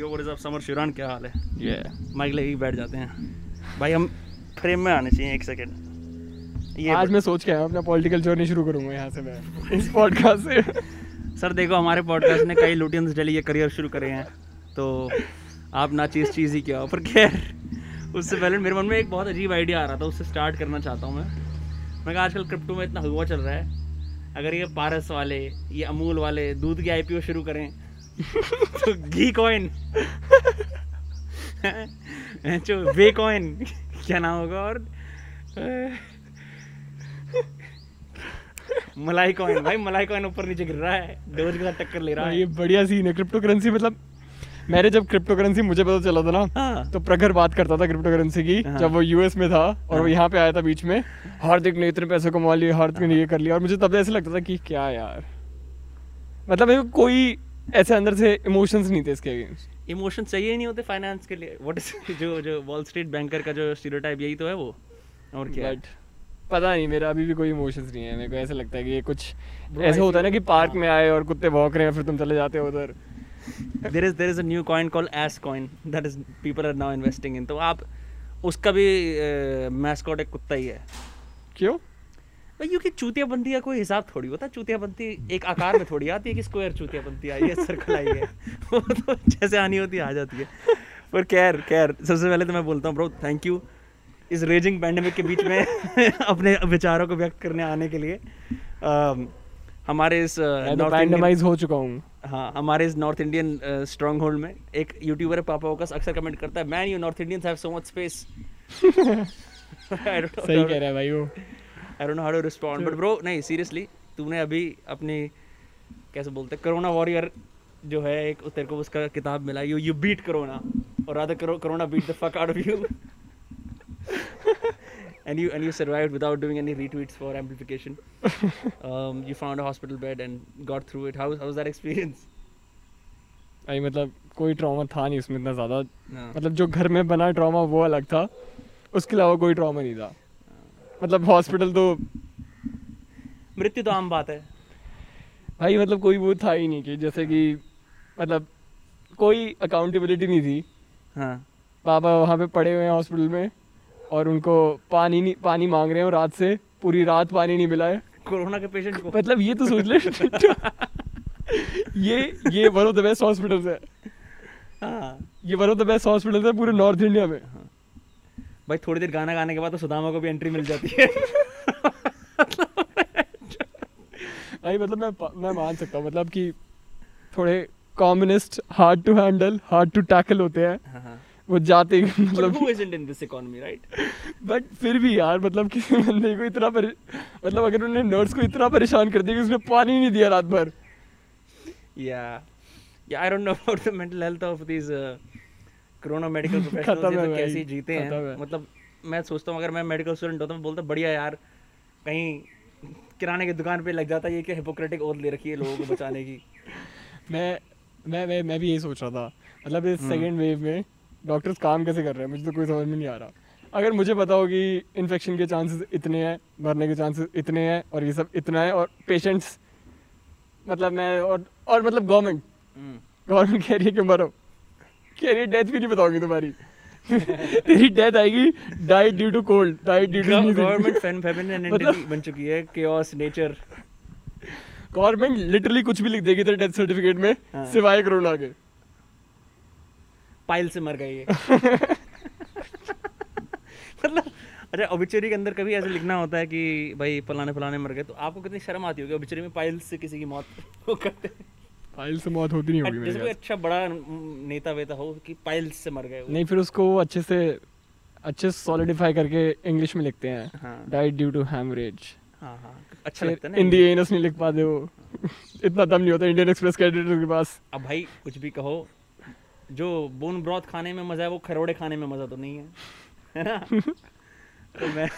Yo what is up Samar Shivran क्या हाल है ये माइक लेके बैठ जाते हैं भाई हम फ्रेम में आने चाहिए एक सेकंड ये आज मैं सोच के आया अपना पॉलिटिकल जर्नी शुरू करूँगा यहाँ से मैं इस पॉडकास्ट से। सर देखो हमारे पॉडकास्ट ने कई लुटियंस डेली ये करियर शुरू करे हैं। तो आप ना चीज़ चीज़ ही क्या पर खैर उससे पहले मेरे मन में एक बहुत अजीब आइडिया आ रहा था उससे स्टार्ट करना चाहता हूँ मैं। मैं कहा आजकल क्रिप्टो में इतना हुआ चल रहा है। अगर ये पारस वाले ये अमूल वाले दूध की आईपीओ शुरू करें तो घी कॉइन जो वे कॉइन क्या नाम होगा और? मलाई कॉइन भाई मलाई कॉइन ऊपर नीचे गिर रहा है। डोज के साथ टक्कर ले रहा हाँ, है। ये बढ़िया सीन है क्रिप्टो करेंसी मतलब मैंने जब क्रिप्टो करेंसी मुझे पता चला था ना हाँ। तो प्रखर बात करता था क्रिप्टो करेंसी की हाँ। जब वो यूएस में था और हाँ। वो हाँ। यहाँ पे आया था बीच में हार्दिक ने इतने पैसे कमा लिए हार्दिक ने ये कर लिया और मुझे तब ऐसे लगता था कि क्या यार। मतलब कोई ऐसे अंदर से इमोशंस नहीं थे इसके अगेंस्ट इमोशन चाहिए ही नहीं होते फाइनेंस के लिए। व्हाट इज़ जो जो वॉल स्ट्रीट बैंकर का जो स्टीरियोटाइप यही तो है वो? और क्या? बट पता नहीं मेरा अभी भी कोई इमोशंस नहीं है। मेरे को ऐसा लगता है कि ये कुछ ऐसा होता है ना कि पार्क। में आए और कुत्ते भौंक रहे हैं फिर तुम चले जाते हो उधर। There is there is a new coin called S coin that is people are now investing in तो आप उसका भी मैस्कॉट एक कुत्ता ही है। क्यों? भाई क्योंकि चूतिया बंदी का कोई हिसाब थोड़ी होता चूतिया बंदी एक आकार में थोड़ी आती है कि स्क्वायर चूतिया बंदी आई है सर्कल आई है। वो तो जैसे आनी होती है आ जाती है। पर खैर खैर सबसे पहले तो मैं बोलता हूँ ब्रो थैंक यू इस रेजिंग पैंडमिक के बीच में अपने विचारों को व्यक्त करने आने के लिए। अम, हमारे इस तो नॉर्थ पैंडमाइज हो चुका हूँ। हाँ हमारे इस नॉर्थ इंडियन स्ट्रॉन्ग होल्ड में एक यूट्यूबर है पापा ओकस अक्सर कमेंट करता है man you north Indians have so much space सही कह रहा है भाई वो। I don't know how to respond but bro नहीं सीरियसली तूने अभी अपनी कैसे बोलते कोरोना वॉरियर जो है एक तेरे को उसका किताब मिला यू यू बीट कोरोना और rather corona beat the fuck out of you and you and you survived without doing any retweets for amplification. Um, you found a hospital bed and got through it. How, how was that experience? भाई मतलब कोई trauma था नहीं उसमें इतना ज़्यादा। no. मतलब जो घर में बना ट्रॉमा वो अलग था उसके अलावा कोई ट्रॉमा नहीं था। मतलब हॉस्पिटल तो मृत्यु तो आम बात है। भाई मतलब कोई वो था ही नहीं कि जैसे कि मतलब कोई अकाउंटेबिलिटी नहीं थी। हाँ। पापा वहाँ पे पड़े हुए हैं हॉस्पिटल में और उनको पानी नहीं पानी मांग रहे हैं रात से पूरी रात पानी नहीं मिला है। कोरोना के पेशेंट को। मतलब ये तो सोच ले। ये ये one of the best hospitals है। हाँ। ये one of the best hospitals है पूरे नॉर्थ इंडिया में। भाई थोड़ी देर गाना गाने के बाद तो सुदामा को भी एंट्री मिल जाती है भाई मतलब मैं मैं मान सकता हूँ मतलब कि थोड़े communist hard to handle hard to tackle होते हैं हाँ, हाँ। वो जाते मतलब economy, right? बट फिर भी यार मतलब किसी बंदे को इतना परे मतलब अगर उन्होंने नर्स को इतना परेशान कर दिया कि उसने पानी नहीं दिया रात भर Yeah. Yeah, I don't know about the mental health of these ये है तो कैसे जीते हैं? मतलब मैं सोचता हूँ अगर मैं मेडिकल स्टूडेंट होता मैं बोलता बढ़िया यार कहीं किराने की दुकान पे लग जाता ये कि हिपोक्रेटिक ओथ ले रखी है लोगों को बचाने की। मैं मैं मैं मैं भी यही सोच रहा था। मतलब इस हम्म। सेकेंड वेव में डॉक्टर्स काम कैसे कर रहे हैं? मुझे तो कोई समझ में नहीं आ रहा। अगर मुझे पता हो कि इन्फेक्शन के चांसेस इतने हैं मरने के चांसेस इतने हैं और ये सब इतना है और पेशेंट्स मतलब मैं और और मतलब गवर्नमेंट हम्म। गवर्नमेंट कह रही है कि मरो। है डेथ भी नहीं बताऊँगी तुम्हारी। तेरी डेथ आएगी died due to cold died due to government fem feminine entity बन चुकी है chaos नेचर गवर्नमेंट लिटरली कुछ भी लिख देगी तेरे डेथ सर्टिफिकेट में हाँ। सिवाय कोरोना के। पाइल से मर गए ये मतलब अच्छा ऑबिचरी के अंदर कभी ऐसे लिखना होता है कि भाई फलाने फलाने मर गए तो आपको कितनी शर्म आती होगी ऑबिचरी में पाइल से किसी की मौत वो करते। हैं फ़ाइल से मौत होती नहीं होगी मेरे कोई अच्छा बड़ा नेता वेता हो कि पाइल से मर गए। नहीं फिर उसको अच्छे से अच्छे सॉलिडिफाई करके इंग्लिश में लिखते हैं। हाँ। डाइड ड्यू टू हैमरेज हाँ हाँ अच्छा लगता है ना एनस नहीं लिख पाते वो। इतना दम नहीं होता इंडियन एक्सप्रेस के पास। अब भाई कुछ भी कहो जो बोन ब्रॉथ खाने में मज़ा है वो खरोड़े खाने में मज़ा तो नहीं है। है ना? तो मैं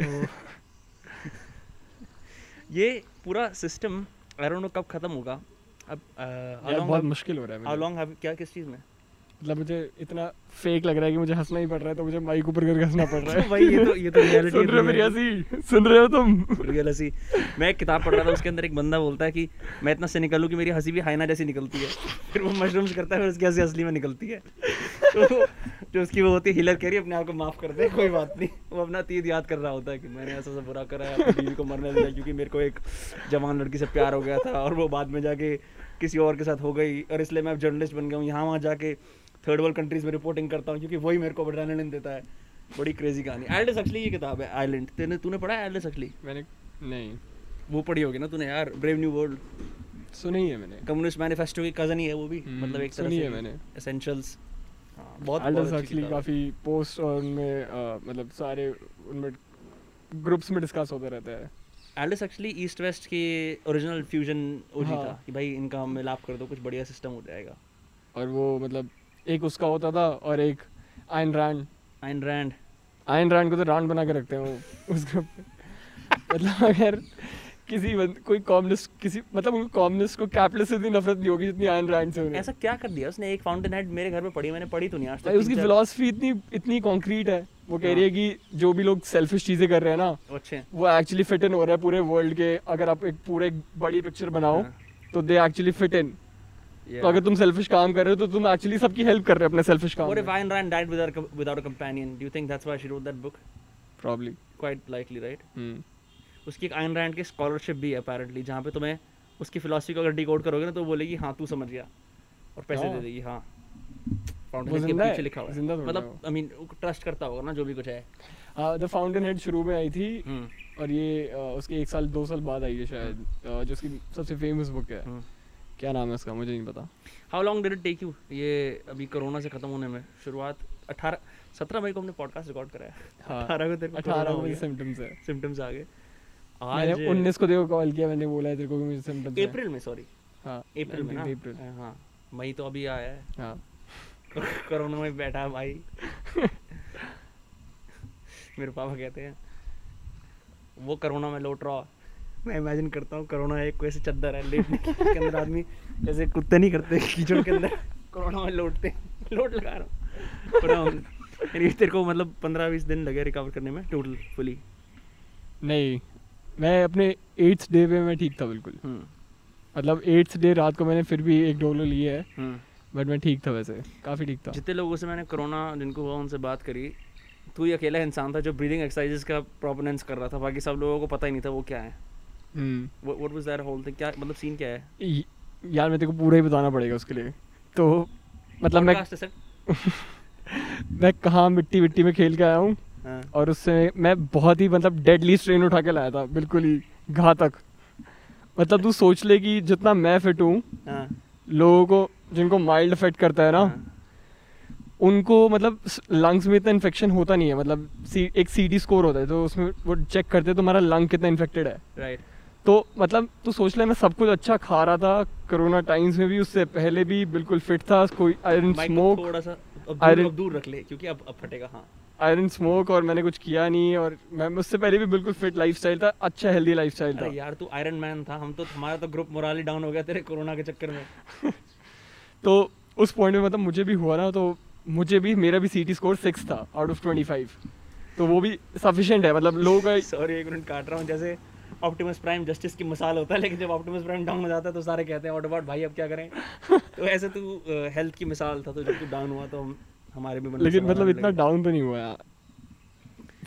ये पूरा सिस्टम आई डोंट नो कब खत्म होगा? अब बहुत मुश्किल हो रहा है हाउ लॉन्ग हैव क्या किस चीज़ में? मतलब मुझे इतना फेक लग रहा है कि मुझे हंसना ही पड़ रहा है तो मुझे माइक ऊपर करके हंसना पड़ रहा है। भाई ये तो ये तो रियलिटी सुन रहे हो मेरी हँसी? सुन रहे हो तुम? रियल हँसी। मैं एक किताब पढ़ रहा था उसके अंदर एक बंदा बोलता है कि मैं इतना से निकलूँ कि मेरी हँसी भी हाइना जैसी निकलती है। फिर वो मशरूम्स करता है फिर उसकी हँसी असली में निकलती है। तो जो उसकी वो होती है हिलर कह रही अपने आप को माफ़ कर दे कोई बात नहीं। वो अपना तीद याद कर रहा होता है कि मैंने ऐसा सा बुरा करा है बीवी को मरने दिया क्योंकि मेरे को एक जवान लड़की से प्यार हो गया था और वो बाद में जाके किसी और के साथ हो गई और इसलिए मैं अब जर्नलिस्ट बन गया हूँ। यहाँ वहाँ जाके थर्ड वर्ल्ड कंट्रीज़ में रिपोर्टिंग करता हूँ क्योंकि वही मेरे को एड्रेनलिन देता है। बड़ी क्रेजी कहानी। एल्डस एक्चुअली ये किताब है आइलैंड तूने तूने पढ़ा है एल्डस एक्चुअली मैंने नहीं। वो पढ़ी होगी ना तूने यार ब्रेव न्यू वर्ल्ड सुनी है मैंने। कम्युनिस्ट मैनिफेस्टो की कज़न ही है वो भी हम्म, मतलब एक तरह से है मैंने। एसेंशियल्स हाँ, बहुत एल्डस एक्चुअली काफ़ी पोस्ट और उनमें मतलब सारे उनमें ग्रुप्स में डिस्कस होते रहते हैं। एल्डस एक्चुअली ईस्ट वेस्ट के ओरिजिनल फ्यूजन ओजी हाँ। था कि भाई इनका हम मिलाप कर दो कुछ बढ़िया सिस्टम हो जाएगा। और वो मतलब एक उसका होता था और एक Ayn Rand Ayn Rand Ayn Rand को तो रैंड बना के रखते हैं वो उस ग्रुप में मतलब अगर किसी कोई कॉम्युनिस्ट किसी मतलब उनको कॉम्युनिस्ट को कैपिटलिस्ट से इतनी नफरत नहीं होगी जितनी आयन रैंड से उन्हें। ऐसा क्या कर दिया उसने? एक फाउंटेन हेड मेरे घर में पढ़ी मैंने पढ़ी तो नहीं आज तक उसकी फिलॉसफी इतनी इतनी कॉन्क्रीट है। वो कह रही है कि जो भी लोग सेल्फिश चीज़ें कर रहे हैं ना अच्छे। वो एक्चुअली फिट इन हो रहा है पूरे वर्ल्ड के। अगर आप एक पूरे बड़ी पिक्चर बनाओ हाँ। तो they actually fit in Yeah. तो अगर तुम सेल्फिश काम कर रहे हो तो तुम एक्चुअली सबकी हेल्प कर रहे हो अपने सेल्फिश काम What if Ayn Rand died without without a companion? Do you think that's why she wrote that book? Probably Quite likely, right? हम्म उसकी एक आयन रैंड की स्कॉलरशिप भी है अपेरेंटली जहाँ पे तुम्हें उसकी फिलोसफी को अगर डिकोड करोगे ना तो बोलेगी हाँ तू समझ गया। और पैसे हाँ। दे देगी हाँ। फाउंटेन के पीछे लिखा हुआ है। मतलब आई मीन ट्रस्ट करता होगा ना जो भी कुछ है। द फाउंटेन हेड शुरू में आई थी। हम्म, और ये उसके एक साल दो साल बाद आई है शायद। जो उसकी सबसे फ़ेमस बुक है। हम्म। क्या नाम है उसका? मुझे नहीं पता। How long did it take you ये अभी कोरोना से खत्म होने में शुरुआत 18 17 मई को हमने पॉडकास्ट रिकॉर्ड करा है। हाँ। 18 को तेरे को अठारह हो गया। सिम्टम्स है। सिम्टम्स आ गए। मैंने आज 19 को देखो कॉल किया मैंने बोला है तेरे को कि मुझे सिम्टम्स अप्रैल में सॉरी हाँ अप्रैल में ना? अप्रैल हाँ मई तो अभी आया है। हाँ। कोरोना में बैठा है भाई। मेरे पापा कहते हैं वो कोरोना में लौट रहा मैं इमेजिन करता हूँ कोरोना एक कोई ऐसे चद्दर है लेटने के अंदर आदमी जैसे कुत्ते नहीं करते कीचड़ के अंदर। कोरोना में लौटते लोट लगा रहा हूँ। पूरा तेरे को मतलब पंद्रह बीस दिन लगे रिकवर करने में टोटल फुली नहीं मैं अपने एट्थ डे पे मैं ठीक था बिल्कुल। मतलब एट्थ डे रात को मैंने फिर भी एक डोलो लिया है। बट मैं ठीक था वैसे काफ़ी ठीक था। जितने लोगों से मैंने कोरोना जिनको हुआ उनसे बात करी तू ही अकेला इंसान था जो ब्रीदिंग एक्सरसाइजेस का प्रोपोनेंस कर रहा था बाकी सब लोगों को पता ही नहीं था वो क्या है। हम्म what was that whole thing क्या मतलब सीन क्या है? यार मैं तेरे को पूरा ही बताना पड़ेगा उसके लिए। तो मतलब मैं? मैं कहाँ मिट्टी मिट्टी में खेल के आया हूँ हाँ। और उससे मैं बहुत ही मतलब डेडली स्ट्रेन उठा के लाया था बिल्कुल ही घातक मतलब तू सोच ले कि जितना मैं फिट हूँ हाँ। लोगों को जिनको माइल्ड इफ़ेक्ट करता है ना हाँ, उनको मतलब लंग्स में इतना इन्फेक्शन होता नहीं है मतलब सी, एक सी डी स्कोर होता है तो उसमें वो चेक करते हैं तुम्हारा लंग कितना इन्फेक्टेड है। राइट तो मतलब तू सोच ले मैं सब कुछ अच्छा खा रहा था कोरोना टाइम्स में भी उससे पहले भी बिल्कुल फिट था कोई आयरन स्मोक थोड़ा सा अब दूर, रख ले क्योंकि अब अब फटेगा हाँ। आयरन स्मोक और मैंने कुछ किया नहीं और मैं उससे पहले भी बिल्कुल फिट लाइफस्टाइल था अच्छा हेल्दी लाइफस्टाइल था। यार तू आयरन मैन था हम तो हमारा तो ग्रुप मोराली डाउन हो गया तेरे कोरोना के चक्कर में। तो उस पॉइंट में मतलब मुझे भी हुआ ना तो मुझे भी मेरा भी सीटी स्कोर सिक्स था आउट ऑफ़ ट्वेंटी फाइव तो वो भी सफिशिएंट है मतलब लोगों सॉरी एक मिनट काट रहा हूँ जैसे ऑप्टिमस प्राइम जस्टिस की मिसाल होता है लेकिन जब ऑप्टिमस प्राइम डाउन हो जाता है तो सारे कहते हैं व्हाट अबाउट भाई अब क्या करें? तो ऐसे तू हेल्थ की मिसाल था तो जब तू डाउन हुआ तो हम हमारे भी लेकिन मतलब इतना डाउन तो नहीं हुआ यार।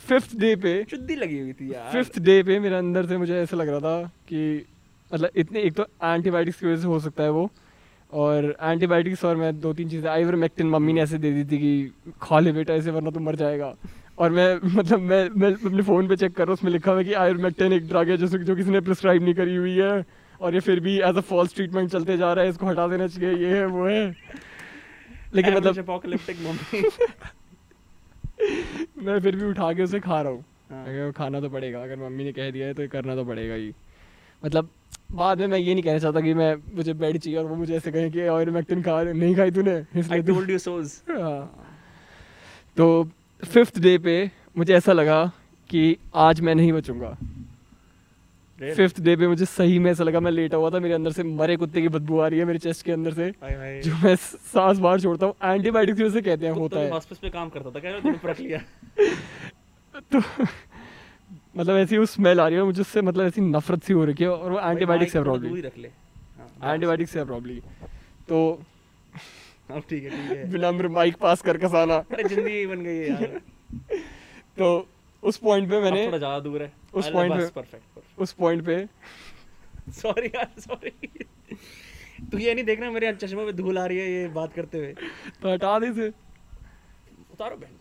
फिफ्थ डे पे शुद्धि लगी हुई थी यार। फिफ्थ डे पे मेरे अंदर से मुझे ऐसा लग रहा था कि मतलब इतने एक तो एंटीबायोटिक्स की वजह से हो सकता है वो और एंटीबायोटिक्स और मैं दो तीन चीज़ें आइवरमेक्टिन मम्मी ने ऐसे दे दी थी कि खा ले बेटा ऐसे वरना तू मर जाएगा। और मैं मतलब मैं मैं अपने फ़ोन पे चेक कर रहा हूँ उसमें लिखा हुआ है कि आइवरमेक्टिन एक ड्रग है जो जो किसी ने प्रिस्क्राइब नहीं करी हुई है। और ये फिर भी एज अ फॉल्स ट्रीटमेंट चलते जा रहा है इसको हटा देना चाहिए ये है वो है। लेकिन मतलब मैं फिर भी उठा के उसे खा रहा हूँ। हाँ। खाना तो पड़ेगा अगर मम्मी ने कह दिया है तो करना तो पड़ेगा ही। मतलब बाद में मैं ये नहीं कहना चाहता कि मैं मुझे बेड चाहिए और वो मुझे ऐसे कहें कि ऑयरमेक्टिन खा नहीं खाई तूने? इसलिए तू हाँ। तो फिफ्थ डे पे मुझे ऐसा लगा कि आज मैं नहीं बचूँगा। फिफ्थ डे पे मुझे सही में ऐसा लगा मैं लेटा हुआ था मेरे अंदर से मरे कुत्ते की बदबू आ रही है मेरे चेस्ट के अंदर से जो मैं सांस बाहर छोड़ता हूँ एंटीबायोटिक्स की वजह से कहते हैं होता है। हॉस्पिस पे काम करता था कह रहा परख लिया। तो मतलब ऐसी वो स्मेल आ रही है मुझे उससे मतलब ऐसी नफरत सी हो रही है और वो एंटीबायोटिक्स है को तो प्रॉब्लम ही रख एंटीबायोटिक्स है प्रॉब्लम तो अब ठीक है ठीक है। विनम्र माइक पास कर कसाना अरे ज़िंदगी बन गई है यार। तो उस पॉइंट पे मैंने थोड़ा ज़्यादा दूर है। उस point पे- परफेक्ट उस पॉइंट पे सॉरी यार सॉरी तू ये नहीं देखना मेरे चश्मे में धूल आ रही है ये बात करते हुए। तो हटा दे इसे। उतारो बहन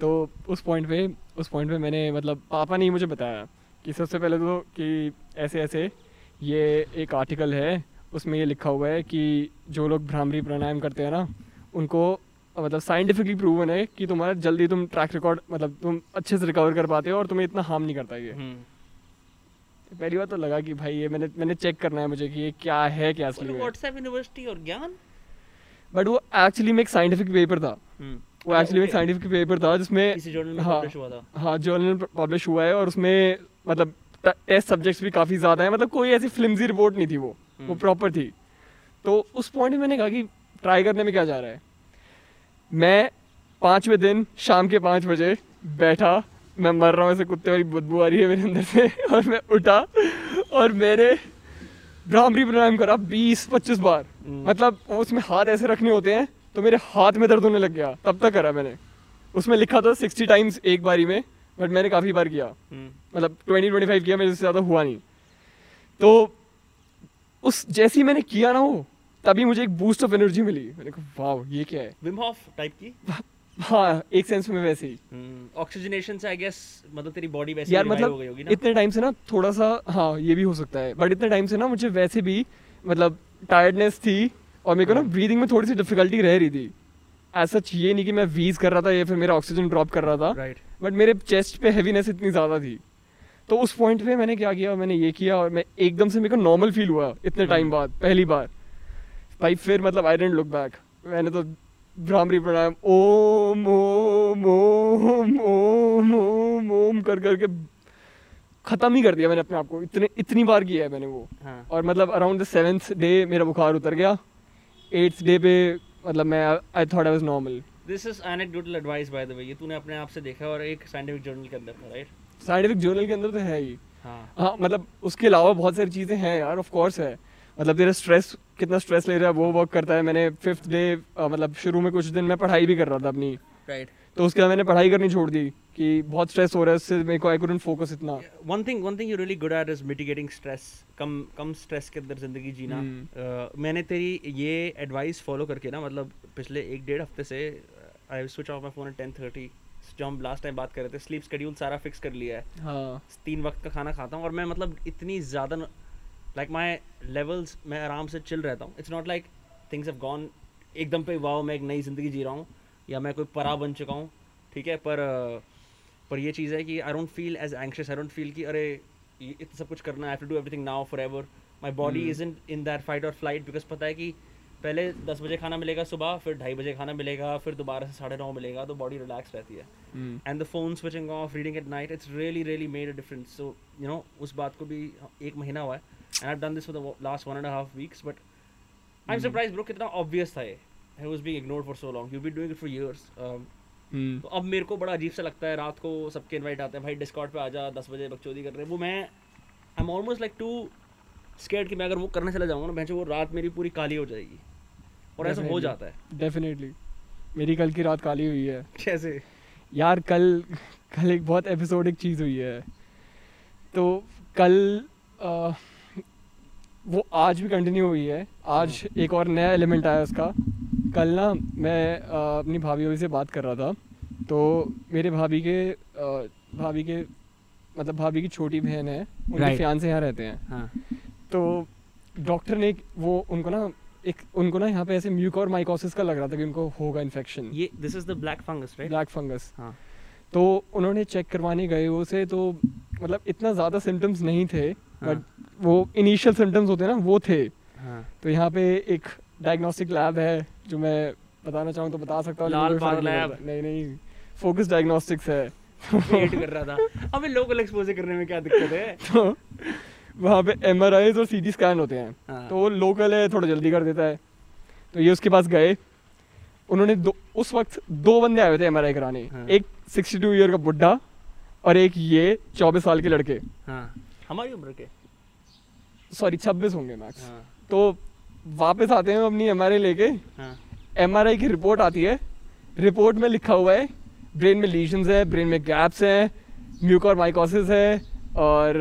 तो उस पॉइंट पे उस पॉइंट पे मैंने मतलब पापा ने ही मुझे बताया कि सबसे पहले तो कि ऐसे ऐसे ये एक आर्टिकल है उसमें ये लिखा हुआ है कि जो लोग भ्रामरी प्राणायाम करते हैं ना उनको मतलब साइंटिफिकली प्रूवन है कि तुम्हारा जल्दी तुम ट्रैक रिकॉर्ड मतलब तुम अच्छे से रिकवर कर पाते हो और तुम्हें इतना हार्म नहीं करता ये। हम्म। पहली बार तो लगा कि भाई ये मैंने मैंने चेक करना है मुझे कि ये क्या है क्या असली में व्हाट्सएप यूनिवर्सिटी और ज्ञान? बट वो एक्चुअली में एक साइंटिफिक पेपर था। हम्म। वो एक्चुअली में साइंटिफिक पेपर था जिसमें किसी जर्नल में हाँ। पब्लिश हुआ हाँ जर्नल पब्लिश हुआ है और उसमें मतलब टेस्ट सब्जेक्ट्स भी काफ़ी ज़्यादा है। मतलब कोई ऐसी फ्लिमजी रिपोर्ट नहीं थी वो। वो। प्रॉपर थी। तो उस पॉइंट में मैंने कहा कि ट्राई करने में क्या जा रहा है? मैं पाँचवें दिन शाम के पाँच बजे बैठा मैं मर रहा हूँ ऐसे कुत्ते वाली बदबू आ रही है मेरे अंदर से और मैं उठा और मैंने भ्रामरी प्राणायाम करा बीस पच्चीस बार। हम्म। मतलब उसमें हाथ ऐसे रखने होते हैं तो मेरे हाथ में दर्द होने लग गया। तब तक करा मैंने। उसमें लिखा था सिक्सटी टाइम्स एक बारी में बट मैंने काफ़ी बार किया। हम्म। मतलब ट्वेंटी ट्वेंटी फाइव किया मेरे से ज़्यादा हुआ नहीं। तो उस जैसे ही मैंने किया ना वो तभी मुझे एक बूस्ट ऑफ़ एनर्जी मिली। मैंने कहा वाह ये क्या है? विम हॉफ टाइप की? हाँ एक सेंस में वैसे ही। ऑक्सीजनेशन से आई गेस मतलब तेरी बॉडी वैसे यार मतलब हो गई होगी ना? इतने टाइम से ना थोड़ा सा हाँ ये भी हो सकता है। बट इतने टाइम से ना मुझे वैसे भी मतलब टायर्डनेस थी और मेरे को ना हाँ। ब्रीदिंग में थोड़ी सी डिफिकल्टी रह रही थी। ऐसा ये नहीं कि मैं वीज कर रहा था या फिर मेरा ऑक्सीजन ड्रॉप कर रहा था। बट मेरे चेस्ट पे हैवीनेस इतनी ज़्यादा थी। तो उस पॉइंट पे मैंने क्या किया? मैंने ये किया और मैं एकदम से मेरे को नॉर्मल फील हुआ इतने टाइम बाद पहली बार। भाई फिर मतलब आई डेंट लुक बैक मैंने तो भ्रामरी प्राणायाम ओम ओम ओम ओम ओम ओम कर करके खत्म ही कर दिया मैंने अपने आप को। इतने इतनी बार किया है मैंने वो। हाँ। और मतलब अराउंड द सेवेंथ डे मेरा बुखार उतर गया। एट्थ डे पे मतलब मैं I thought I was normal this is anecdotal advice by the way ये तूने अपने आप से देखा और एक साइंटिफिक जर्नल के अंदर था राइट साइंटिफिक जर्नल के अंदर तो है ही। हाँ। हाँ मतलब उसके अलावा बहुत सारी चीज़ें हैं यार ऑफ़ कोर्स है। मतलब तेरा स्ट्रेस कितना स्ट्रेस ले रहा है वो वर्क करता है। मैंने फिफ्थ डे मतलब शुरू में कुछ दिन मैं पढ़ाई भी कर रहा था अपनी। Right right. तो उसके बाद मैंने पढ़ाई करनी छोड़ दी कि बहुत स्ट्रेस हो रहा है उससे मेरे को आई कुडंट फोकस इतना। One thing one thing you really good at is mitigating stress कम कम स्ट्रेस के अंदर ज़िंदगी जीना। हम्म। Uh, मैंने तेरी ये एडवाइस फॉलो करके ना मतलब पिछले एक डेढ़ हफ़्ते से I switch off my phone at ten thirty जो हम लास्ट टाइम बात कर रहे थे स्लीप शेड्यूल सारा फिक्स कर लिया है। हाँ। तीन वक्त का खाना खाता हूँ और मैं मतलब इतनी ज़्यादा लाइक माई लेवल्स मैं आराम से चिल रहता हूँ। It's not like things have gone एकदम पे वाओ मैं एक नई ज़िंदगी जी रहा हूँ या मैं कोई परा बन चुका हूँ। ठीक है पर पर ये चीज़ है कि I don't feel as anxious I don't feel कि अरे ये इतना सब कुछ करना है to do everything now forever my body. Is in in that fight और फ़्लाइट बिकॉज़ पता है कि पहले दस बजे खाना मिलेगा सुबह फिर ढाई बजे खाना मिलेगा फिर दोबारा से साढ़े नौ मिलेगा तो बॉडी रिलैक्स रहती है। And the phone switching off reading at night it's really really made a difference so you know उस बात को भी एक महीना हुआ है। And done this for the last one and half weeks but I am surprise bro कितना obvious था I was be ignore for so long you be doing for years तो अब मेरे को बड़ा अजीब सा लगता है रात को सबके इन्वाइट आते हैं भाई डिस्काउट पर आ जा दस बजे बकचोदी कर रहे हैं। वो मैं I am almost like to skate कि मैं अगर वो करने चला जाऊँगा ना भैंस वो रात मेरी पूरी काली हो जाएगी। और ऐसा हो जाता है। डेफिनेटली मेरी कल की रात काली हुई है। कैसे? यार कल कल एक बहुत एपिसोडिक चीज़ हुई है। तो कल आ, वो आज भी कंटिन्यू हुई है। आज एक और नया एलिमेंट आया उसका। कल ना मैं आ, अपनी भाभी भाभी से बात कर रहा था। तो मेरे भाभी के भाभी के मतलब भाभी की छोटी बहन है। उनके Right. फ्यान से यहाँ रहते हैं। हाँ। तो डॉक्टर ने वो उनको ना एक उनको ना यहाँ पे ऐसे म्यूक और माइकोसिस का लग रहा था कि उनको होगा इन्फेक्शन ये this is the black fungus right black fungus हाँ। तो उन्होंने चेक करवाने गए उसे तो मतलब इतना ज़्यादा सिम्टम्स नहीं थे हाँ। बट वो इनिशियल सिम्टम्स होते ना वो थे। हाँ। तो यहाँ पे एक डायग्नोस्टिक लैब है जो मैं बताना चाहूँ तो बता सकता हूँ लाल नहीं लैब। नहीं नहीं फोकस डायग्नोस्टिक्स है। वेट कर रहा था। अबे लोकल एक्सपोजर करने में क्या दिक्कत है? तो वहाँ पे एम और सी स्कैन होते हैं। हाँ। तो वो लोकल है थोड़ा जल्दी कर देता है। तो ये उसके पास गए। उन्होंने दो उस वक्त दो बंदे आए हुए थे एमआरआई कराने। हाँ। एक सिक्सटी टू ईयर का बुढ़ा और एक ये चौबीस साल के लड़के। हाँ। हमारी उम्र के? सॉरी छब्बीस होंगे मैक्स हाँ। तो वापस आते हैं अपनी एमआरआई लेके। हाँ। एम की रिपोर्ट आती है। रिपोर्ट में लिखा हुआ है ब्रेन में लीजन्स है ब्रेन में गैप्स हैं म्यूकर माइकोसिस है और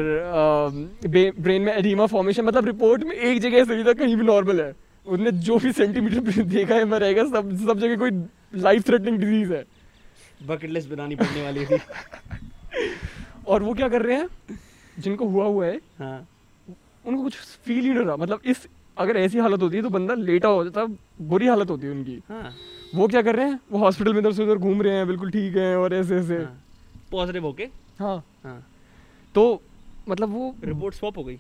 ब्रेन में एडिमा फॉर्मेशन मतलब रिपोर्ट में एक जगह सही था कहीं भी नॉर्मल है। उसने जो भी सेंटीमीटर देखा है रहेगा सब सब जगह कोई लाइफ थ्रेटनिंग डिज़ीज़ है। बकेट लिस्ट बनानी पड़ने वाली थी और वो क्या कर रहे हैं? जिनको हुआ हुआ है हाँ। उनको कुछ फील ही नहीं रहा। मतलब इस अगर ऐसी हालत होती है तो बंदा लेटा हो जाता बुरी हालत होती है उनकी। हाँ। वो क्या कर रहे हैं? वो हॉस्पिटल में इधर से उधर घूम रहे हैं बिल्कुल ठीक है और ऐसे ऐसे। पॉजिटिव होके? हाँ। हाँ। तो मतलब वो रिपोर्ट स्वैप हो गई।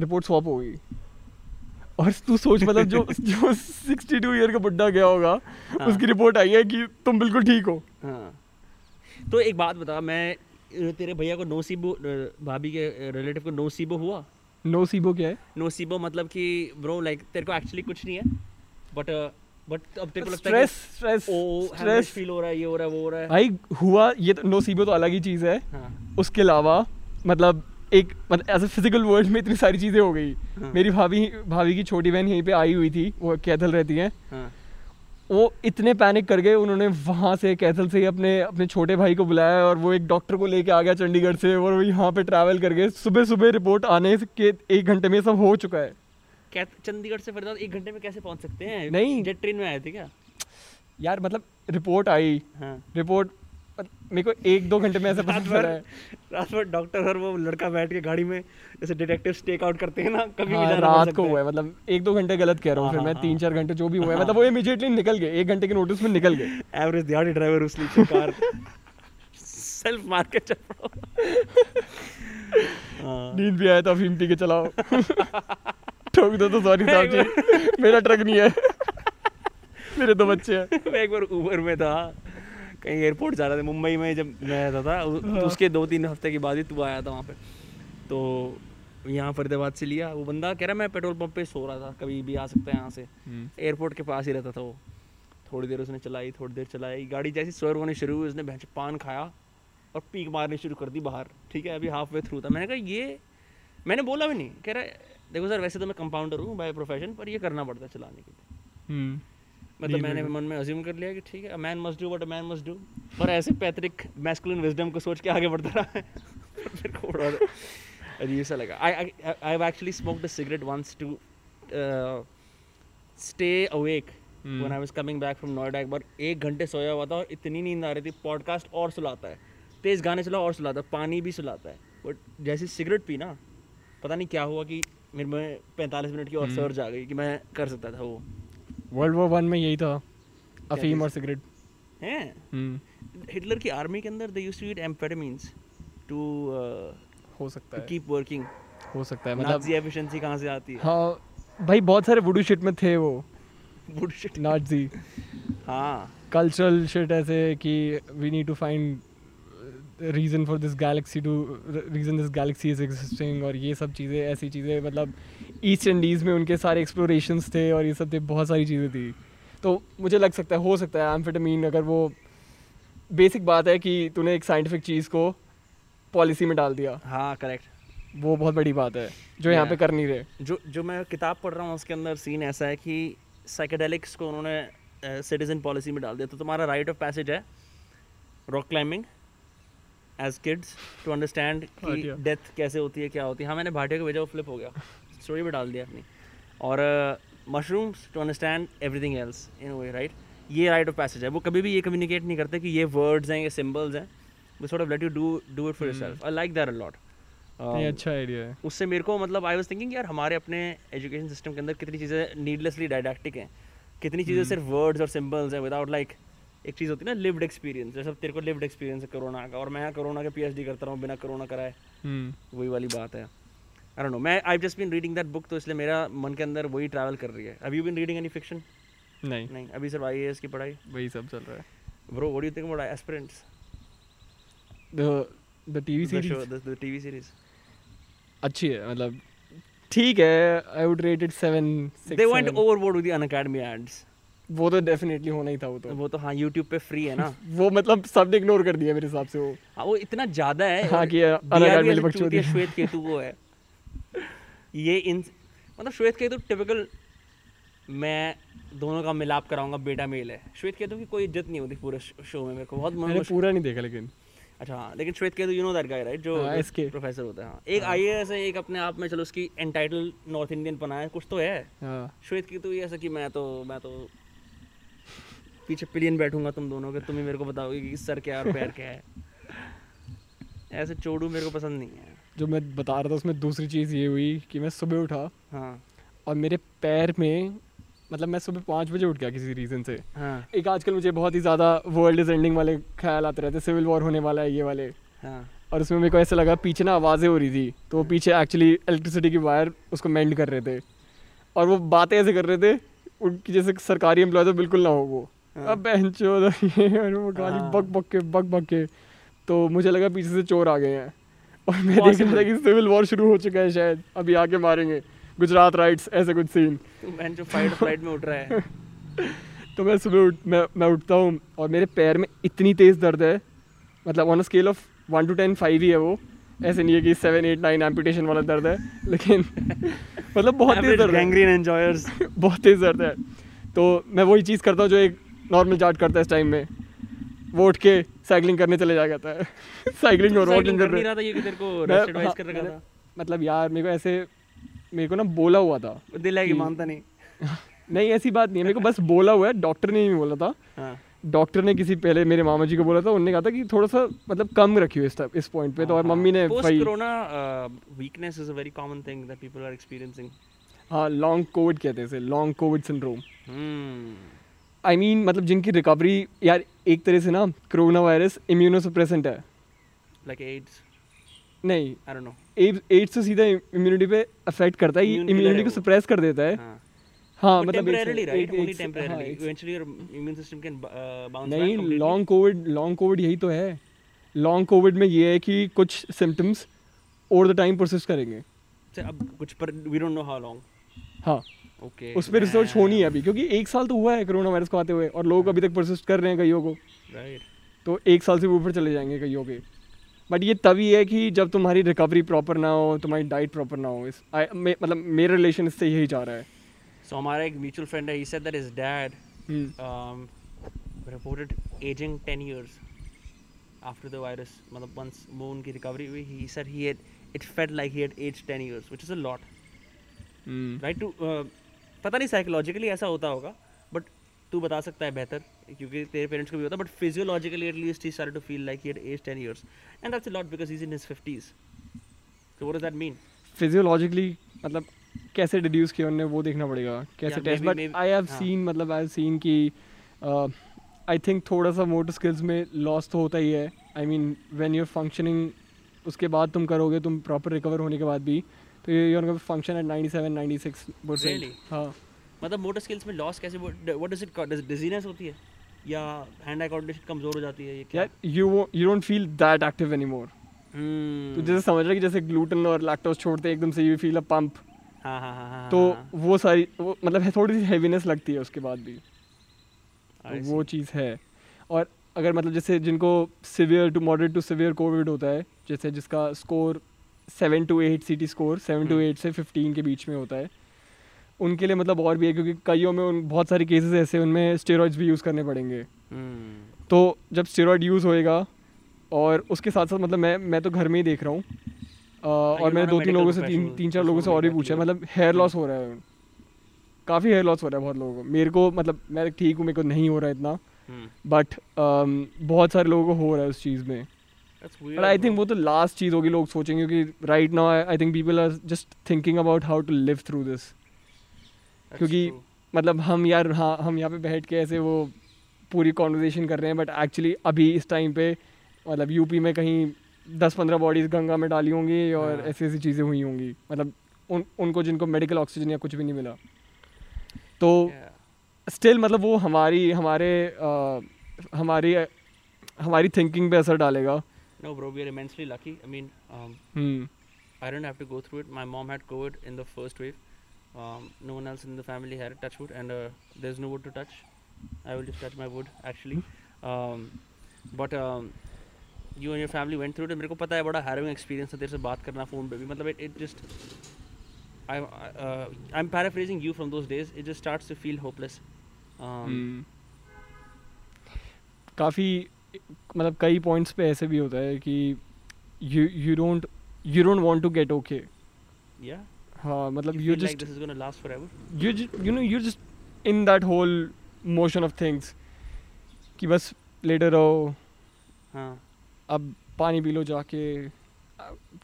रिपोर्ट स्वैप हो गई। और तू सोच मतलब जो जो 62 ईयर का बुड्ढा गया होगा हाँ। उसकी रिपोर्ट आई है कि तुम बिल्कुल ठीक हो। हाँ। तो एक बात बता मैं तेरे भैया को नोसीबो भाभी के रिलेटिव को नोसीबो हुआ? नो सीबो क्या है? नोसीबो मतलब कि ब्रो लाइक तेरे को एक्चुअली कुछ नहीं है? बट बट अब तेरे को लगता है स्ट्रेस स्ट्रेस फील हो रहा है ये हो रहा है वो हो रहा है। भाई हुआ ये तो नो सीबो तो अलग ही चीज़ है। हाँ। उसके अलावा मतलब एक मतलब एज ए फ़िज़िकल वर्ल्ड में इतनी सारी चीज़ें हो गई। हाँ। मेरी भाभी भाभी की छोटी बहन यहीं पे आई हुई थी वो कैथल रहती है। हाँ। वो इतने पैनिक कर गए उन्होंने वहाँ से कैथल से ही अपने अपने छोटे भाई को बुलाया और वो एक डॉक्टर को लेके आ गया चंडीगढ़ से और वो यहाँ पे ट्रैवल कर गए। सुबह सुबह रिपोर्ट आने के एक घंटे में सब हो चुका है। चंडीगढ़ से फरीदाबाद एक घंटे में कैसे पहुँच सकते हैं? नहीं। जेट ट्रेन में आए थे क्या? यार मतलब रिपोर्ट आई। हाँ। रिपोर्ट मेरे को एक दो घंटे में ऐसा रात भर है। रात भर डॉक्टर और वो लड़का बैठ के गाड़ी में जैसे डिटेक्टिव टेक आउट करते हैं ना कभी हाँ, रात को हुआ है मतलब एक दो घंटे गलत कह रहा हूँ हाँ, फिर हाँ, मैं हाँ। तीन चार घंटे जो भी हुआ है। मतलब वो इमीडिएटली निकल गए एक घंटे के नोटिस में निकल गए। एवरेज दिहाड़ी ड्राइवर उस कार सेल्फ मार के चल। नींद भी आया था अफीम पी के चलाओ। ठोक दो तो सॉरी साहब जी। मेरा ट्रक नहीं है। मेरे दो बच्चे हैं। मैं एक बार ऊबर में था। कहीं एयरपोर्ट जा रहा था मुंबई में जब मैं रहता था उ- हाँ। उसके दो तीन हफ़्ते के बाद ही तू आया था वहाँ पे। तो यहाँ फरीदाबाद से लिया वो बंदा कह रहा मैं पेट्रोल पंप पे सो रहा था कभी भी आ सकता है यहाँ से। एयरपोर्ट के पास ही रहता था वो। थोड़ी देर उसने चलाई थोड़ी देर चलाई। गाड़ी जैसी स्वर होने शुरू हुई उसने भैंस पान खाया और पीक मारनी शुरू कर दी बाहर। ठीक है अभी हाफ़ वे थ्रू था। मैंने कहा ये मैंने बोला भी नहीं। कह रहा है, देखो सर वैसे तो मैं कंपाउंडर हूँ बाय प्रोफेशन पर ये करना पड़ता है चलाने के लिए। मतलब मैंने मन में अज्यूम कर लिया कि ठीक है a man must do what a man must do पर ऐसे पैतृक मैस्कुलिन विजडम को सोच के आगे बढ़ता रहा है। फिर को बड़ा अजीब सा लगा। I I have actually smoked a cigarette once to stay awake when I was coming back from Noida एक बार एक घंटे सोया हुआ था और इतनी नींद आ रही थी पॉडकास्ट और सुलाता है। तेज गाने चला और सुलाता है पानी भी सुलाता है। बट जैसे सिगरेट पी ना पता नहीं क्या हुआ कि मेरे में पैंतालीस मिनट की और सर्ज आ गई कि मैं कर सकता था वो। वर्ल्ड वॉर वन में यही था। अफीम और सिगरेट हैं? हिटलर की आर्मी के अंदर they used to eat amphetamines too हो सकता है। कीप वर्किंग हो सकता है मतलब नाजी एफिशिएंसी कहाँ से आती है? हाँ भाई बहुत सारे वुडू शिट में थे वो। बुllshit नाजी हाँ। कल्चरल शिट ऐसे कि we need to find reason for this galaxy to reason this galaxy is existing और ये सब चीज़ें ऐसी चीज़ें मतलब ईस्ट इंडीज़ में उनके सारे एक्सप्लोरेशन थे और ये सब थे बहुत सारी चीज़ें थी। तो मुझे लग सकता है हो सकता है एम्फेटामीन अगर वो बेसिक बात है कि तूने एक साइंटिफिक चीज़ को पॉलिसी में डाल दिया। हाँ करेक्ट वो बहुत बड़ी बात है जो यहाँ पे. कर नहीं रहे। जो जो मैं किताब पढ़ रहा हूँ उसके अंदर सीन ऐसा है कि साइकेडेलिक्स को उन्होंने सिटीजन पॉलिसी में डाल दिया। तो तुम्हारा राइट ऑफ़ पैसेज है rock climbing as kids to understand कि डेथ कैसे होती है क्या होती है। हाँ मैंने भाटिया को भेजा वो फ्लिप हो गया। स्टोरी में डाल दिया अपनी। और mushrooms to understand everything else in way right ये राइट ऑफ़ पैसेज है। वो कभी भी ये कम्युनिकेट नहीं करते कि ये वर्ड्स हैं ये सिम्बल्स हैं। वो sort of let you do do it for yourself I like that a lot ये अच्छा आइडिया है। उससे मेरे को मतलब आई वाज थिंकिंग यार हमारे अपने एजुकेशन सिस्टम के अंदर कितनी चीज़ें नीडलेसली डायडैक्टिक हैं। कितनी चीज़ें सिर्फ़ वर्ड्स और सिंबल्स हैं विदाउट लाइक एक चीज़ होती है ना लिव्ड एक्सपीरियंस जैसे तेरे को लिव्ड एक्सपीरियंस है कोरोना का और मैं यहाँ कोरोना के पीएचडी करता रहा हूँ बिना कोरोना कराए। हम्म वही वाली बात है। आई डोंट नो मैं I just been reading that book तो इसलिए मेरा मन के अंदर वही ट्रैवल कर रही है। अभी you been reading any fiction नहीं। नहीं। अभी सिर्फ़ आई की पढ़ाई? वही सब चल रहा है। Bro what do you think about Aspirants the the TV The series the TV series. अच्छी है मतलब ठीक है I would rate it 7 They went overboard with the Unacademy ads. वो तो डेफिनेटली होना ही था वो तो। वो तो हाँ YouTube पे फ्री है ना। वो मतलब सबने इग्नोर कर दिया मेरे हिसाब से वो। हाँ वो इतना ज़्यादा है। हाँ, कि। श्वेत केतु वो है। ये इन मतलब श्वेत केतु टिपिकल मैं दोनों का मिलाप कराऊँगा बेटा मेल है। श्वेत केतु की कोई इज़्ज़त नहीं होती पूरे शो में मेरे को बहुत मन पूरा नहीं देखा लेकिन। अच्छा हाँ लेकिन Shwet Ketu you know that guy right जो हाँ, SK प्रोफेसर होता है हाँ। एक आईएएस है एक अपने आप में चलो उसकी एंटाइटल नॉर्थ इंडियन पना है कुछ तो है। हाँ। श्वेत केतु ये ऐसा कि मैं तो मैं तो पीछे पिलियन बैठूँगा तुम दोनों के तुम ही मेरे को बताओगे कि सर क्या और पैर क्या है। ऐसे चोड़ू मेरे को पसंद नहीं है। जो मैं बता रहा था उसमें दूसरी चीज़ ये हुई कि मैं सुबह उठा हाँ। और मेरे पैर में मतलब मैं सुबह पाँच बजे उठ गया किसी रीज़न से। हाँ। एक आजकल मुझे बहुत ही ज़्यादा वर्ल्ड इज़ एंडिंग वाले ख्याल आते रहते सिविल वॉर होने वाला है ये वाले। हाँ। और उसमें मेरे को ऐसा लगा पीछे ना आवाज़ें हो रही थी तो वो पीछे एक्चुअली इलेक्ट्रिसिटी की वायर उसको मेंड कर रहे थे। और वो बातें ऐसे कर रहे थे उनकी जैसे सरकारी एम्प्लॉय तो बिल्कुल ना हो वो। हाँ। अब ये और वो गाली हाँ। बक बक के बक बक के तो मुझे लगा पीछे से चोर आ गए हैं। और मैं देख रहा था कि सिविल वॉर शुरू हो चुका है शायद। अभी आके मारेंगे। गुजरात राइट्स ऐसे कुछ सीन तू बहन जो फाइट फ़्लाइट में उठ रहा है। तो मैं सुबह उठ मैं मैं उठता हूँ और मेरे पैर में इतनी तेज़ दर्द है। मतलब on scale of one to ten five ही है वो। ऐसे नहीं है कि सेवन एट नाइन एम्पिटेशन वाला दर्द है लेकिन मतलब बहुत तेज़ दर्द है। गैंग्रीन एंजॉयर्स बहुत तेज़ दर्द है। तो मैं वही चीज़ करता हूँ जो एक नॉर्मल जाट करता है इस टाइम में। वो उठ के साइकिलिंग करने चले जा जाता है। साइकिलिंग और वॉकिंग कर रहे था ये कि तेरे को रेस्ट एडवाइस हाँ, कर रखा था। मतलब यार मेरे को ऐसे मेरे को ना बोला हुआ था दिल है कि मानता नहीं। नहीं ऐसी बात नहीं है। मेरे को बस बोला हुआ है डॉक्टर ने नहीं बोला था। हाँ। डॉक्टर ने किसी पहले मेरे मामा जी को बोला था उन्होंने कहा था कि थोड़ा सा मतलब कम रखियो इस इस पॉइंट पे। तो और मम्मी ने पोस्ट भाई corona weakness is a very common thing that people are experiencing हाँ लॉन्ग कोविड कहते हैं इसे long covid syndrome I mean मतलब जिनकी रिकवरी यार एक तरह से ना कोरोना वायरस इम्यूनोसप्रेसेंट है। लाइक like एड्स नहीं। आई डोंट नो एड्स तो सीधा इम्यूनिटी पे अफेक्ट करता है इम्यूनिटी को सप्रेस कर देता है। हाँ। हाँ मतलब एक- temporarily right? एक- only एक- temporarily. हाँ, एक- eventually your immune system can uh, bounce back नहीं लॉन्ग कोविड लॉन्ग कोविड यही तो है। लॉन्ग कोविड में ये है कि कुछ symptoms over the time process करेंगे। अच्छा, अब कुछ पर we don't know how long हाँ। ओके उस पर रिसर्च होनी है अभी क्योंकि एक साल तो हुआ है कोरोना वायरस को आते हुए और लोग अभी तक परसिस्ट कर रहे हैं कईयों को। राइट तो एक साल से ऊपर चले जाएँगे कईयों के। बट ये तभी है कि जब तुम्हारी रिकवरी प्रॉपर ना हो तुम्हारी डाइट प्रॉपर ना हो इस I- मे- मतलब मेरा रिलेशन इससे यही जा रहा है। सो हमारा एक म्यूचुअल फ्रेंड है he said that his dad reported aging 10 years after the virus. मतलब once वो उनकी recovery हुई, he said he had it felt like he had aged 10 years, which is a lot, hmm. right? To uh, पता नहीं psychologically ऐसा होता होगा, but तू बता सकता है बेहतर क्योंकि तेरे पेरेंट्स को भी होता but physiologically at least he to feel like he had age 10 years and that's a lot because he's in his 50s so what does that physiologically मतलब कैसे डिड्यूस किया उन्होंने वो देखना पड़ेगा। कैसे test but I have. Seen मतलब I have scene कि आई थिंक थोड़ा सा मोटर स्किल्स में लॉस तो होता ही है। I mean when your functioning उसके बाद तुम करोगे तुम प्रॉपर रिकवर होने के बाद भी तो your function at 97 96 percent Really? हाँ। मतलब मोटर स्किल्स में लॉस कैसे व्हाट डज इट डिजीनेस होती है? या हैंड आई कोऑर्डिनेशन कमज़ोर हो जाती है ये क्या? You you don't feel that active anymore hmm तो जैसे समझ रहा कि जैसे ग्लूटेन और लैक्टोज छोड़ते एकदम से यू फील अ पंप हाँ हाँ हाँ हाँ तो हाँ, वो सारी वो मतलब है थोड़ी सी हैवीनेस लगती है उसके बाद भी। तो वो चीज़ है। और अगर मतलब जैसे जिनको severe to moderate to severe covid होता है जैसे जिसका score seven to eight C T score seven to hmm. Eight से फिफ्टीन के बीच में होता है। उनके लिए मतलब और भी है क्योंकि कईयों में उन बहुत सारे केसेस ऐसे उनमें स्टेरॉइड्स भी यूज़ करने पड़ेंगे। हम्म। तो जब स्टेरॉइड यूज़ होएगा और उसके साथ साथ मतलब मैं मैं तो घर में ही देख रहा हूँ अ, और मैंने दो तीन लोगों से तीन तीन चार लोगों से और भी पूछा मतलब हेयर लॉस हम्म। हो रहा है। काफ़ी हेयर लॉस हो रहा है बहुत लोगों को। मेरे को मतलब मैं ठीक हूँ मेरे को नहीं हो रहा है इतना। हम्म। बट बहुत सारे लोगों को हो रहा है उस चीज़ में। But I. थिंक वो तो लास्ट चीज़ होगी लोग सोचेंगे कि right now I think people are just thinking about how to live through this क्योंकि true. मतलब हम यार हाँ हम यहाँ पे बैठ के ऐसे वो पूरी कॉन्वर्जेशन कर रहे हैं बट एक्चुअली अभी इस टाइम पे मतलब यूपी में कहीं दस पंद्रह बॉडीज गंगा में डाली होंगी और हाँ। ऐसी ऐसी चीज़ें हुई होंगी मतलब उन उनको जिनको मेडिकल ऑक्सीजन या कुछ भी नहीं मिला तो स्टिल Yeah. मतलब वो हमारी हमारे अ, हमारी हमारी थिंकिंग पे असर डालेगा No, bro, we are immensely lucky. I mean, um, Hmm. I didn't have to go through it. My mom had COVID in the first wave. Um, no one else in the family had it, touch wood, and uh, there's no wood to touch. I will just touch my wood, actually. Um, but um, you and your family went through it. मेरे को पता है बड़ा harrowing experience था तेरे से बात करना phone पे भी मतलब it, it just I, I uh, I'm paraphrasing you from those days. It just starts to feel hopeless. Um, हम्म। काफ़ी मतलब कई पॉइंट्स पे ऐसे भी होता है कि you you don't you don't want to get okay Yeah. हाँ मतलब you just is gonna last forever. you ju- you know you're just in that whole motion of things कि बस लेटे रहो हाँ. अब पानी पी लो जाके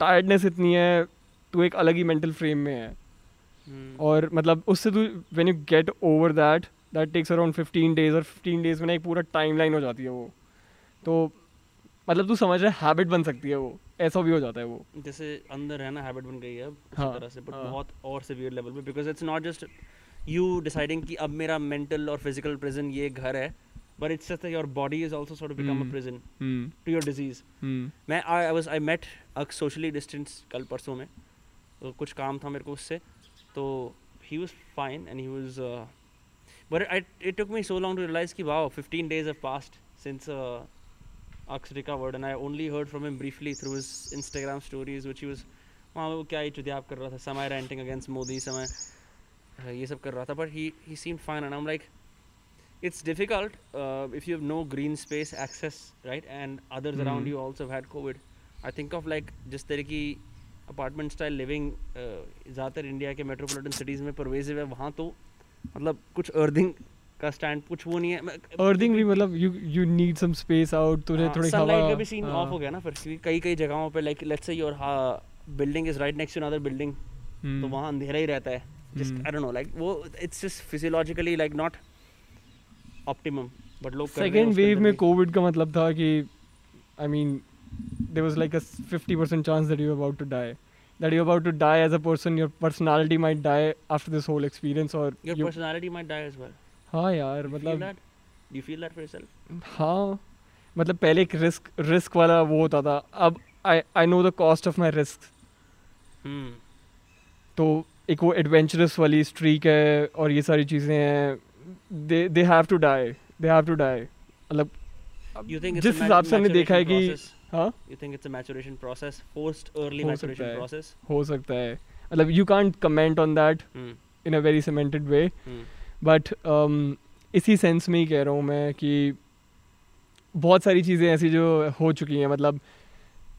टायर्डनेस इतनी है तू एक अलग ही मेंटल फ्रेम में है Hmm. और मतलब उससे तू when you get over that that takes around 15 days और 15 डेज़ में ना एक पूरा टाइमलाइन हो जाती है वो तो मतलब तू समझ रहा है हैबिट बन सकती है वो ऐसा भी हो जाता है वो जैसे अंदर है ना हैबिट बन गई है अब हाँ, तरह से बट हाँ। बहुत और सिवियर लेवल पे because it's not just you deciding कि अब मेरा मेंटल और फ़िज़िकल प्रिजन ये घर है but it's just your body is also sort of become a. Prison to your disease मैं I was I met a socially distance कल परसों में तो कुछ काम था मेरे को उससे तो he was fine and he was but I it took me so long to realise कि wow 15 days have passed since uh, Aksh recovered and I only heard from him briefly through his Instagram stories which use वहाँ वो क्या ही चुद्याप कर रहा था समय renting against Modi समय हाँ, ये सब कर रहा था but he he seem fine and I am like it's difficult if you have no green space access right and others around you also had covid I think of like जिस तरह की अपार्टमेंट स्टाइल लिविंग ज़्यादातर India के metropolitan cities में pervasive है वहाँ तो मतलब कुछ अर्थिंग का स्टैंड कुछ वो नहीं है। अर्थिंग भी मतलब you you need some space out तुझे हाँ, थोड़ी हवा का भी सीन हाँ, ऑफ़ हो गया ना फिर क्योंकि कई कई जगहों पे like let's say your building is right next to another building तो हम्म, वहाँ अंधेरा ही रहता है। Just. I don't know like वो it's just physiologically like not optimum but लोग हैं सेकेंड वेव में कोविड का मतलब था कि I mean there was like a 50% chance that you're about to die. That you're about to die as a person your personality might die after this whole experience or your you, personality might die as well. हाँ यार मतलब you feel that for yourself? हाँ मतलब पहले एक risk risk वाला वो होता था। अब I I know the cost of my risk तो एक वो एडवेंचरस वाली स्ट्रीक है और ये सारी चीज़ें हैं। They they have to die they have to die मतलब जिस हिसाब से हमने देखा है कि हाँ? Think it's a maturation process? Forced early हो maturation सकता है। सकता है। मतलब you can't comment on that in a very cemented way but um, इसी सेंस में ही कह रहा हूँ मैं कि बहुत सारी चीज़ें ऐसी जो हो चुकी हैं मतलब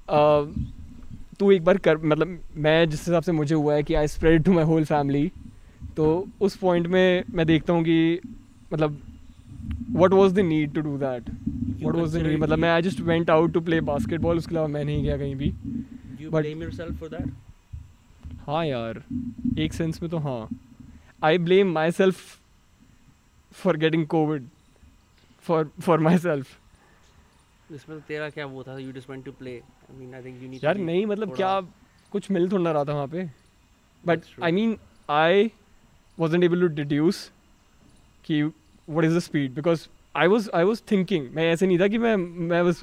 uh, तू एक बार कर मतलब मैं जिस हिसाब से मुझे हुआ है कि I spread to my whole family तो उस पॉइंट में मैं देखता हूँ कि मतलब what was the need to do that what was the need मतलब मैं I just went out to play basketball उसके अलावा मैं नहीं गया कहीं भी। Do you but- blame yourself for that? हाँ यार एक सेंस में तो हाँ। I blame myself for getting covid for for myself इसमें तो तेरा क्या वो था you this to play I mean I think you need यार नहीं मतलब क्या कुछ मिल थोड़ा रहा था वहाँ पे? But I mean I wasn't able to deduce कि what is the speed because I was I was thinking मैं ऐसे नहीं था कि मैं मैं बस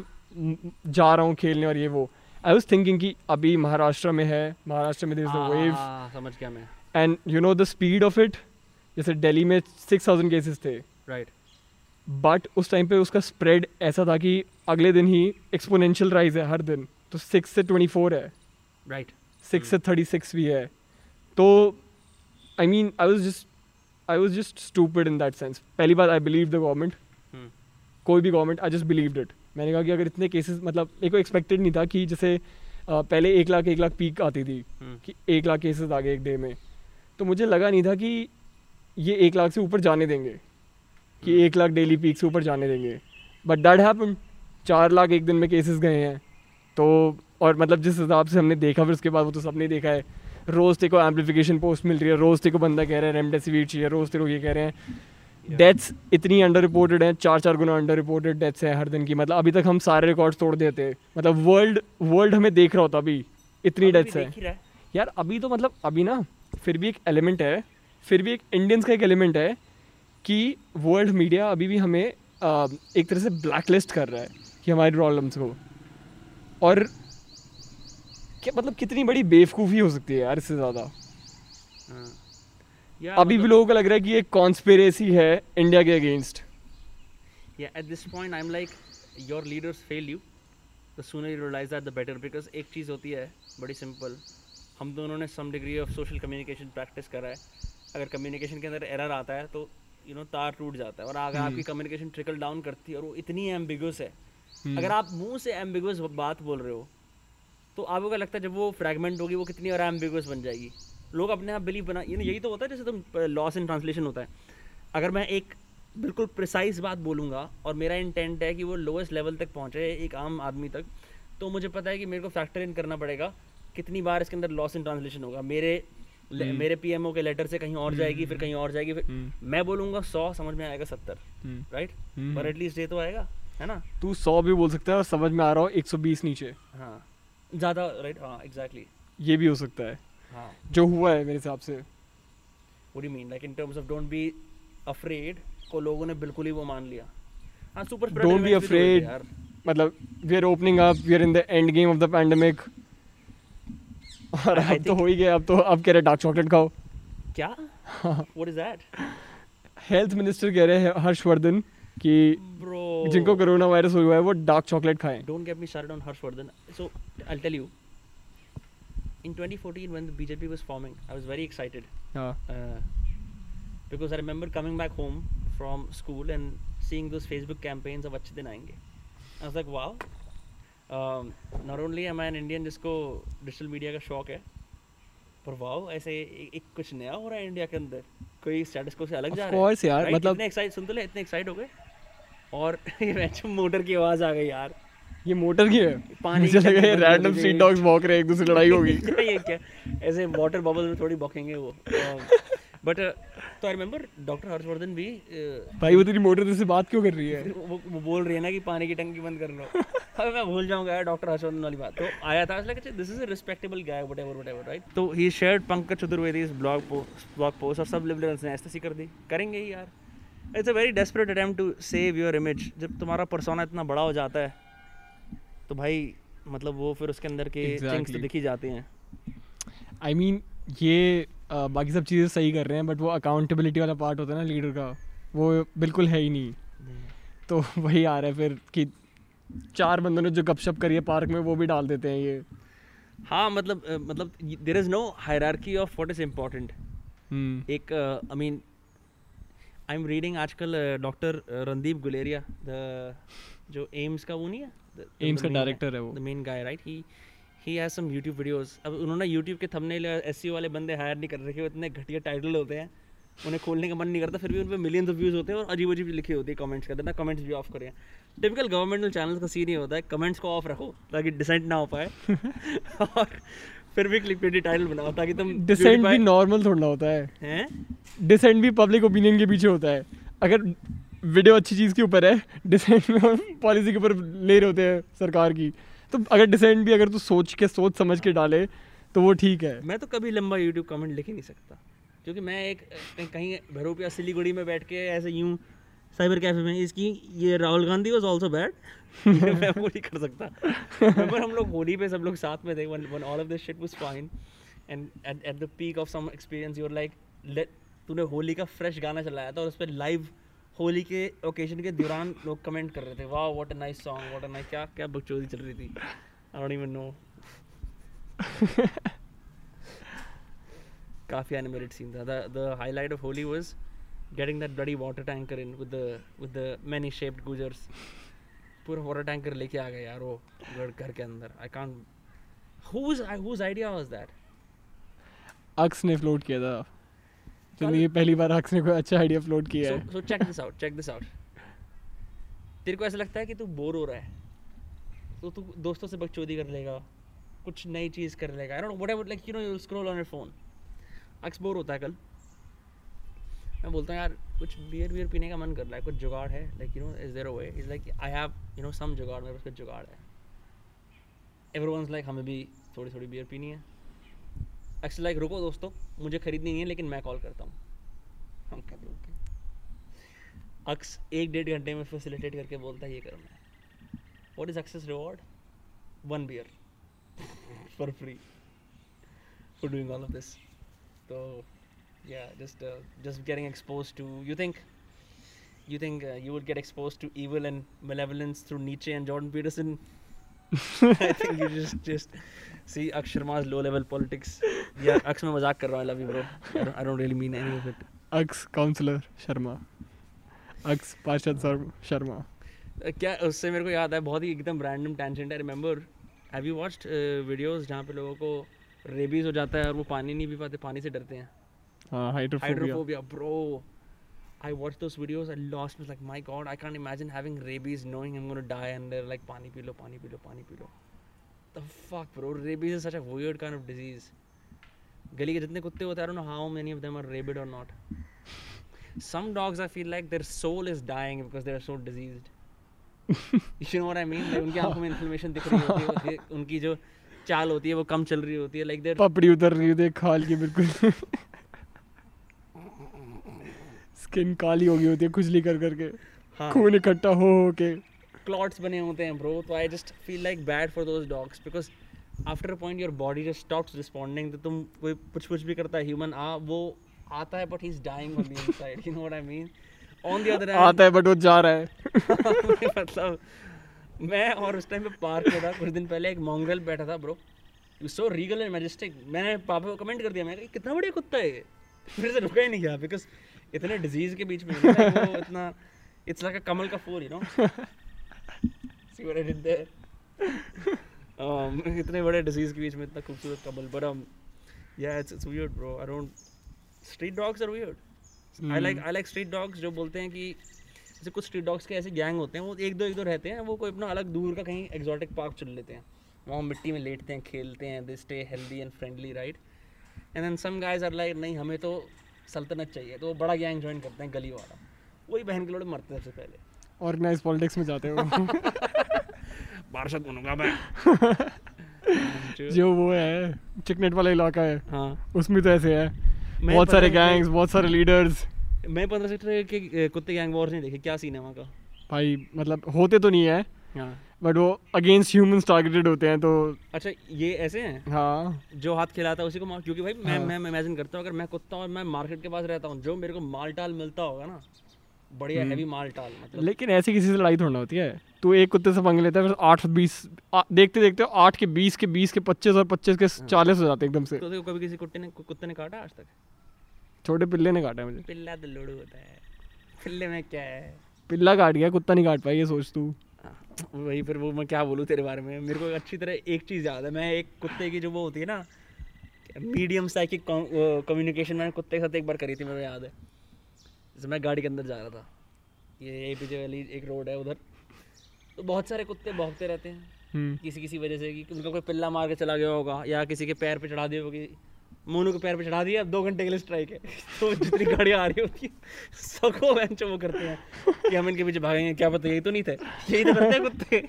जा रहा हूँ खेलने और ये वो। आई वॉज़ थिंकिंग कि अभी महाराष्ट्र में है महाराष्ट्र में दिस वेव हाँ, समझ गया मैं। And you know the speed of it जैसे दिल्ली में सिक्स थाउज़ेंड केसेस थे। राइट बट उस टाइम पे उसका स्प्रेड ऐसा था कि अगले दिन ही एक्सपोनेंशियल राइज है हर दिन। तो सिक्स से ट्वेंटी फोर है राइट सिक्स से थर्टी सिक्स भी है। तो I mean I was just I was just stupid in that sense पहली बार आई बिलीव द गवर्नमेंट। कोई भी government I just believe it मैंने कहा कि अगर इतने केसेस मतलब मेरे को एक्सपेक्टेड नहीं था कि जैसे पहले एक लाख एक लाख पीक आती थी कि एक लाख केसेस आ गए एक डे में। तो मुझे लगा नहीं था कि ये एक लाख से ऊपर जाने देंगे कि हम्म। एक लाख डेली पीक से ऊपर जाने देंगे। बट दैट हैपन चार लाख एक दिन में केसेस गए हैं। तो और मतलब जिस हिसाब से हमने देखा फिर उसके बाद वो तो सबने देखा है। रोज़ तेरे को एम्पलीफिकेशन पोस्ट मिल रही है रोज़ तेरे को बंदा कह रहा है रेमडेसिविर चाहिए रोज़ तेरे को ये कह रहे हैं। डेथ्स इतनी अंडर रिपोर्टेड हैं चार चार गुना अंडर रिपोर्टेड डेथ्स हैं हर दिन की। मतलब अभी तक हम सारे रिकॉर्ड्स तोड़ देते मतलब वर्ल्ड वर्ल्ड हमें देख रहा होता अभी। इतनी डेथ्स है। यार अभी तो मतलब अभी ना फिर भी एक एलिमेंट है फिर भी एक इंडियंस का एक एलिमेंट है कि वर्ल्ड मीडिया अभी भी हमें अ, एक तरह से ब्लैक लिस्ट कर रहा है कि हमारी प्रॉब्लम्स को और क्या मतलब कितनी बड़ी बेवकूफ़ी हो सकती है यार इससे ज़्यादा हाँ। या अभी भी मतलब- लोगों को लग रहा है कि ये कॉन्स्पेरेसी है इंडिया के against Yeah, at this point, I'm like, your leaders fail you. The sooner you realize that, the better. Because एक चीज़ होती है बड़ी सिंपल हम दोनों ने some degree of social communication practice करा है अगर कम्युनिकेशन के अंदर एरर आता है तो यू नो तार टूट जाता है और अगर आपकी कम्युनिकेशन ट्रिकल डाउन करती है और वो इतनी एम्बिगुअस है। अगर आप मुँह से एम्बिगुअस बात बोल रहे हो तो आपको क्या लगता है जब वो फ्रैगमेंट होगी वो कितनी और एम्बिगुअस बन जाएगी? लोग अपने आप बिलीव बना ये यही तो होता है जैसे तुम लॉस इन ट्रांसलेशन होता है। अगर मैं एक बिल्कुल प्रिसाइज बात बोलूँगा और मेरा इंटेंट है कि वो लोएस्ट लेवल तक पहुँचे एक आम आदमी तक तो मुझे पता है कि मेरे को फैक्टर इन करना पड़ेगा कितनी बार इसके अंदर लॉस इन ट्रांसलेशन होगा। मेरे मेरे पीएमओ के लेटर से कहीं और जाएगी फिर कहीं और जाएगी फिर मैं बोलूँगा सौ समझ में आएगा सत्तर राइट पर एटलीस्ट ये तो आएगा है ना? तू सौ भी बोल सकता है और समझ में आ रहा हो 120 नीचे। हाँ ज़्यादा राइट हाँ एग्जैक्टली ये भी हो सकता है। हाँ। जो हुआ है मेरे हिसाब से। Do you mean? Like in terms of don't be afraid को लोगों ने बिल्कुल ही वो मान लिया। हाँ सुपर be afraid. यार। मतलब we are opening up we are in the end game of the pandemic और अब तो हो ही गया अब तो अब कह रहे डार्क चॉकलेट खाओ क्या what is that health minister कह रहे हैं हर्षवर्धन कि bro जिनको कोरोना वायरस हुआ है वो डार्क चॉकलेट खाएँ don't get me started on Harshvardhan so I'll tell you in 2014 when the BJP was forming I was very excited हाँ uh, because I remember coming back home from school and seeing those Facebook campaigns of अच्छे दिन आएँगे I was like wow um, not only am I an Indian जिसको digital media का शौक है पर wow ऐसे एक कुछ नया हो रहा है इंडिया के अंदर। कोई स्टेटस को से अलग जा रहा course यार, Right? मतलब- इतने एक्साइट सुन तो ले इतने एक्साइट हो गए। और ये मोटर की आवाज़ आ गई यार। ये मोटर की है? पानी की लगा ये रैंडम हो। स्ट्रीट डॉग्स भौंक रहे हैं एक दूसरे लड़ाई होगी। क्या ये क्या? ऐसे वाटर बबल में थोड़ी बॉकेंगे वो। बट तो आई रिमेम्बर डॉक्टर हर्षवर्धन भी uh, भाई वो तेरी मोटर से बात क्यों कर रही है? वो, वो बोल रही है ना कि पानी की टंकी बंद कर लो। अबे मैं भूल जाऊँगा यार डॉक्टर हर्षवर्धन वाली बात। तो आया था like this is a respectable guy whatever whatever right तो ही शेयर्ड पंकज चतुर्वेदी इस ब्लॉग पोस्ट ब्लॉग पोस्ट और सब लिबरल्स ने ऐसे कर दी। करेंगे ही यार। It's a very desperate attempt to save your image जब तुम्हारा पर्सोना इतना बड़ा हो जाता है तो भाई मतलब वो फिर उसके अंदर के चिंक्स तो Exactly. दिख ही जाते हैं। आई मीन ये बाकी सब चीज़ें सही कर रहे हैं बट वो अकाउंटेबिलिटी वाला पार्ट होता है ना लीडर का वो बिल्कुल है ही नहीं। तो वही आ रहा है फिर कि चार बंदों ने जो गपशप करी है पार्क में वो भी डाल देते हैं ये। हाँ मतलब मतलब there is no hierarchy of what is important एक I mean I am reading आजकल डॉक्टर रणदीप गुलेरिया द जो एम्स का वो नहीं है? एम्स का डायरेक्टर है वो। The main guy right he he has some YouTube videos अब उन्होंने यूट्यूब के थमने थंबनेल एस वाले बंदे हायर नहीं कर रखे इतने घटिया टाइटल होते हैं। उन्हें खोलने का मन नहीं करता फिर भी उन पर मिलियंस ऑफ़ व्यूज़ होते हैं और अजीब अजीब लिखे होते हैं कमेंट्स के अंदर ना कमेंट्स भी ऑफ़ करें। टिपिकल गवर्नमेंटल चैनल का सीन ही होता है कमेंट्स को ऑफ़ रखो ताकि डिसेंट ना हो पाए। और फिर भी क्लिक टाइटल बनाओ ताकि तुम डिसेंट भी नॉर्मल थोड़ा होता है। हैं? डिसेंट भी पब्लिक ओपिनियन के पीछे होता है। अगर वीडियो अच्छी चीज़ के ऊपर है डिसेंट में पॉलिसी के ऊपर ले रहे होते हैं सरकार की। तो अगर डिसेंट भी अगर तू सोच के, सोच समझ के डाले तो वो ठीक है। मैं तो कभी लंबा यूट्यूब कमेंट लिख ही नहीं सकता। क्योंकि मैं एक कहीं- कहीं भरोपिया सिलीगुड़ी में बैठ के ऐसे यूँ साइबर कैफ़े में इसकी, ये Rahul Gandhi was also bad मैं वो नहीं कर सकता। रिमेंबर हम लोग होली पे सब लोग साथ में थे of some experience, you were like तूने होली का फ्रेश गाना चलाया था और उस पर लाइव होली के ओकेजन के दौरान लोग कमेंट कर रहे थे वाह what a nice song what a nice क्या क्या बकचोदी चल रही थी? आई डोंट इवन नो काफ़ी एनिमेटेड सीन था। The the highlight of holi was getting that bloody water tanker in with the with the many shaped gujars पूरा water tanker लेके आ गए यार वो घर के अंदर। I can't whose whose idea was that? Aksh ने फ्लोट किया था। ज़िंदगी पहली बार अक्स ने कोई अच्छा आइडिया फ्लोट किया है। So check this out, check this out. तेरे को ऐसा लगता है कि तू बोर हो रहा है? तो तू दोस्तों से बकचोदी कर लेगा, कुछ नई चीज़ कर लेगा। I don't know whatever like you know you scroll on your phone Aksh bore होता है कल। मैं बोलता हूँ, यार, कुछ बियर बियर पीने का मन कर रहा है, कुछ जुगाड़ है। Like you know is there a way is like I have you know some jugaad, मेरे पास कुछ जुगाड़ है। एवरीवनस लाइक हमें भी थोड़ी थोड़ी बियर पीनी है। एक्चुअली लाइक रुको दोस्तों, मुझे खरीदनी नहीं है, लेकिन मैं कॉल करता हूँ। अक्स एक डेढ़ घंटे में फैसिलिटेट करके बोलता है, ये करो मैं what is excess reward one beer for free for doing all of this तो या just just getting expose to you think you think you would get expose to evil and malevolence through Nietzsche and Jordan Peterson I think you just just see Aksh Sharma's low level politics. Yeah, Aksh मैं मज़ाक कर रहा हूँ. I love you, bro. I don't, I don't really mean any of it. Aksh councillor Sharma पार्षद सर- Sharma Uh, क्या उससे मेरे को याद है बहुत ही एकदम रैंडम टेंजेंट है remember have you watched videos uh, जहाँ पे लोगों को रेबीज हो जाता है और वो पानी नहीं पी पाते पानी से डरते हैं हाँ hydrophobia bro I watched those videos. I lost. Was like, my God, I can't imagine having rabies, knowing I'm gonna die, and they're like, "Pani pilo, pani pilo, pani pilo." The fuck, bro? Rabies is such a weird kind of disease. गली के जितने कुत्ते होते हैं, I don't know how many of them are rabid or not. Some dogs, I feel like their soul is dying because they're so diseased. you know what I mean? Like उनकी आँखों में inflammation दिख रही होती है, दे- उनकी जो चाल होती है वो कम चल रही होती है, like they're पपड़ी उतर रही होती है खाल की बिल्कुल स्किन काली हो गई होती है खुजली कर करके हाँ. खून इकट्ठा हो हो के clots बने होते हैं bro. तो just feel like bad for those dogs because after a point your body just stops responding तो तुम कोई कुछ कुछ भी करता है human आ वो आता है but he's dying on the inside. You know what I mean? On the other hand आता है बट वो जा रहा है. मतलब मैं और उस टाइम पे पार्क में था कुछ दिन पहले एक मोंगल बैठा था bro you so regal and majestic मैंने पापा को कमेंट कर दिया मैं कहा, कितना बढ़िया कुत्ता है ये. फिर से रुका ही नहीं गया बिकॉज़ इतने डिज़ीज़ के बीच में वो इतना इट्स लाइक अ कमल का फूल you know see what I did there um इतने बड़े डिज़ीज़ के बीच में इतना खूबसूरत कमल but um yeah it's it's weird bro. I don't street dogs are weird. I like I like street dogs जो बोलते हैं कि जैसे कुछ स्ट्रीट डॉग्स के ऐसे गैंग होते हैं वो एक दो एक दो रहते हैं वो कोई अपना अलग दूर का कहीं एक्जॉटिक पार्क चुन लेते हैं। वहाँ मिट्टी में लेटते हैं खेलते हैं they stay healthy and friendly right and then some guys are like नहीं हमें तो सल्तनत चाहिए तो वो बड़ा गैंग ज्वाइन करते हैं गली वाला। वही बहन के लोड़े मरते हैं सबसे पहले। ऑर्गेनाइज पॉलिटिक्स में जाते हो। पार्षद बनूँगा मैं। जो वो है चिकनेट वाला इलाका है। हाँ। उसमें तो ऐसे है। बहुत सारे गैंग्स बहुत सारे लीडर्स मैं पंद्रह सेक्टर के कुत्ते गैंग वॉर्स नहीं देखे क्या सीन है वहाँ का? भाई मतलब होते तो नहीं है हाँ। बट वो अगेंस्ट ह्यूमंस टारगेटेड होते हैं तो अच्छा ये ऐसे हैं? हाँ। जो हाथ खिलाता है उसी को मार क्योंकि भाई मैं हाँ। मैं इमेजिन करता हूँ अगर मैं कुत्ता और मैं मार्केट के पास रहता हूँ जो मेरे को माल टाल मिलता होगा ना बढ़िया हैवी माल टाल मतलब। लेकिन ऐसी किसी से लड़ाई थोड़ा होती है। तू एक कुत्ते से पंगे लेता है फिर आठ बीस आ- देखते देखते आठ के बीस के बीस के पच्चीस और पच्चीस के चालीस हो जाते हैं एकदम से। तो कभी किसी कुत्ते ने कुत्ते ने काटा आज तक? छोटे पिल्ले ने काटा मुझे। पिल्ला तो लोड़ू होता है। पिल्ले में क्या है? पिल्ला काट गया कुत्ता नहीं काट पाया ये सोच तू। हाँ, वही फिर वो मैं क्या बोलूँ तेरे बारे में? मेरे को अच्छी तरह एक चीज़ याद है। मैं एक कुत्ते की जो वो होती है ना मीडियम साइकिक कम्युनिकेशन मैंने कुत्ते के साथ एक बार करी थी मेरे याद है। जैसे मैं गाड़ी के अंदर जा रहा था। ये ए पीछे वाली एक रोड है उधर। तो बहुत सारे कुत्ते भौंकते रहते हैं। हम्म। किसी किसी वजह से कि उनका कोई पिल्ला मार के चला गया होगा या किसी के पैर पे चढ़ा दिया होगी मोनू के पैर पे चढ़ा दिया अब दो घंटे के लिए स्ट्राइक है। तो जितनी गाड़ियाँ आ रही होती है सबको वो करते हैं कि हम इनके पीछे भागेंगे। क्या पता यही तो नहीं थे। यही तो करते हैं कुत्ते।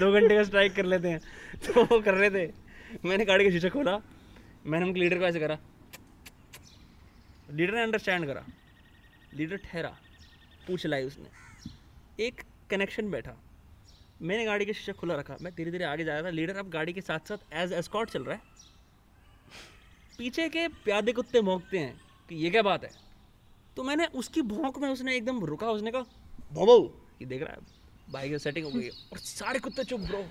दो घंटे का स्ट्राइक कर लेते हैं। तो वो कर रहे थे। मैंने गाड़ी का शीशा खोला। मैंने उनके लीडर को ऐसे करा। लीडर ने अंडरस्टैंड करा। लीडर ठहरा, पूछ लाई उसने। एक कनेक्शन बैठा। मैंने गाड़ी का शीशा खुला रखा। मैं धीरे धीरे आगे जा रहा था। लीडर अब गाड़ी के साथ साथ एज एस्कॉट चल रहा है। पीछे के प्यादे कुत्ते भोंकते हैं कि ये क्या बात है? तो मैंने उसकी भोंक में उसने एकदम रुका। उसने कहा भोबो ये देख रहा है, बाइक सेटिंग हो गई है। और सारे कुत्ते चुप ब्रो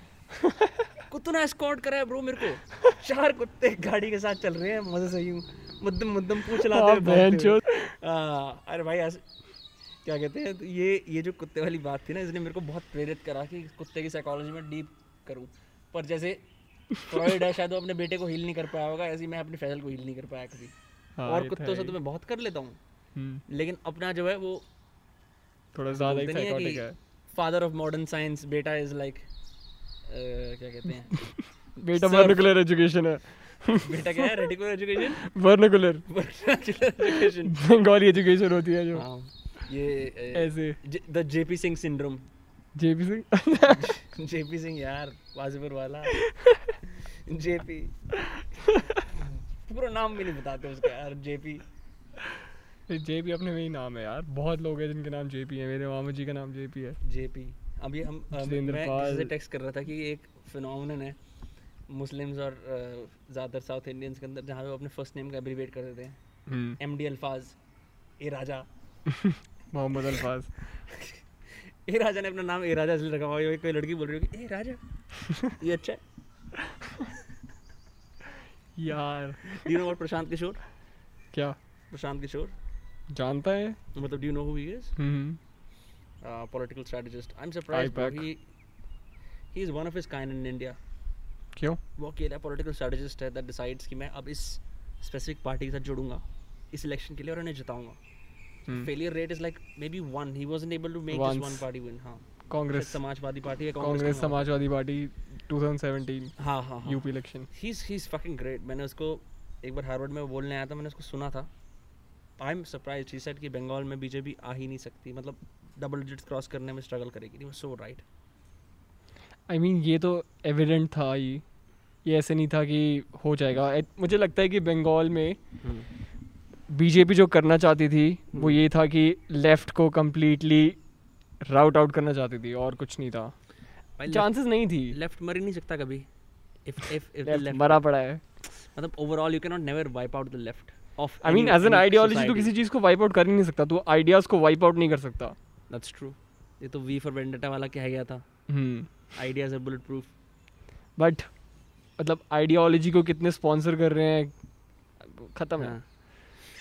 कुत्तों ने एस्कॉर्ट करा है ब्रो मेरे को। चार कुत्ते गाड़ी के साथ चल रहे हैं। मज़े से यूँ। मुद्दम मुद्दम पूछ लाते हाँ, अरे भाई ऐसे क्या कहते हैं तो ये ये जो कुत्ते वाली बात थी ना इसने मेरे को बहुत प्रेरित करा कि कुत्ते की साइकोलॉजी में डीप करूँ। पर जैसे फ्रॉइड है शायद वो अपने बेटे को हील नहीं कर पाया होगा ऐसे मैं अपने फैसल को हील नहीं कर पाया कभी। हाँ, और तो कुत्तों से तो मैं बहुत कर लेता हूँ। हम्म, लेकिन अपना जो है वो थोड़ा ज़्यादा ही है फादर ऑफ़ मॉडर्न साइंस बेटा इज़ लाइक क्या कहते हैं? बेटा Sir. एजुकेशन है। बेटा क्या है? Radicular education vernacular education Bengali education होती है जो। हाँ। ये ऐसे। The JP Singh syndrome JP Singh JP Singh यार वाजीपुर वाला। जेपी पूरा नाम भी नहीं बताते उसका यार जेपी जेपी अपने में ही नाम है यार। बहुत लोग हैं जिनके नाम जेपी है। मेरे मामा जी का नाम जेपी है। जेपी अभी हम मैं टेक्स्ट कर रहा था कि एक फिनोमिनन है। मुस्लिम्स और ज़्यादातर साउथ इंडियंस के अंदर जहाँ पे वो अपने फ़र्स्ट नेम का एब्रीवेट कर देते हैं। एम डी अल्फाज ए राजा। मोहम्मद अल्फाज। ए राजा ने अपना नाम ए राजा इसलिए रखा हुआ कोई लड़की बोल रही होगी ए राजा ये अच्छा है? यार। You know what Prashant Kishor क्या? प्रशांत किशोर जानता है? मतलब do know who he is political strategist I am surprised he he is one of his kind in India क्यों? वो अकेला पॉलिटिकल स्ट्रेटजिस्ट है दैट डिसाइड्स कि मैं अब इस स्पेसिफिक पार्टी के साथ जुड़ूँगा इस इलेक्शन के लिए और उन्हें जिताऊँगा। Failure rate is like may be one he wasn't able to make this one party win हाँ। कांग्रेस समाजवादी पार्टी है कांग्रेस समाजवादी पार्टी 2017 हाँ हाँ UP election he is he is fucking great मैंने उसको एक बार हार्वर्ड में बोलने आया था मैंने उसको सुना था। I am surprise he said कि बंगाल में बीजेपी आ ही नहीं सकती। मतलब डबल डिजिट्स क्रॉस करने में स्ट्रगल करेगी। Was so right I mean ये तो एविडेंट था ही। ये ऐसे नहीं था कि हो जाएगा। मुझे लगता है कि बंगाल में बीजेपी जो करना चाहती थी वो हम्म। ये था कि लेफ़्ट को कम्प्लीटली राउट आउट करना चाहती थी और कुछ नहीं था। चांसेस नहीं थी। लेफ़्ट मर ही नहीं सकता कभी। इफ़ इफ़ इफ़ मरा पड़ा है। मतलब overall you can not never wipe out the left of I mean as an ideology तो किसी चीज़ को वाइप आउट कर ही नहीं सकता। तो आइडियाज़ को वाइप आउट नहीं कर सकता। दैट्स ट्रू ये तो वी फॉर वेंडेटा वाला कह गया था। हम्म ideas are bullet proof but मतलब आइडियोलॉजी को कितने स्पॉन्सर कर रहे हैं खत्म है।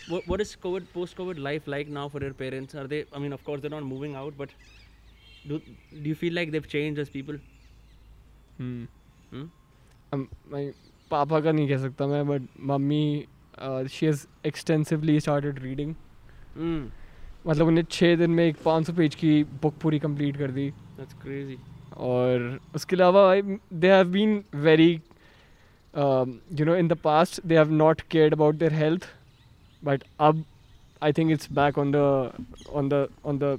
What is covid post covid life like now for your parents are they I mean of they not moving out but do you feel like they have as people पापा का नहीं कह सकता मैं but mummy she has extensively started reading मतलब उन्हें छः दिन में एक पाँच सौ पेज की बुक पूरी कंप्लीट कर दी। That's crazy. और उसके अलावा they have been very you know in the past they have not cared about their health but अब I think it's back on the on the on the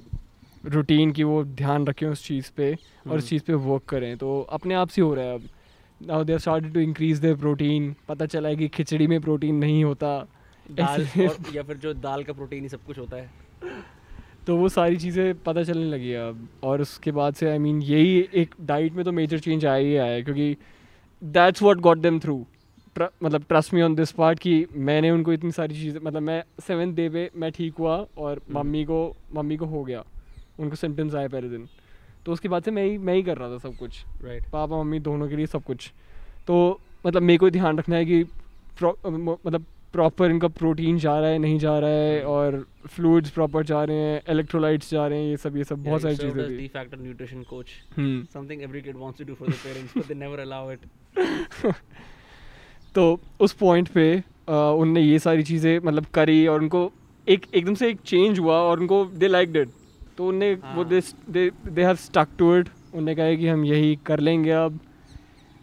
routine की वो ध्यान रखें उस चीज़ पे और उस Hmm. चीज़ पे वर्क करें। तो अपने आप से हो रहा है अब। Now they started to increase their protein पता चला है कि खिचड़ी में प्रोटीन नहीं होता। दाल और या फिर जो दाल का प्रोटीन ही सब कुछ होता है। तो वो सारी चीज़ें पता चलने लगी अब। और उसके बाद से आई I मीन mean, यही एक डाइट में तो मेजर चेंज आया ही आया क्योंकि that's what got them through मतलब trust me on this part कि मैंने उनको इतनी सारी चीज़ें मतलब मैं सेवन डे पे मैं ठीक हुआ और हम्म। मम्मी को मम्मी को हो गया। उनको सिम्टम्स आए पहले दिन। तो उसके बाद से मैं ही मैं ही कर रहा था सब कुछ। Right right. पापा मम्मी दोनों के लिए सब कुछ। तो मतलब मेरे को ध्यान रखना है कि मतलब प्रॉपर इनका प्रोटीन जा रहा है नहीं जा रहा है। और फ्लूड्स प्रॉपर जा रहे हैं इलेक्ट्रोलाइट्स जा रहे हैं ये सब ये सब बहुत सारी चीज़ें थी nutrition coach. Hmm, Something every kid wants to do for their parents, but they never allow it. तो उस पॉइंट पे उनने ये सारी चीज़ें मतलब करी और उनको एक एकदम से एक चेंज हुआ और उनको दे लाइक डिट तो उनने वो। They they have stuck to it उनने कहा कि हम यही कर लेंगे अब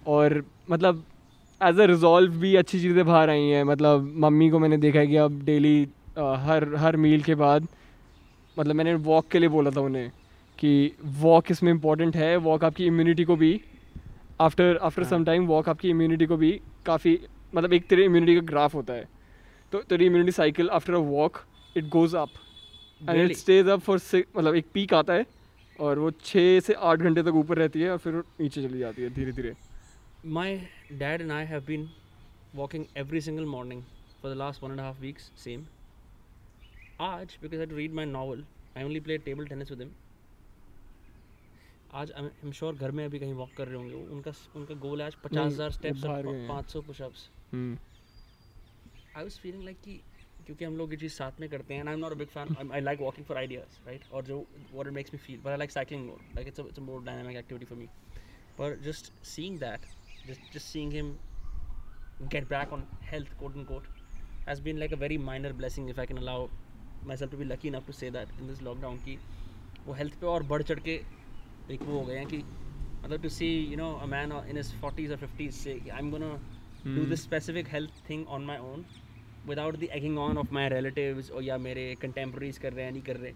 और मतलब एज अ रिजॉल्व भी अच्छी चीज़ें बाहर आई हैं। मतलब मम्मी को मैंने देखा है कि अब डेली हर हर मील के बाद मतलब मैंने वॉक के लिए बोला था उन्हें कि वॉक इसमें इम्पोर्टेंट है। वॉक आपकी इम्यूनिटी को भी after after. Some time walk आपकी इम्यूनिटी को भी काफ़ी मतलब एक तेरे इम्यूनिटी का ग्राफ होता है। तो तेरी immunity cycle after a walk it goes up and it stays up for मतलब एक पीक आता है और वो छः से आठ घंटे तक ऊपर रहती है और फिर नीचे चली जाती है धीरे धीरे My dad and I have been walking every single morning for the last one and a half weeks. Same. Aj, because I had to read my novel, I only played table tennis with him. आज I am sure घर में अभी कहीं walk कर रहे होंगे वो उनका उनका गोल है आज पचास नहीं, हज़ार वो स्टेप्स बाहर गए हैं। पाँच सौ pushups hmm I was feeling like कि क्योंकि हम लोग ये चीज़ साथ में करते हैं and I am not a big fan I like walking for ideas right और जो what it makes me feel but I like cycling more like it's it's a more dynamic activity for me पर just seeing that Just just seeing him get back on health quote unquote has been like a very minor blessing if I can allow myself to be lucky enough to say that in this lockdown कि वो health पे और बढ़ चढ़ के एक वो हो गए हैं कि मतलब to see you know a man in his 40s or 50s say I am gonna do Hmm. this specific health thing on my own without the egging on of my relatives or या मेरे contemporaries कर रहे हैं नहीं कर रहे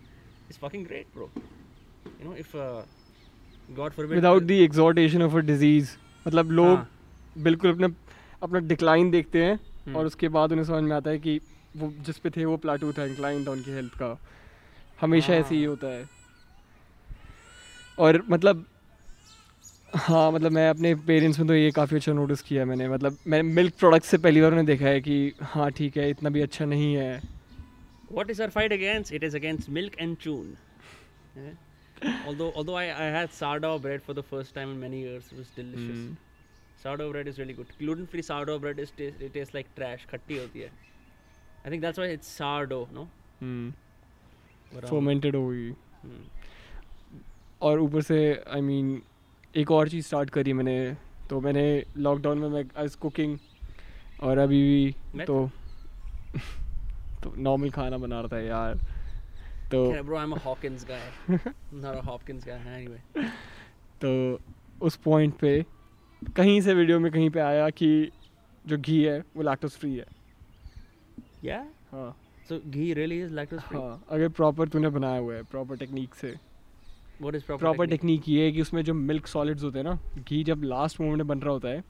it's fucking great bro you know if uh, God forbid without the exhortation of a disease मतलब लोग हाँ, बिल्कुल अपना अपना डिक्लाइन देखते हैं हम्म। और उसके बाद उन्हें समझ में आता है कि वो जिस पे थे वो प्लाटू था इंक्लाइन था उनकी हेल्थ का हमेशा ऐसे ही हाँ। होता है और मतलब हाँ मतलब मैं अपने पेरेंट्स में तो ये काफ़ी अच्छा नोटिस किया मैंने मतलब मैं मिल्क प्रोडक्ट से पहली बार उन्हें देखा है कि हाँ ठीक है इतना भी अच्छा नहीं है What is our fight against? It is against milk and chun. Although although I, I had sourdough bread for the first time in many years, it was delicious. Hmm. Sourdough bread is really good. Gluten free sourdough bread is taste, it tastes like trash. खट्टी होती है. I think that's why it's sourdough, no? But, um, fermented हो गई hmm. और ऊपर से आई I mean mean, एक और चीज़ स्टार्ट करी मैंने तो मैंने लॉकडाउन में मैं आई कुकिंग और अभी भी तो तो नॉर्मल खाना बना रहा था यार तो Yeah, bro, I'm a Hawkins guy. Not a Hopkins guy. Anyway. तो उस पॉइंट पे कहीं से वीडियो में कहीं पे आया कि जो घी है वो लैक्टोस फ्री है Yeah. हाँ So ghee really is lactose free. हाँ अगर प्रॉपर तूने बनाया हुआ है प्रॉपर टेक्निक से What is proper? Proper technique ये है कि उसमें जो मिल्क सॉलिड्स होते हैं ना घी जब लास्ट मोमेंट में बन रहा होता है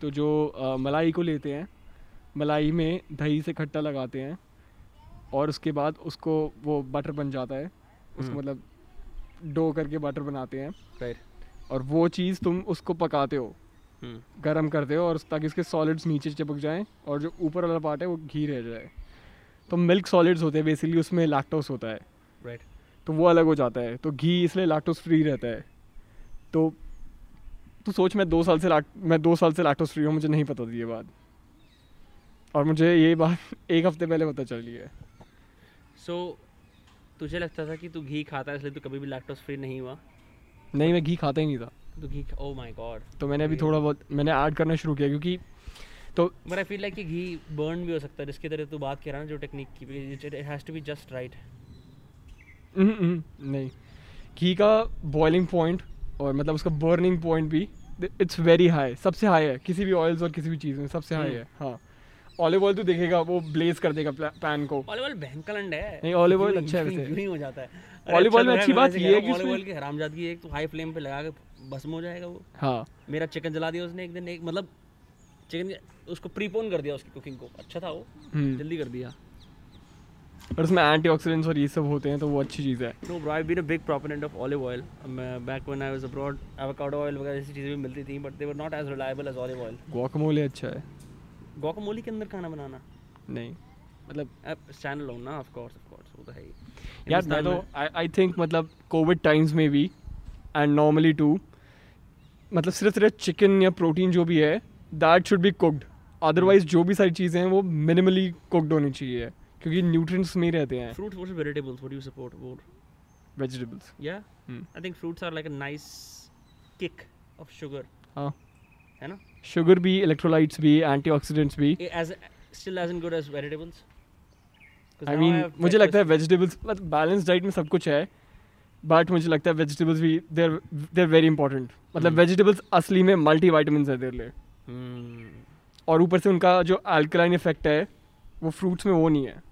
तो जो अ, मलाई को लेते हैं मलाई में दही से खट्टा लगाते हैं और उसके बाद उसको वो बटर बन जाता है। उसको हम्म। मतलब डो करके बटर बनाते हैं. और वो चीज़ तुम उसको पकाते हो. गर्म करते हो और ताकि उसके सॉलिड्स नीचे चिपक जाएँ और जो ऊपर वाला पार्ट है वो घी रह जाए। तो मिल्क सॉलिड्स होते हैं बेसिकली उसमें लैक्टोस होता है। Right. तो वो अलग हो जाता है। तो घी इसलिए लैक्टोस फ्री रहता है। तो तू सोच मैं दो साल से मैं दो साल से लैक्टोस फ्री हूँ मुझे नहीं पता थी ये बात। और मुझे ये बात एक हफ़्ते पहले पता चली है। So तुझे लगता था कि तू घी खाता है इसलिए तू कभी भी लैक्टोस फ्री नहीं हुआ? नहीं मैं घी खाता ही नहीं था। तू घी ओ my गॉड तो मैंने अभी थोड़ा बहुत मैंने ऐड करना शुरू किया क्योंकि तो but I feel like कि घी बर्न भी हो सकता है जिसकी तरह तू बात कर रहा ना जो टेक्निक की to be just right. हम्म, हम्म, नहीं। घी का बॉइलिंग पॉइंट और मतलब उसका बर्निंग पॉइंट भी इट्स वेरी हाई सबसे हाई है किसी भी ऑयल्स और किसी भी चीज़ में सबसे हाई हम्म। है हाँ। ऑलिव ऑयल तो देखेगा वो ब्लेज कर देगा पैन को। ऑलिव ऑयल भयंकर है। नहीं, oil यूं- अच्छा है वैसे। यूँ ही जाता है। Olive oil में अच्छी बात ये है कि ऑलिव ऑयल की हरामजादगी एक तो हाई फ्लेम पे लगा के भस्म हो जाएगा वो। हाँ। मेरा चिकन जला दिया उसने एक दिन एक मतलब चिकन उसको प्रीपोन कर दिया उसकी कुकिंग को। अच्छा था वो। हम्म। जल्दी कर दिया। और उसमें एंटीऑक्सीडेंट्स और ये सब होते हैं तो वो अच्छी चीज़ है। No bro I been a big proponent of olive oil back when I was abroad avocado oil वगैरह ऐसी चीज़ें भी मिलती थी but they were not as reliable as olive oil guacamole अच्छा है। गुआकामोली के अंदर खाना बनाना। नहीं। मतलब चैनल हो ना ऑफ़ कोर्स ऑफ़ कोर्स वो तो है ही। यार मैं तो आई आई थिंक मतलब कोविड टाइम्स में भी एंड नॉर्मली टू मतलब सिर्फ़ सिर्फ़ चिकन या प्रोटीन जो भी है that should be cooked otherwise जो भी सारी चीज़ें हैं वो मिनिमली कुकड होनी चाहिए क्योंकि न्यूट्रिएंट्स में रहते हैं। Fruits versus vegetables? What do you support more? Vegetables yeah? Hmm. i think fruits are like a nice kick of sugar. हाँ। है ना? शुगर भी इलेक्ट्रोलाइट्स भी एंटीऑक्सीडेंट्स भी। As in good as vegetables? 'Cause I mean मुझे लगता है vegetables मतलब बैलेंस डाइट में सब कुछ है बट मुझे लगता है वेजिटेबल्स भी देर देर वेरी इंपॉर्टेंट मतलब Hmm. वेजिटेबल्स असली में मल्टी वाइटमिन है तेरे लिए। Hmm. और ऊपर से उनका जो अल्कलाइन इफ़ेक्ट है वो फ्रूट्स में वो नहीं है।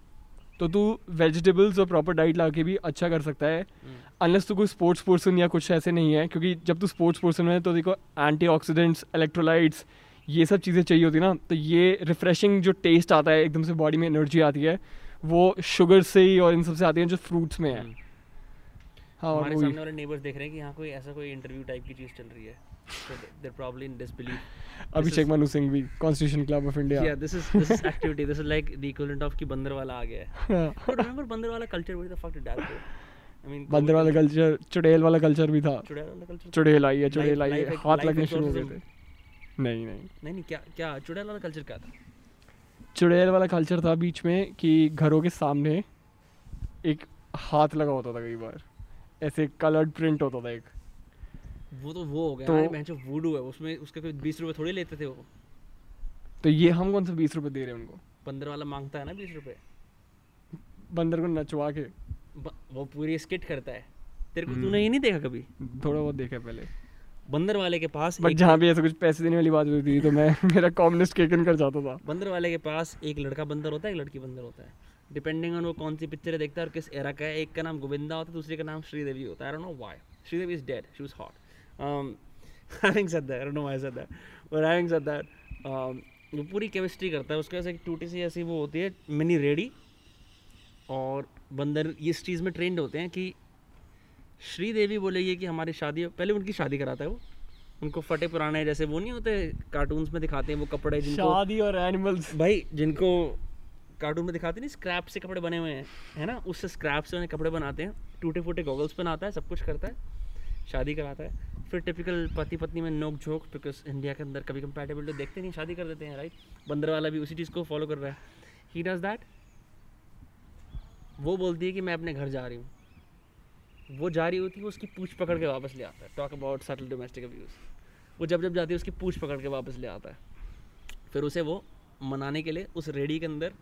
तो तू वेजिटेबल्स और प्रॉपर डाइट ला के भी अच्छा कर सकता है. अनलेस तू कोई स्पोर्ट्स पर्सन या कुछ ऐसे नहीं है क्योंकि जब तू स्पोर्ट्स पर्सन है तो देखो एंटीऑक्सीडेंट्स इलेक्ट्रोलाइट्स ये सब चीज़ें चाहिए होती ना तो ये रिफ्रेशिंग जो टेस्ट आता है एकदम से बॉडी में एनर्जी आती है वो शुगर से ही और इन सबसे आती है जो फ्रूट्स में है Hmm. हाँ और हमारे सामने वाले नेबर्स देख रहे हैं कि यहाँ कोई ऐसा कोई इंटरव्यू टाइप की चीज़ चल रही है so they're probably in disbelief. Abhishek Manu Singh भी Constitution Club of India yeah this is this is activity. This is like the equivalent of कि बंदर आ गया है. But remember बंदर culture where the fuck did that go I mean बंदर वाला culture चुड़ैल वाला कल्चर भी था. चुड़ैल वाला culture? चुड़ैल आई है चुड़ैल आई है. हाथ लगने शुरू हो गए थे। नहीं नहीं। नहीं नहीं क्या क्या चुड़ैल वाला कल्चर क्या था? चुड़ैल वाला कल्चर था बीच में कि घरों के सामने एक हाथ लगा होता था कई बार। ऐसे कलर्ड प्रिंट होता था एक। वो तो वो हो गया। तो- मैं जो वूडू है उसमें उसके कोई बीस रुपए थोड़ी लेते थे वो। तो ये हम कौन सा बीस रुपए दे रहे हैं उनको? बंदर वाला माँगता है ना बीस रुपए। बंदर को नचवा के। वो पूरी स्किट करता है। तेरे को हम्म। तूने ये नहीं देखा कभी? थोड़ा बहुत देखा पहले। बंदर वाले के पास बट जहाँ भी ऐसे कुछ पैसे देने वाली बात होती थी तो मैं मेरा कॉम्युनिस्ट केकन कर जाता था। बंदर वाले के पास एक लड़का बंदर होता है एक लड़की बंदर होता है। डिपेंडिंग ऑन वो कौन सी पिक्चर देखता है और किस एरा का है। एक का नाम गोविंदा होता है दूसरे का नाम श्रीदेवी होता है। I don't know why Sridevi is dead she was hot um having said that i don't know why i said that but having said that um वो पूरी केमिस्ट्री करता है उसके पास एक टूटी सी ऐसी वो होती है मिनी रेडी और बंदर इस चीज़ में ट्रेंड होते हैं कि श्रीदेवी बोलेगी कि हमारी शादी पहले उनकी शादी कराता है वो। उनको फटे पुराने जैसे वो नहीं होते कार्टून्स में दिखाते हैं वो कपड़े जिनको शादी और एनिमल्स भाई जिनको कार्टून में दिखाते नहीं स्क्रैप से कपड़े बने हुए हैं है ना? उससे स्क्रैप से उन्हें कपड़े बनाते हैं टूटे फूटे गॉगल्स पहनाता है सब कुछ करता है शादी कराता है। फिर टिपिकल पति पत्नी में नोक झोंक बिकॉज़ इंडिया के अंदर कभी कंपेटेबिलिटी देखते नहीं, शादी कर देते हैं राइट बंदर वाला भी उसी चीज़ को फॉलो कर रहा है। ही डज दैट वो बोलती है कि मैं अपने घर जा रही हूँ। वो जा रही होती है, उसकी पूछ पकड़ के वापस ले आता है। Talk about subtle domestic abuse वो जब जब जाती है, उसकी पूछ पकड़ के वापस ले आता है। फिर उसे वो मनाने के लिए उस रेडी के अंदर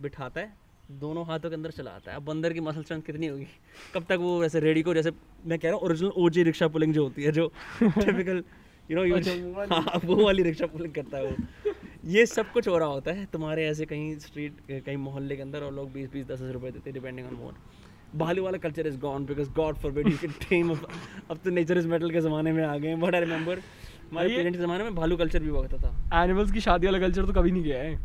बिठाता है दोनों हाथों के अंदर चलाता है। अब बंदर की मसल स्ट्रेंथ कितनी होगी? कब तक वो वैसे रेडी को जैसे मैं कह रहा हूँ ओरिजिनल ओजी रिक्शा पुलिंग जो होती है जो टिपिकल यू नो अच्छा, वो वाली। हाँ वो वाली रिक्शा पुलिंग करता है वो। ये सब कुछ हो रहा होता है तुम्हारे ऐसे कहीं स्ट्रीट कहीं मोहल्ले के अंदर और लोग बीस बीस दस दस रुपए देते हैं डिपेंडिंग ऑन मोड भालू वाला culture is gone because God for you can tame अब तो नेचर इज़ मेटल के ज़माने में आ गए बट आई रिमेंबर हमारे पेरेंट्स के ज़माने में भालू कल्चर भी बहुत था। एनिमल्स की शादी वाला कल्चर तो कभी नहीं गया है।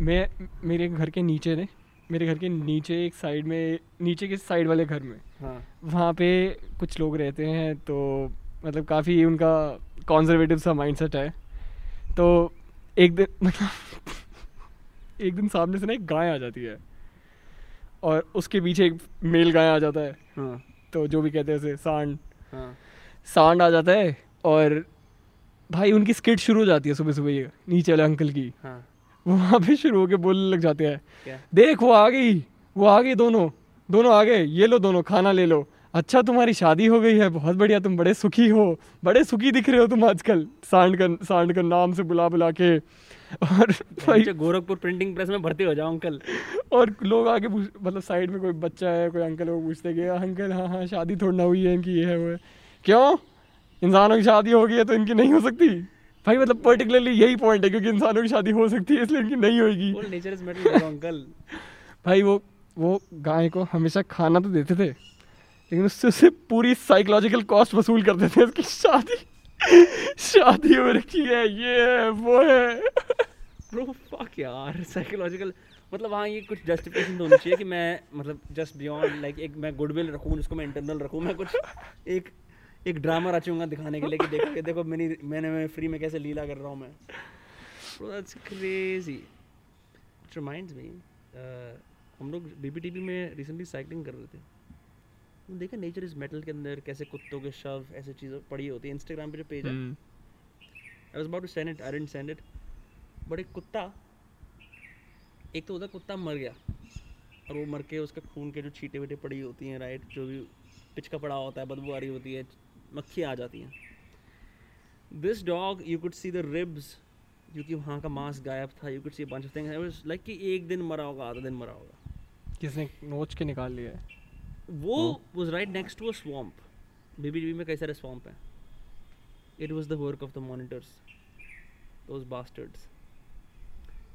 मैं मेरे घर के नीचे ने मेरे घर के नीचे एक साइड में नीचे के साइड वाले घर में हाँ। वहाँ पे कुछ लोग रहते हैं तो मतलब काफ़ी उनका कॉन्जर्वेटिव सा माइंडसेट है। तो एक दिन मतलब एक दिन सामने से ना एक गाय आ जाती है और उसके पीछे एक मेल गाय आ जाता है। हाँ। तो जो भी कहते हैं उसे सांड। हाँ। सांड आ जाता है और भाई उनकी स्किट शुरू हो जाती है सुबह सुबह ये नीचे वाले अंकल की। हाँ। वहाँ पे शुरू होके बोलने लग जाते हैं। देख वो आ गई वो आ गई दोनों दोनों आ गए ये लो दोनों खाना ले लो। अच्छा तुम्हारी शादी हो गई है बहुत बढ़िया तुम बड़े सुखी हो बड़े सुखी दिख रहे हो तुम आजकल सांड का सांड का नाम से बुला बुला के। और भाई गोरखपुर प्रिंटिंग प्रेस में भर्ती हो जाओ अंकल और लोग आके पूछ मतलब साइड में कोई बच्चा है कोई अंकल है वो पूछते कि अंकल हाँ हाँ शादी थोड़ी ना हुई है इनकी ये है वो है। क्यों? इंसानों की शादी हो गई है तो इनकी नहीं हो सकती? भाई मतलब पर्टिकुलरली यही पॉइंट है क्योंकि इंसानों की शादी हो सकती है इसलिए इनकी नहीं होगी नेचर इज़ मेटल अंकल भाई वो वो गाय को हमेशा खाना तो देते थे लेकिन उससे उससे पूरी साइकोलॉजिकल कॉस्ट वसूल करते थे उसकी शादी। शादी हो रखी है ये है वो है। ब्रो फक यार साइकोलॉजिकल मतलब हाँ ये कुछ जस्टिफिकेशन तो होनी चाहिए कि मैं मतलब जस्ट बियॉन्ड लाइक एक मैं गुडविल रखूँ जिसको मैं इंटरनल रखूँ मैं कुछ एक एक ड्रामा रचूँगा दिखाने के लिए कि देखो ये देखो मैंने मैंने मैं फ्री में कैसे लीला कर रहा हूँ मैं। That's crazy it reminds me हम लोग बीबीटीबी में रिसेंटली साइकिलिंग कर रहे थे। देखा नेचर इज़ मेटल के अंदर कैसे कुत्तों के शव ऐसे चीज़ें पड़ी होती है। इंस्टाग्राम पे जो पेज है I was about to send it I didn't send it but एक कुत्ता एक तो उधर कुत्ता मर गया। और वो मर के उसका खून के जो छीटे वीटे पड़ी होती हैं राइट जो भी पिचका पड़ा होता है बदबू आ रही होती है मक्खियाँ आ जाती हैं। This dog you could see the ribs क्योंकि वहाँ का मांस गायब था you could see bunch of things like कि एक दिन मरा होगा आधा दिन मरा होगा। किसने नोच के निकाल लिया है? वो was right next to a swamp. बीबीजीबी में कई सारे swamp हैं। It was the work of the monitors those bastards.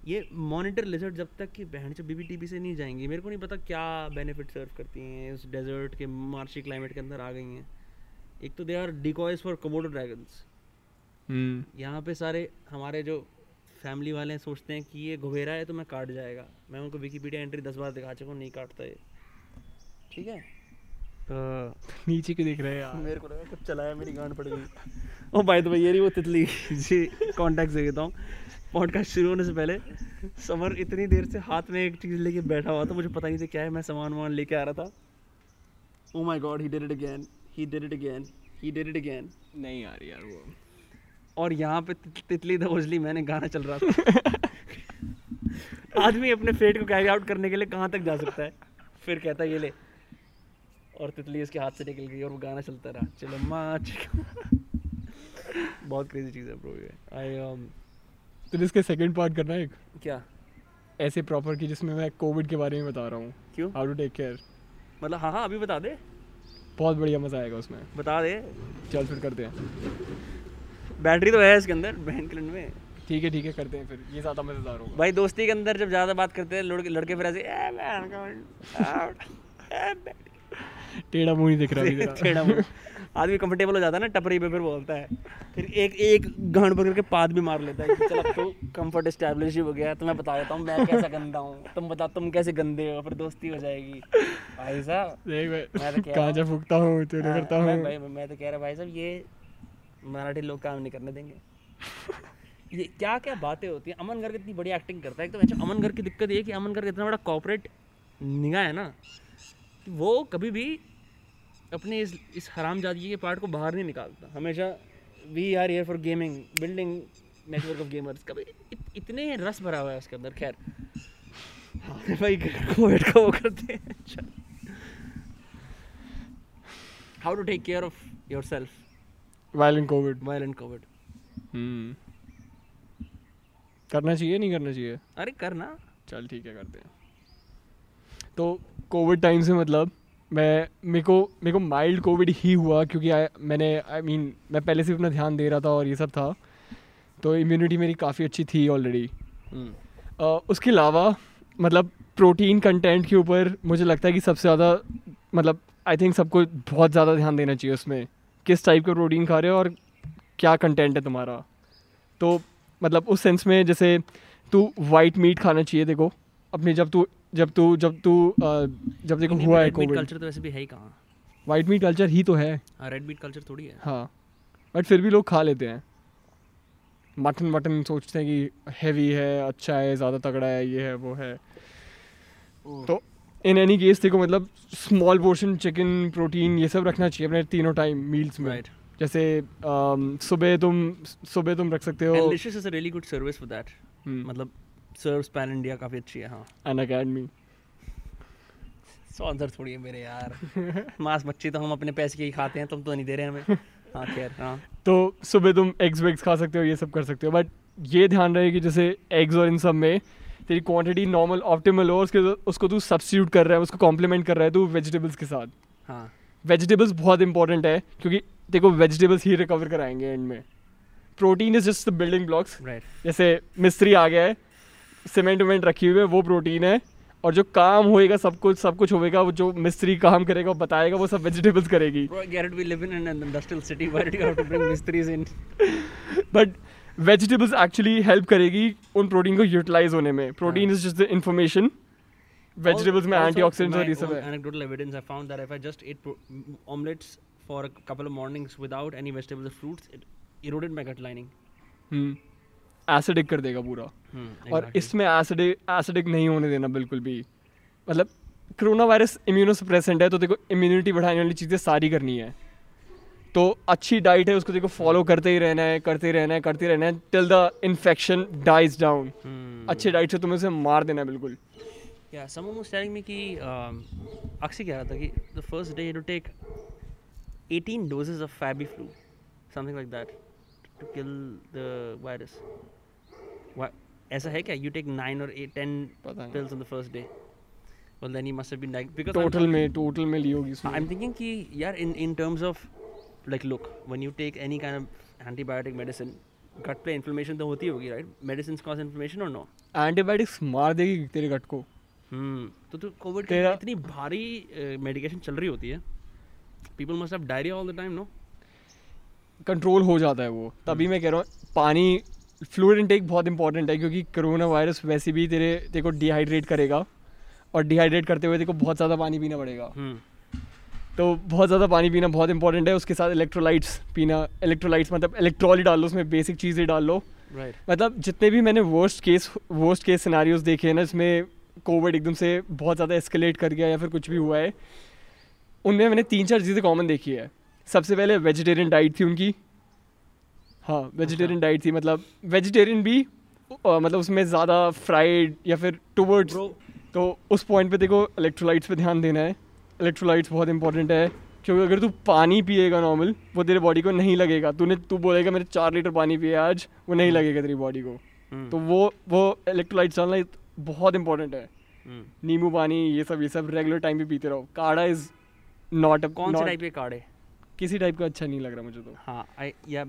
ये मॉनिटर लिजर्ड जब तक कि बहन से बीबीटीबी से नहीं जाएँगी मेरे को नहीं पता क्या बेनिफिट सर्व करती हैं उस डेजर्ट के मार्ची क्लाइमेट के अंदर आ गई हैं। एक तो they are decoys for Komodo dragons यहाँ पे सारे हमारे जो फैमिली वाले हैं सोचते हैं कि ये घुबेरा है तो मैं काट जाएगा। मैं उनको विकीपीडिया एंट्री दस बार दिखा चुका हूँ नहीं काटता ये। ठीक है? तो नीचे के देख रहे हैं यार? मेरे को लगा कुछ चलाया मेरी गांड पड़ गई। ओ भाई तो भाई ये रही वो तितली। जी कॉन्टैक्ट दे देता हूँ। पॉडकास्ट शुरू होने से पहले समर इतनी देर से हाथ में एक चीज़ लेके बैठा हुआ था मुझे पता नहीं था क्या है मैं सामान वामान लेके आ रहा था। ओ my God he did it again he did it again he did it again नहीं आ रही यार वो। और यहाँ पे तितली द ओजली मैंने गाना चल रहा था। आदमी अपने फेट को कैरी आउट करने के लिए कहाँ तक जा सकता है? फिर कहता है ये ले। और तितली उसके हाथ से निकल गई और वो गाना चलता रहा। चलो माँ बहुत क्रेजी चीज़ है ब्रो ये। आई तो इसके सेकंड पार्ट करना है एक। क्या? ऐसे प्रॉपर की जिसमें मैं कोविड के बारे में बता रहा हूँ। क्यों? हाउ टू टेक केयर मतलब हाँ हाँ अभी बता दे। बहुत बढ़िया मज़ा आएगा उसमें। बता दे। चल फिर करते हैं। बैटरी तो है इसके अंदर बहन के में। ठीक है ठीक है करते हैं फिर। ये ज़्यादा मज़ेदार होगा। भाई दोस्ती के अंदर जब ज़्यादा बात करते हैं लड़के लड़के फिर ऐसे। टेढ़ा मुँह नहीं दिख रहा है टेढ़ा मुँह। आदमी कंफर्टेबल हो जाता है ना टपरी पे फिर बोलता है। फिर एक एक गांड पकड़ के पाद भी मार लेता है चल तो कंफर्ट एस्टैब्लिश हो गया। तो मैं बता देता हूँ मैं कैसा गंदा हूँ। तुम बता तुम कैसे गंदे हो? फिर दोस्ती हो जाएगी। भाई साहब मैं तो कह रहा फूकता हूँ करता हूँ। मैं, तो कह रहा भाई साहब ये मराठी लोग काम नहीं करने देंगे। ये क्या क्या बातें होती हैं। अमन गर्ग इतनी बड़ी एक्टिंग करता है तो वैसे अमन गर्ग की दिक्कत ये है कि अमन गर्ग इतना बड़ा कॉपरेट निगाह है ना वो कभी भी अपने इस इस हराम जादगी के पार्ट को बाहर नहीं निकालता। हमेशा we are here for gaming building network of gamers कभी इत, इतने रस भरा हुआ है उसके अंदर खैर। हाँ भाई कोविड का वो करते हैं। चल how to take care of your self violent covid viral in covid करना चाहिए नहीं करना चाहिए? अरे करना। चल ठीक है करते हैं। तो कोविड टाइम से मतलब मैं मेरे को मेरे को माइल्ड कोविड ही हुआ क्योंकि I, मैंने आई I मीन mean, मैं पहले से अपना ध्यान दे रहा था और ये सब था। तो इम्यूनिटी मेरी काफ़ी अच्छी थी ऑलरेडी hmm. उसके अलावा मतलब प्रोटीन कंटेंट के ऊपर मुझे लगता है कि सबसे ज़्यादा मतलब आई थिंक सबको बहुत ज़्यादा ध्यान देना चाहिए उसमें। किस टाइप का प्रोटीन खा रहे हो और क्या कंटेंट है तुम्हारा? तो मतलब उस सेंस में जैसे तू वाइट मीट खाना चाहिए देखो। अपने जब तू जब तू जब तू जब देखो हुआ है कोविड कल्चर तो वैसे भी है ही कहाँ? वाइट मीट कल्चर ही तो है। हाँ रेड बीट कल्चर थोड़ी है। हाँ बट फिर भी लोग खा लेते हैं। मटन मटन सोचते हैं कि हैवी है अच्छा है ज़्यादा तगड़ा है ये है वो है। तो इन एनी केस देखो मतलब स्मॉल पोर्शन चिकन प्रोटीन ये सब रखना चाहिए अपने तीनों टाइम मील्स में। राइट जैसे सुबह तुम सुबह तुम रख सकते हो। A really good service for that मतलब सर्व्स पैन इंडिया काफ़ी अच्छी है हाँ। अन अकेडमी स्पॉन्सर थोड़ी है मेरे यार। मांस मच्छी तो हम अपने पैसे के ही खाते हैं तुम तो नहीं दे रहे हमें। हाँ खैर हाँ। तो सुबह तुम एग्स वेग्स खा सकते हो ये सब कर सकते हो बट ये ध्यान रहे कि जैसे एग्स और इन सब में तेरी क्वांटिटी नॉर्मल ऑप्टिमल हो उसके उसको तू सब्सिट्यूट कर रहा है उसको कॉम्प्लीमेंट कर रहा है तू वेजिटेबल्स के साथ। हाँ। वेजिटेबल्स बहुत इंपॉर्टेंट है क्योंकि देखो वेजिटेबल्स ही रिकवर कराएँगे एंड में। Protein is just the building blocks right जैसे मिस्त्री आ गया है सीमेंट उमेंट रखी हुई है वो प्रोटीन है और जो काम होएगा सब कुछ सब कुछ होएगा वो जो मिस्त्री काम करेगा वो बताएगा वो सब वेजिटेबल्स करेगी। बट वेजिटेबल्स एक्चुअली हेल्प करेगी उन प्रोटीन को यूटिलाइज होने में। Protein is just the information vegetables में antioxidant evidence I found that if I just ate omelettes for couple of mornings without any vegetables fruits it eroded my gut lining hmm acidic कर देगा पूरा Hmm, और इसमें acidic acidic नहीं होने देना बिल्कुल भी मतलब कोरोना वायरस इम्यूनोसप्रेसेंट है तो देखो इम्यूनिटी बढ़ाने वाली चीज़ें सारी करनी है तो अच्छी डाइट है उसको देखो फॉलो करते ही रहना है करते ही रहना है करते ही रहना है till the infection dies down. अच्छी डाइट से तुम्हें उसे मार देना है बिल्कुल Yeah, someone was telling me कि um, अक्षय कह रहा था कि day you had to take 18 doses of Fabiflu, something like that, to kill the virus. Why? ऐसा है क्या? You take nine or eight, ten पता नहीं pills on the first day. Well, then he must have been like because I'm- total में total में ली होगी उसमें I'm thinking कि यार in in terms of like look when you take any kind of antibiotic medicine, gut पे inflammation तो होती होगी right? Medicines cause inflammation or no? Antibiotics मार देगी तेरे गट को हम्म तो तो कोविड की इतनी भारी मेडिकेशन चल रही होती है people must have diarrhoea all the time no control हो जाता है वो तभी मैं कह रहा हूँ पानी फ्लूइड इनटेक बहुत इंपॉर्टेंट है क्योंकि कोरोना वायरस वैसे भी तेरे तेरे को डिहाइड्रेट करेगा और डिहाइड्रेट करते हुए तेरे को बहुत ज़्यादा पानी पीना पड़ेगा। हम्म। तो बहुत ज़्यादा पानी पीना बहुत इंपॉर्टेंट है उसके साथ इलेक्ट्रोलाइट्स पीना इलेक्ट्रोलाइट्स मतलब इलेक्ट्रॉली डाल लो उसमें बेसिक चीज़ें डाल। लो राइट मतलब जितने भी मैंने worst case worst case scenarios देखे हैं ना इसमें कोविड एकदम से बहुत ज़्यादा एस्केलेट कर गया या फिर कुछ भी हुआ है उनमें मैंने तीन चार चीज़ें कॉमन देखी है। सबसे पहले वेजिटेरियन डाइट थी उनकी। हाँ वेजिटेरियन डाइट थी मतलब वेजिटेरियन भी मतलब उसमें ज़्यादा फ्राइड या फिर टूवर्ड्स तो उस पॉइंट पे देखो इलेक्ट्रोलाइट्स पे ध्यान देना है। इलेक्ट्रोलाइट्स बहुत इंपॉर्टेंट है क्योंकि अगर तू पानी पिएगा नॉर्मल वो तेरे बॉडी को नहीं लगेगा। तूने तू बोलेगा मैंने चार लीटर पानी पिया आज वो नहीं लगेगा तेरी बॉडी को। हम्म, तो वो वो इलेक्ट्रोलाइट्स डालना बहुत इंपॉर्टेंट है। नींबू पानी ये सब ये सब रेगुलर टाइम पे पीते रहो। काढ़ा इज़ नॉट कौन से टाइप के है किसी टाइप का अच्छा नहीं लग रहा मुझे तो। हाँ या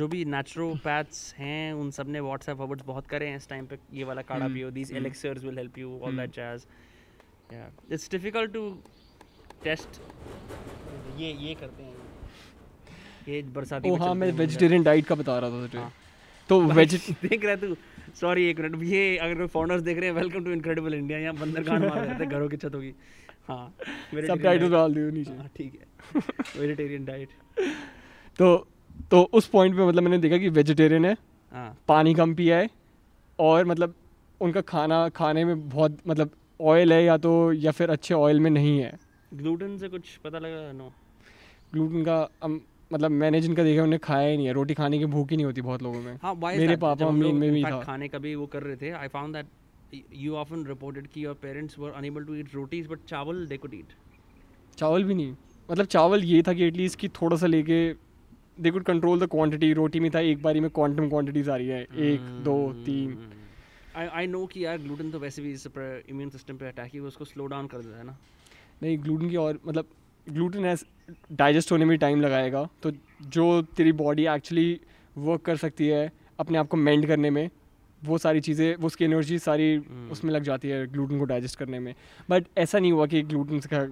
जो भी नेचुरोपैथ्स हैं उन सबने व्हाट्सएप फॉरवर्ड्स बहुत करे हैं इस टाइम पे ये वाला काढ़ा हम्म, पियो these. Elixirs will help you all. That jazz या इट्स डिफ़िकल्ट टू टेस्ट ये ये करते हैं। ये बरसाती ओ में हाँ मैं वेजिटेरियन डाइट का बता रहा था तुझे। हाँ। तो वेज देख रहा तू? सॉरी एक मिनट ये अगर फॉरनर्स देख रहे हैं वेलकम टू इनक्रेडिबल इंडिया यहाँ बंदरगाह मार रहे थे घरों की छतों की हाँ सब टाइटल डाल दियो नीचे। हाँ ठीक है। वेजिटेरियन डाइट तो तो उस पॉइंट पे मतलब मैंने देखा कि वेजिटेरियन है हाँ। पानी कम पिया है और मतलब उनका खाना खाने में बहुत मतलब ऑयल है या तो या फिर अच्छे ऑयल में नहीं है। ग्लूटेन से कुछ पता लगा नो ग्लूटेन का अम, मतलब मैंने जिनका देखा उन्हें खाया ही नहीं है। रोटी खाने की भूख ही नहीं होती बहुत लोगों में। हाँ मेरे पापा मम्मी में भी था। खाने का भी वो कर रहे थे I found that you often reported कि your parents were unable to eat rotis but चावल दे कुड ईट चावल भी नहीं। मतलब चावल ये था कि एटलीस्ट कि थोड़ा सा लेके they could control the quantity रोटी में था एक बारी में क्वांटम क्वांटिटीज आ रही है। एक दो Hmm. तीन। आई आई नो कि यार ग्लूटेन तो वैसे भी इस पर इम्यून सिस्टम पे अटैक ही उसको स्लो डाउन कर देता है ना। नहीं ग्लूटेन की और मतलब ग्लूटेन है डाइजेस्ट होने में टाइम लगाएगा। तो जो तेरी बॉडी एक्चुअली वर्क कर सकती है अपने आप को मेंड करने में वो सारी चीज़ें वो उसकी एनर्जी सारी हम्म। उसमें लग जाती है ग्लूटेन को डाइजेस्ट करने में। बट ऐसा नहीं हुआ कि ग्लूटेन का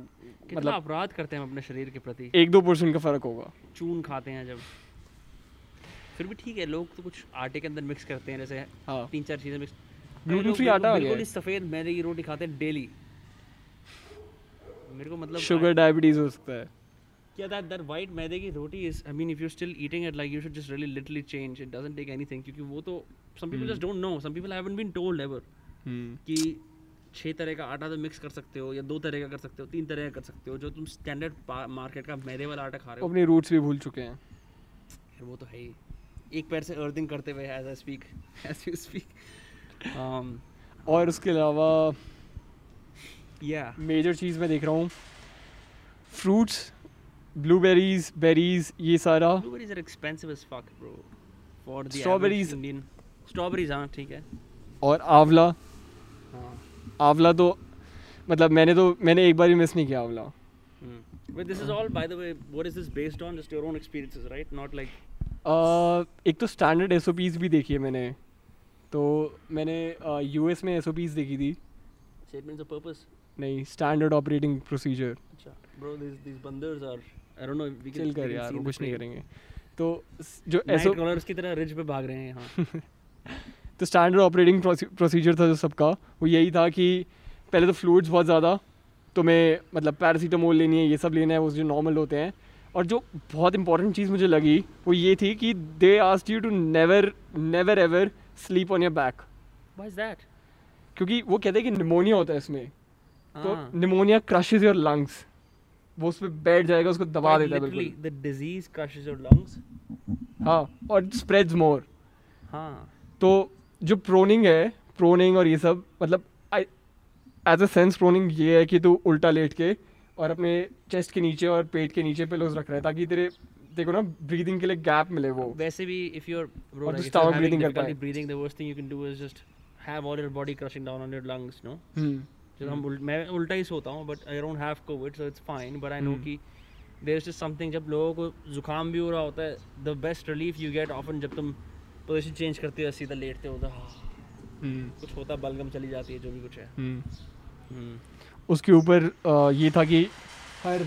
मतलब अपराध करते हैं अपने शरीर के प्रति? एक दो परसेंट का फ़र्क होगा। चून खाते हैं जब। फिर भी ठीक है लोग तो कुछ आटे के अंदर मिक्स करते हैं जैसे हाँ। तीन चार चीज़ें मिक्स ग्लूटेन फ्री आटा बिल्कुल ही। सफ़ेद मैदे की रोटी खाते हैं डेली मेरे को मतलब शुगर डायबिटीज़ हो सकता है। क्या दैट दैट वाइट मैदे की रोटी is I mean if you still eating it like you should just really littlely change it doesn't take anything क्योंकि वो तो some people just don't know some people haven't been told ever कि छः तरह का आटा तो मिक्स कर सकते हो या दो तरह का कर सकते हो तीन तरह का कर सकते हो जो तुम स्टैंडर्ड मार्केट का मैदे वाला आटा खा रहे हो। अपने रूट्स भी भूल चुके हैं। फिर वो तो है ही। एक पैर से अर्थिंग करते हुए as I speak as you speak और उसके अलावा yeah मेजर चीज़ मैं देख रहा हूँ। फ्रूट्स ब्लूबेरीज बेरीज ये सारा। Are expensive as fuck bro for the Strawberries- average Indian strawberries हाँ ठीक है। और आंवला। आंवला तो मतलब मैंने तो मैंने एक बार भी मिस नहीं किया आंवला Hmm. But this is all, by the way, what is this based on? Just your own experiences, right? Not like अह, एक तो स्टैंडर्ड एस भी देखी है मैंने तो मैंने यूएस में एस देखी थी statements of purpose. नहीं standard operating procedure these these banders are. I don't know. We can. Chill we कर यार वो कुछ नहीं. करेंगे तो जो एसओ crawlers की तरह रिज पे भाग रहे हैं यहाँ. तो स्टैंडर्ड ऑपरेटिंग प्रोसीजर था जो सबका वो यही था कि पहले तो फ्लूइड्स बहुत ज़्यादा तुम्हें मतलब पैरासीटामोल लेनी है ये सब लेना है वो जो नॉर्मल होते हैं। और जो बहुत इंपॉर्टेंट चीज़ मुझे लगी वो ये थी कि they asked you to never never ever sleep on your back Why is क्योंकि वो कहते हैं कि निमोनिया होता है इसमें। तो. निमोनिया क्रशेज योर लंग्स वो उस पर बैठ जाएगा उसको दबा देता है बिल्कुल। disease crushes your lungs. हाँ और स्प्रेड्स मोर हाँ. तो जो प्रोनिंग है प्रोनिंग और ये सब मतलब एज अ सेंस प्रोनिंग ये है कि तू उल्टा लेट के और अपने चेस्ट के नीचे और पेट के नीचे पिलोज रख रहा है ताकि तेरे देखो ना ब्रीदिंग के लिए गैप मिले वो वैसे भी if you're bro, और like तो if stomach you're having breathing कर difficulty पाए। breathing, the worst thing you can do is just have all your body crushing down on your lungs, no? हम्म जब हम मैं उल्टा ही सोता हूँ but I don't have covid so it's fine but I know. कि there is just something जब लोगों को जुकाम भी हो रहा होता है the best relief you get often जब तुम पोजीशन चेंज करते हो सीधा लेटते हो हाँ, हम्म। कुछ होता बलगम चली जाती है जो भी कुछ है। हम्म। हम्म। उसके ऊपर ये था कि हर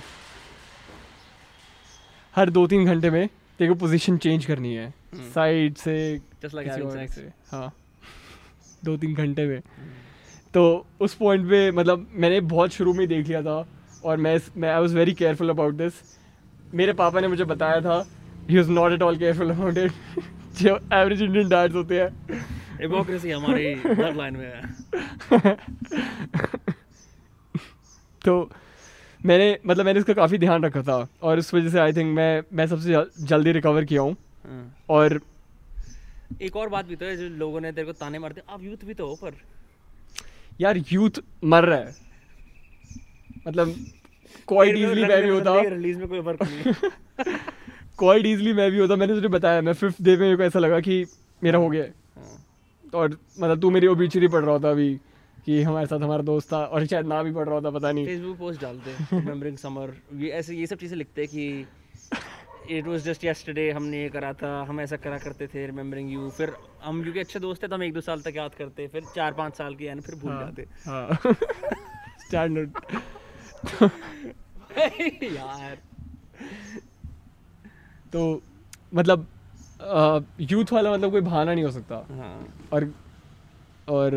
हर दो तीन घंटे में तेरे को पोजीशन चेंज करनी है। साइड से और sex. से हाँ। दो तीन घंटे में। तो उस पॉइंट पे मतलब मैंने बहुत शुरू में देख लिया था और मैं मैं I was very careful about this मेरे पापा ने मुझे बताया था he was not at all careful about it जो एवरेज इंडियन डैड्स होते हैं। हिपोक्रेसी हमारी ब्लड लाइन में है। तो मैंने मतलब मैंने इसका काफ़ी ध्यान रखा था और इस वजह से आई थिंक मैं मैं सबसे जल्दी रिकवर किया हूँ। हाँ। और एक और बात भी तो है जो लोगों ने तेरे को ताने मारते आप यूथ भी तो हो पर। यार यूथ मर रहा है। मतलब क्वाइट इजली मैं भी होता। रिलीज़ में कोई फ़र्क नहीं क्वाइट इजली मैं भी होता मैंने तुझे बताया मैं फिफ्थ डे में मेरे को ऐसा लगा कि मेरा हो गया हाँ। और मतलब तू मेरी ओबिचुरी पढ़ रहा था अभी कि हमारे साथ हमारा दोस्त था और शायद ना भी पढ़ रहा था पता नहीं। फेसबुक पोस्ट डालते रिमेम्बरिंग समर ये ऐसे ये सब चीज़ें लिखते हैं कि इट वॉज़ जस्ट यस्टरडे हमने ये करा था हम ऐसा करा करते थे रिमेम्बरिंग यू फिर हम क्योंकि अच्छे दोस्त थे तो हम एक दो साल तक याद करते फिर चार पाँच साल के यानी फिर भूल हाँ। जाते। हाँ। स्टैंडर्ड यार। तो मतलब यूथ वाला मतलब कोई बहाना नहीं हो सकता। हाँ। और और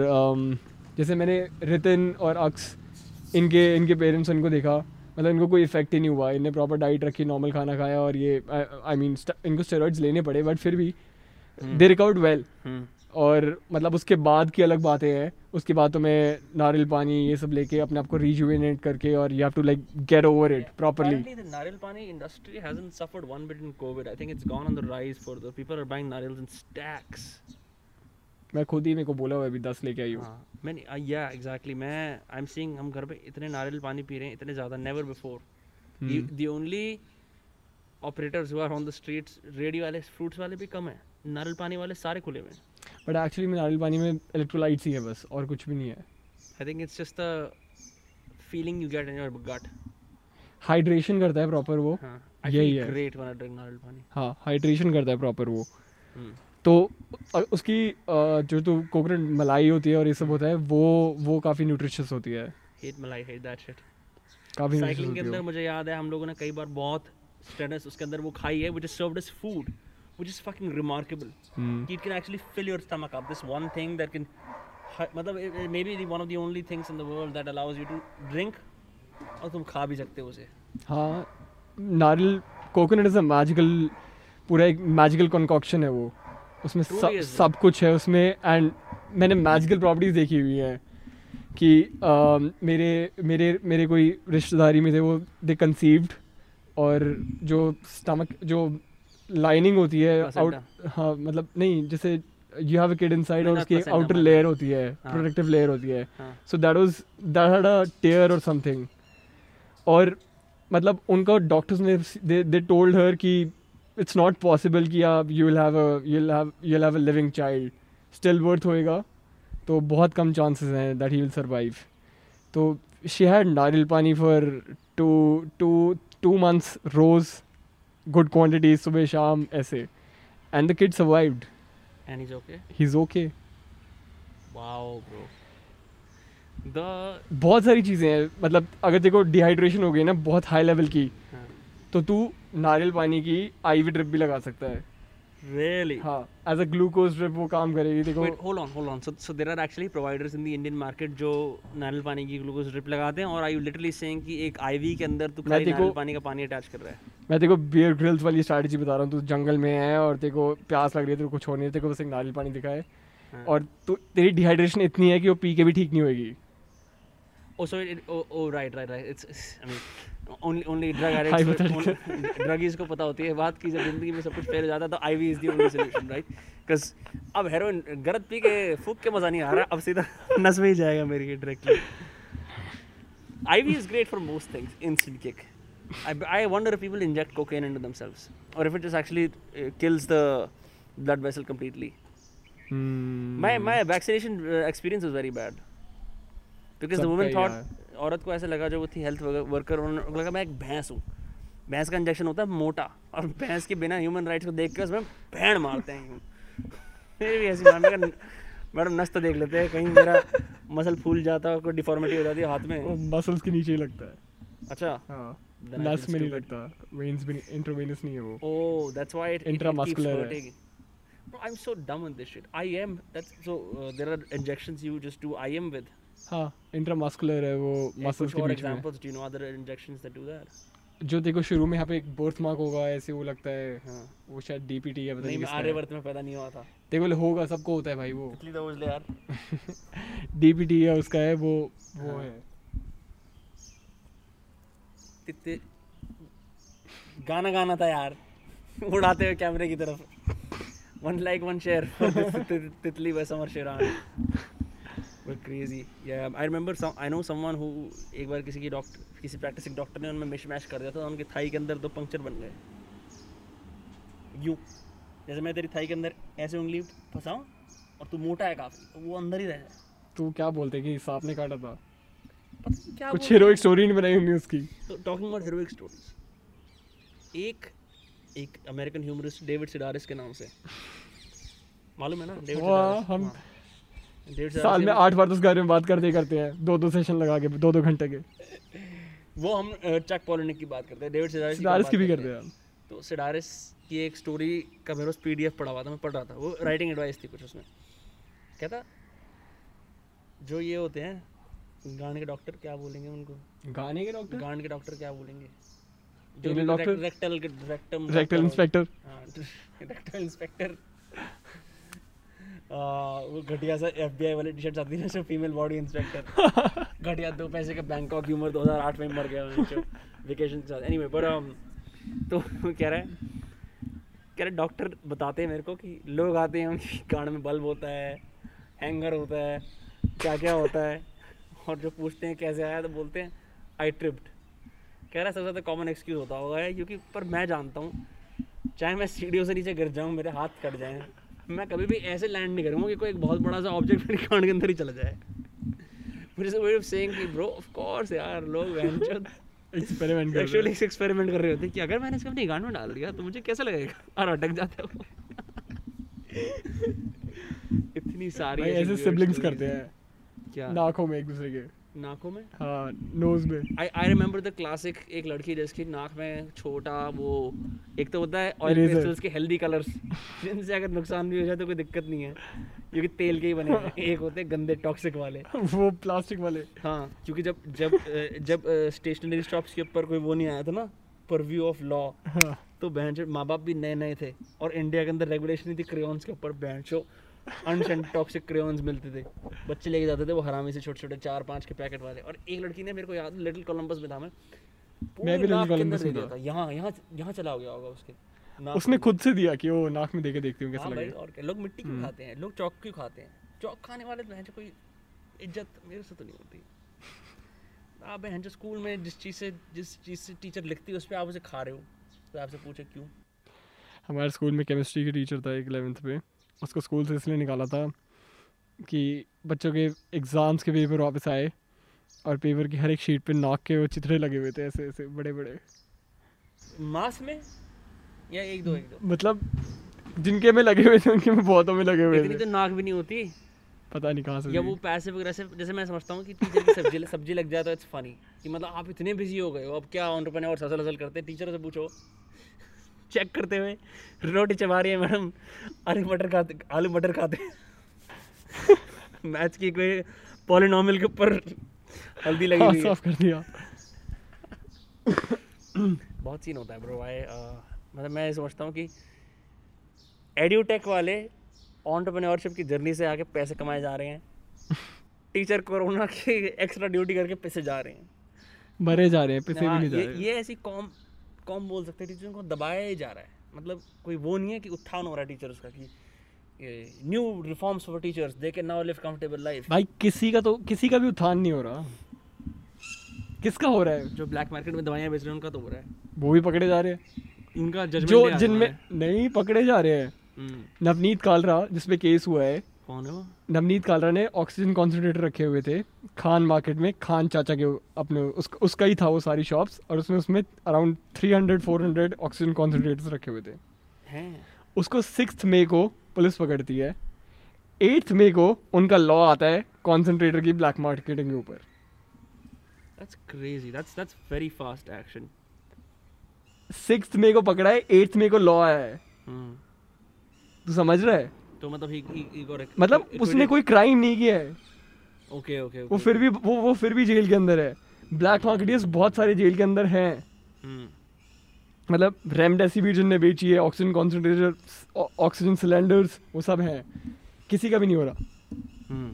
जैसे मैंने रितिन और अक्स इनके इनके पेरेंट्स इनको देखा मतलब इनको कोई इफ़ेक्ट ही नहीं हुआ। इनने प्रॉपर डाइट रखी नॉर्मल खाना खाया और ये आई मीन इनको स्टेरॉइड्स लेने पड़े बट फिर भी दे रिकवर्ड वेल और मतलब उसके बाद की अलग बातें हैं। उसके बाद तो मैं नारियल पानी ये सब लेके अपने आप को रिजुविनेट करके और you have to like get over it properly the nariyal pani industry hasn't suffered one bit in COVID. I think it's gone on the rise for the people are buying nariyals in stacks. मैं खुद ही मेरे को बोला हुआ अभी दस लेके आई हूँ। हाँ मैंने या एग्जैक्टली मैं आई एम सीइंग हम घर पे इतने नारियल पानी पी रहे हैं इतने ज़्यादा never before the only operators who are on the streets ready वाले फ्रूट्स वाले भी कम है। नारियल पानी वाले सारे खुले हुए हैं। बट एक्चुअली में नारियल पानी में इलेक्ट्रोलाइट्स ही है बस और कुछ भी नहीं है। I think it's just the feeling you get in your gut hydration करता है प्रॉपर वो। हाँ यही है। ग्रेट व्हेन आई ड्रिंक नारियल पानी हाँ हाइड्रेशन करता है प्रॉपर वो। हम्म तो उसकी जो तो कोकोनट मलाई होती है और ये सब होता है वो वो काफ़ी न्यूट्रिशियस होती है। हेट मलाई हेट दैट शिट काफ़ी साइकिलिंग के अंदर मुझे याद है हम लोगों ने कई बार बहुत स्टेनस उसके अंदर वो खाई है which is served as food. Which is fucking remarkable hmm, it can actually fill your stomach up this one thing that can मतलब it- it may be the one of the only things in the world that allows you to drink और तुम खा भी सकते हो उसे हाँ नारियल कोकोनट इज़ अ मैजिकल पूरा एक मैजिकल कॉन्कॉक्शन है वो उसमें सब सब कुछ है उसमें एंड मैंने मैजिकल प्रॉपर्टीज़ देखी हुई हैं कि अम, मेरे मेरे मेरे कोई रिश्तेदारी में थे वो दे कंसीव्ड और जो स्टमक जो लाइनिंग होती है आउट हाँ मतलब नहीं जैसे you have a kid inside और उसकी आउटर लेयर होती है हाँ. प्रोटेक्टिव लेयर होती है। हाँ। So that was that had a tear और समथिंग और मतलब उनका डॉक्टर्स ने दे दे टोल्ड हर कि इट्स नॉट पॉसिबल कि आप you will have a you will have you will have a living child still birth होएगा तो बहुत कम चांसेस हैं दैट ही विल सर्वाइव तो शी हैड नारियल पानी for two two two months rose good quantity सुबह शाम ऐसे। And the kid survived and he's okay? He is okay wow bro. The बहुत सारी चीज़ें हैं। मतलब अगर देखो डिहाइड्रेशन हो गई ना बहुत हाई लेवल की हाँ, तो तू नारियल पानी की आईवी ड्रिप भी लगा सकता है। Really? हाँ एज अ ग्लूकोज ड्रिप वो काम करेगी देखो। Wait, hold on, hold on. So, so there are actually providers in the Indian market जो नारियल पानी की ग्लूकोज ड्रिप लगाते हैं और आई यू लिटरली सेइंग कि एक आईवी के अंदर तू खाली नारियल पानी का पानी अटैच कर रहा है? मैं देखो बियर ग्रिल्स वाली स्ट्रैटेजी बता रहा हूँ तू जंगल में है और देखो प्यास लग रही है तेरे को कुछ हो नहीं है तेरे को बस एक नारियल पानी दिखाए हाँ. और तू तेरी डिहाइड्रेशन इतनी है कि वो पी के भी ठीक नहीं होगी Oh, so it, oh, oh, right, right, right. It's, it's I mean, only only drug addicts, Hypothetical. Druggies को पता होती है बात की जब ज़िंदगी में सब कुछ फेल हो जाता है तो IV is the only solution right because अब हेरोइन गलत पी के फूक के मज़ा नहीं आ रहा अब सीधा नस में ही जाएगा मेरी directly IV is great for most things. Instant kick. I, I wonder if people inject cocaine into themselves, or if it just actually uh, kills the blood vessel completely. Hmm. My my vaccination uh, experience was very bad. Because the woman thought औरत को ऐसा लगा जो वो थी health worker उन्होंने लगा मैं एक भैंस हूँ भैंस का इंजेक्शन होता है मोटा और भैंस के बिना ह्यूमन राइट्स को देख के उसमें भैंड मारते हैं। मेरी भी ऐसी मारने का मैडम नस तो देख लेते हैं कहीं मेरा मसल फूल जाता है कोई डिफॉर्मिटी हो जाती है हाथ में मसल्स के नीचे ही लगता है अच्छा हाँ लस में लगता वेंस भी इंट्रावेनस नहीं है वो। ओह that's why it intramuscular I am so dumb in this shit I am that's so there are injections you just do I am with हाँ इंट्रामस्कुलर है वो मसल्स के बीच examples do you know other injections that do that जो देखो शुरू में यहाँ पे एक बर्थ मार्क होगा ऐसे वो लगता है। हाँ। वो शायद डीपीटी या पता नहीं आर्यवर्त में पैदा नहीं हुआ था। देखो ले होगा सबको होता है भाई वो। डीपीटी या उसका है वो वो है। है तित्ते गाना गाना था यार। उड़ाते हुए कैमरे की तरफ़। वन लाइक वन शेयर तितली by समर शेरान crazy. Yeah, I remember some. I know एक बार किसी की डॉक्टर किसी प्रैक्टिसिंग डॉक्टर ने उनमें मिश मैश कर दिया था उनके थाई के अंदर दो पंक्चर बन गए। यूँ जैसे मैं तेरी थाई के अंदर ऐसे उंगली फंसाऊं और तू मोटा है काफ़ी तो वो अंदर ही रह जाए तू क्या बोलते कि सांप ने काटा था? क्या कुछ हीरोइक स्टोरी नहीं बनाई होंगी उसकी। So talking about heroic stories. एक एक अमेरिकन ह्यूमरिस्ट डेविड सिडारिस के नाम से। मालूम है ना? डेविड वाह, सिडारिस हम हाँ। डेविड साल में आठ बार तो उस बारे में बात करते ही करते हैं। दो दो सेशन लगा के दो दो घंटे के। वो हम चक पॉलिनिक की बात करते हैं। डेविड सिडारिस सिदारिस की भी करते हैं। तो सिडारिस की एक स्टोरी का मेरे पास पीडीएफ पढ़ा हुआ था मैं पढ़ रहा था। वो राइटिंग एडवाइस थी कुछ उसमें। कहता जो ये होते हैं गांड के डॉक्टर क्या बोलेंगे उनको? गाने के डॉक्टर? गांड के डॉक्टर क्या बोलेंगे? Anal doctor? Rectal rectum rectal inspector हाँ रेक्टल इंस्पेक्टर वो घटिया सा एफबीआई वाली टी शर्ट आती है ना फीमेल बॉडी इंस्पेक्टर घटिया दो पैसे का बैंकॉक ह्यूमर 2008 में मर गया वेकेशन के साथ एनीवे पर तो कह रहा है कह रहे डॉक्टर बताते हैं मेरे को कि लोग आते हैं उनकी गांड में बल्ब होता है हैंगर होता है क्या क्या होता है। और जो पूछते हैं कैसे आया तो बोलते हैं आई ट्रिप्ड कह रहा है सबसे ज़्यादा कॉमन एक्सक्यूज होता होगा है क्योंकि पर मैं जानता हूँ चाहे मैं सीढ़ियों से नीचे गिर जाऊँ मेरे हाथ कट जाएँ मैं कभी भी ऐसे लैंड नहीं करूँगा कि कोई एक बहुत बड़ा सा ऑब्जेक्ट मेरी कान के अंदर ही चला जाए। से वे ऑफ़ सेइंग कि ब्रो ऑफ़ कोर्स यार लोग एक्सपेरिमेंट कर एक्चुअली एक्सपेरिमेंट कर रहे होते कि अगर मैंने इसको अपनी गांड में डाल दिया तो मुझे कैसा लगेगा? और अटक जाता है इतनी सारी ऐसे सिबलिंग्स करते हैं। क्या? नाकों में एक दूसरे के। नाकों में? हाँ नोज़ में। I I remember the classic एक लड़की जिसकी नाक में छोटा वो एक तो होता है ऑयल. पेस्टल्स के हेल्दी कलर्स जिनसे अगर नुकसान भी हो जाए तो कोई दिक्कत नहीं है। क्योंकि तेल के ही बने एक होते हैं गंदे टॉक्सिक वाले। वो प्लास्टिक वाले। हाँ क्योंकि जब जब जब स्टेशनरी शॉप्स के ऊपर कोई वो नहीं आया था ना परव्यू ऑफ़ लॉ तो बहन माँ बाप भी नए नए थे। और इंडिया के अंदर रेगुलेशन थी क्रेयॉन्स के ऊपर बहन शो अनसेंट टॉक्सिक क्रेयॉन्स मिलते थे। बच्चे लेके जाते थे वो हरामी से छोटे छोटे चार पाँच के पैकेट वाले। और एक लड़की ने मेरे को याद लिटिल कोलंबस में था मैं। मैं भी पूरे Little नाक के अंदर Columbus दे में था। यहाँ यहाँ यहाँ चला गया होगा उसके। उसने खुद से दिया कि वो नाक में देके देखती हूँ कैसा हाँ लगेगा और क्या? लोग मिट्टी क्यों हम्म। खाते हैं? लोग चौक क्यों खाते हैं? चौक खाने वाले तो चो कोई इज़्ज़त मेरे से तो नहीं होती। आप बहन जो स्कूल में जिस चीज़ से जिस चीज़ से टीचर लिखती है उस पर आप उसे खा रहे हो? तो आपसे पूछे क्यों? हमारे स्कूल में केमिस्ट्री की टीचर था एक इलेवेंथ पे। उसको स्कूल से इसलिए निकाला था कि बच्चों के एग्ज़ाम्स के पेपर वापस आए और पेपर की हर एक शीट पे नाक के वो चित्रे लगे हुए थे ऐसे ऐसे बड़े बड़े मास में? या एक दो एक दो? मतलब जिनके में लगे हुए थे उनके में बहुतों में लगे हुए थे। तो नाक भी नहीं होती। पता नहीं कहाँ से या। वो पैसिव अग्रेसिव जैसे मैं समझता हूँ कि टीचर की सब्ज़ी सब्ज़ी लग जाए तो इट्स फनी कि मतलब आप इतने बिज़ी हो गए हो अब क्या ऑन्टरप्रेन्योर हसल हसल करते हैं? टीचर से पूछो। चेक करते हुए रोटी चबा रही है मैडम। आलू मटर खाते आलू मटर खाते। मैच की कोई पॉलिनॉमियल के ऊपर हल्दी लगी हाँ हुई साफ़ कर दिया। बहुत सीन होता है ब्रो आई मतलब मैं ये समझता हूँ कि एड्यूटेक वाले ऑन्टरप्रेन्योरशिप की जर्नी से आके पैसे कमाए जा रहे हैं। टीचर कोरोना की एक्स्ट्रा ड्यूटी करके पैसे जा रहे हैं। भरे जा रहे हैं पैसे भी हाँ, नहीं जा ये, रहे। ये ऐसी कॉम कॉम बोल सकते हैं टीचर को दबाया ही जा रहा है। मतलब कोई वो नहीं है कि उत्थान हो रहा है टीचर्स का कि new reforms for teachers they can now live comfortable life भाई किसी का तो किसी का भी उत्थान नहीं हो रहा। किसका हो रहा है? जो ब्लैक मार्केट में दवाइयाँ बेच रहे हैं उनका तो हो रहा है। वो भी पकड़े जा रहे हैं। उनका जो जिनमें नहीं पकड़े जा रहे हैं। नवनीत कालरा जिसपे केस हुआ है कौन है वो? नवनीत कालरा ने ऑक्सीजन कॉन्सेंट्रेटर रखे हुए थे खान मार्केट में खान चाचा के अपने उस, उसका ही था वो सारी शॉप्स और उसमें उसमें अराउंड 300 400 ऑक्सीजन कॉन्सेंट्रेटर्स रखे हुए थे। हैं। उसको सिक्स मई को पुलिस पकड़ती है। एट्थ मई को उनका लॉ आता है कॉन्सेंट्रेटर की ब्लैक मार्केटिंग के ऊपर। That's crazy. That's that's very fast action. Six May को पकड़ा है एट्थ मई को लॉ आया है। Hmm. तू समझ रहा है? तो मतलब he got ac- मतलब. उसने कोई क्राइम नहीं किया है Okay, okay, वो फिर भी वो वो फिर भी जेल के अंदर है ब्लैक मार्केटियर्स बहुत सारे जेल के अंदर हैं Hmm. मतलब रेमडेसिविर जिनने बेची है ऑक्सीजन कॉन्सेंट्रेटर ऑक्सीजन सिलेंडर्स वो सब हैं किसी का भी नहीं हो रहा Hmm.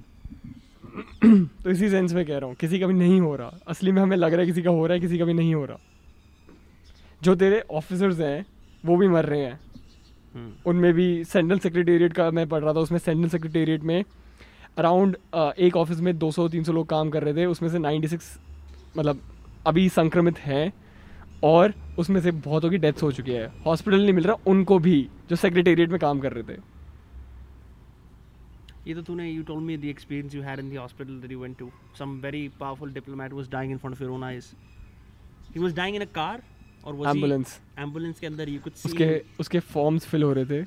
तो इसी सेंस में कह रहा हूँ किसी का भी नहीं हो रहा असली में हमें लग रहा है किसी का हो रहा है किसी का भी नहीं हो रहा जो तेरे ऑफिसर्स हैं वो भी मर रहे हैं. उनमें भी सेंट्रल सेक्रेटेरिएट का मैं पढ़ रहा था, उसमें सेंट्रल सेक्रेटेरिएट में अराउंड एक ऑफ़िस में 200-300 लोग काम कर रहे थे, उसमें से 96 मतलब अभी संक्रमित हैं और उसमें से बहुतों की डेथ्स हो चुकी है हॉस्पिटल नहीं मिल रहा, उनको भी, जो सेक्रेटेरिएट में काम कर रहे थे ये तो तूने, you told me the experience you had in the hospital that you went to. Some very powerful diplomat was dying in front of your own eyes. He was dying in a car or was ambulance he के अंदर could see उसके उसके forms fill हो रहे थे।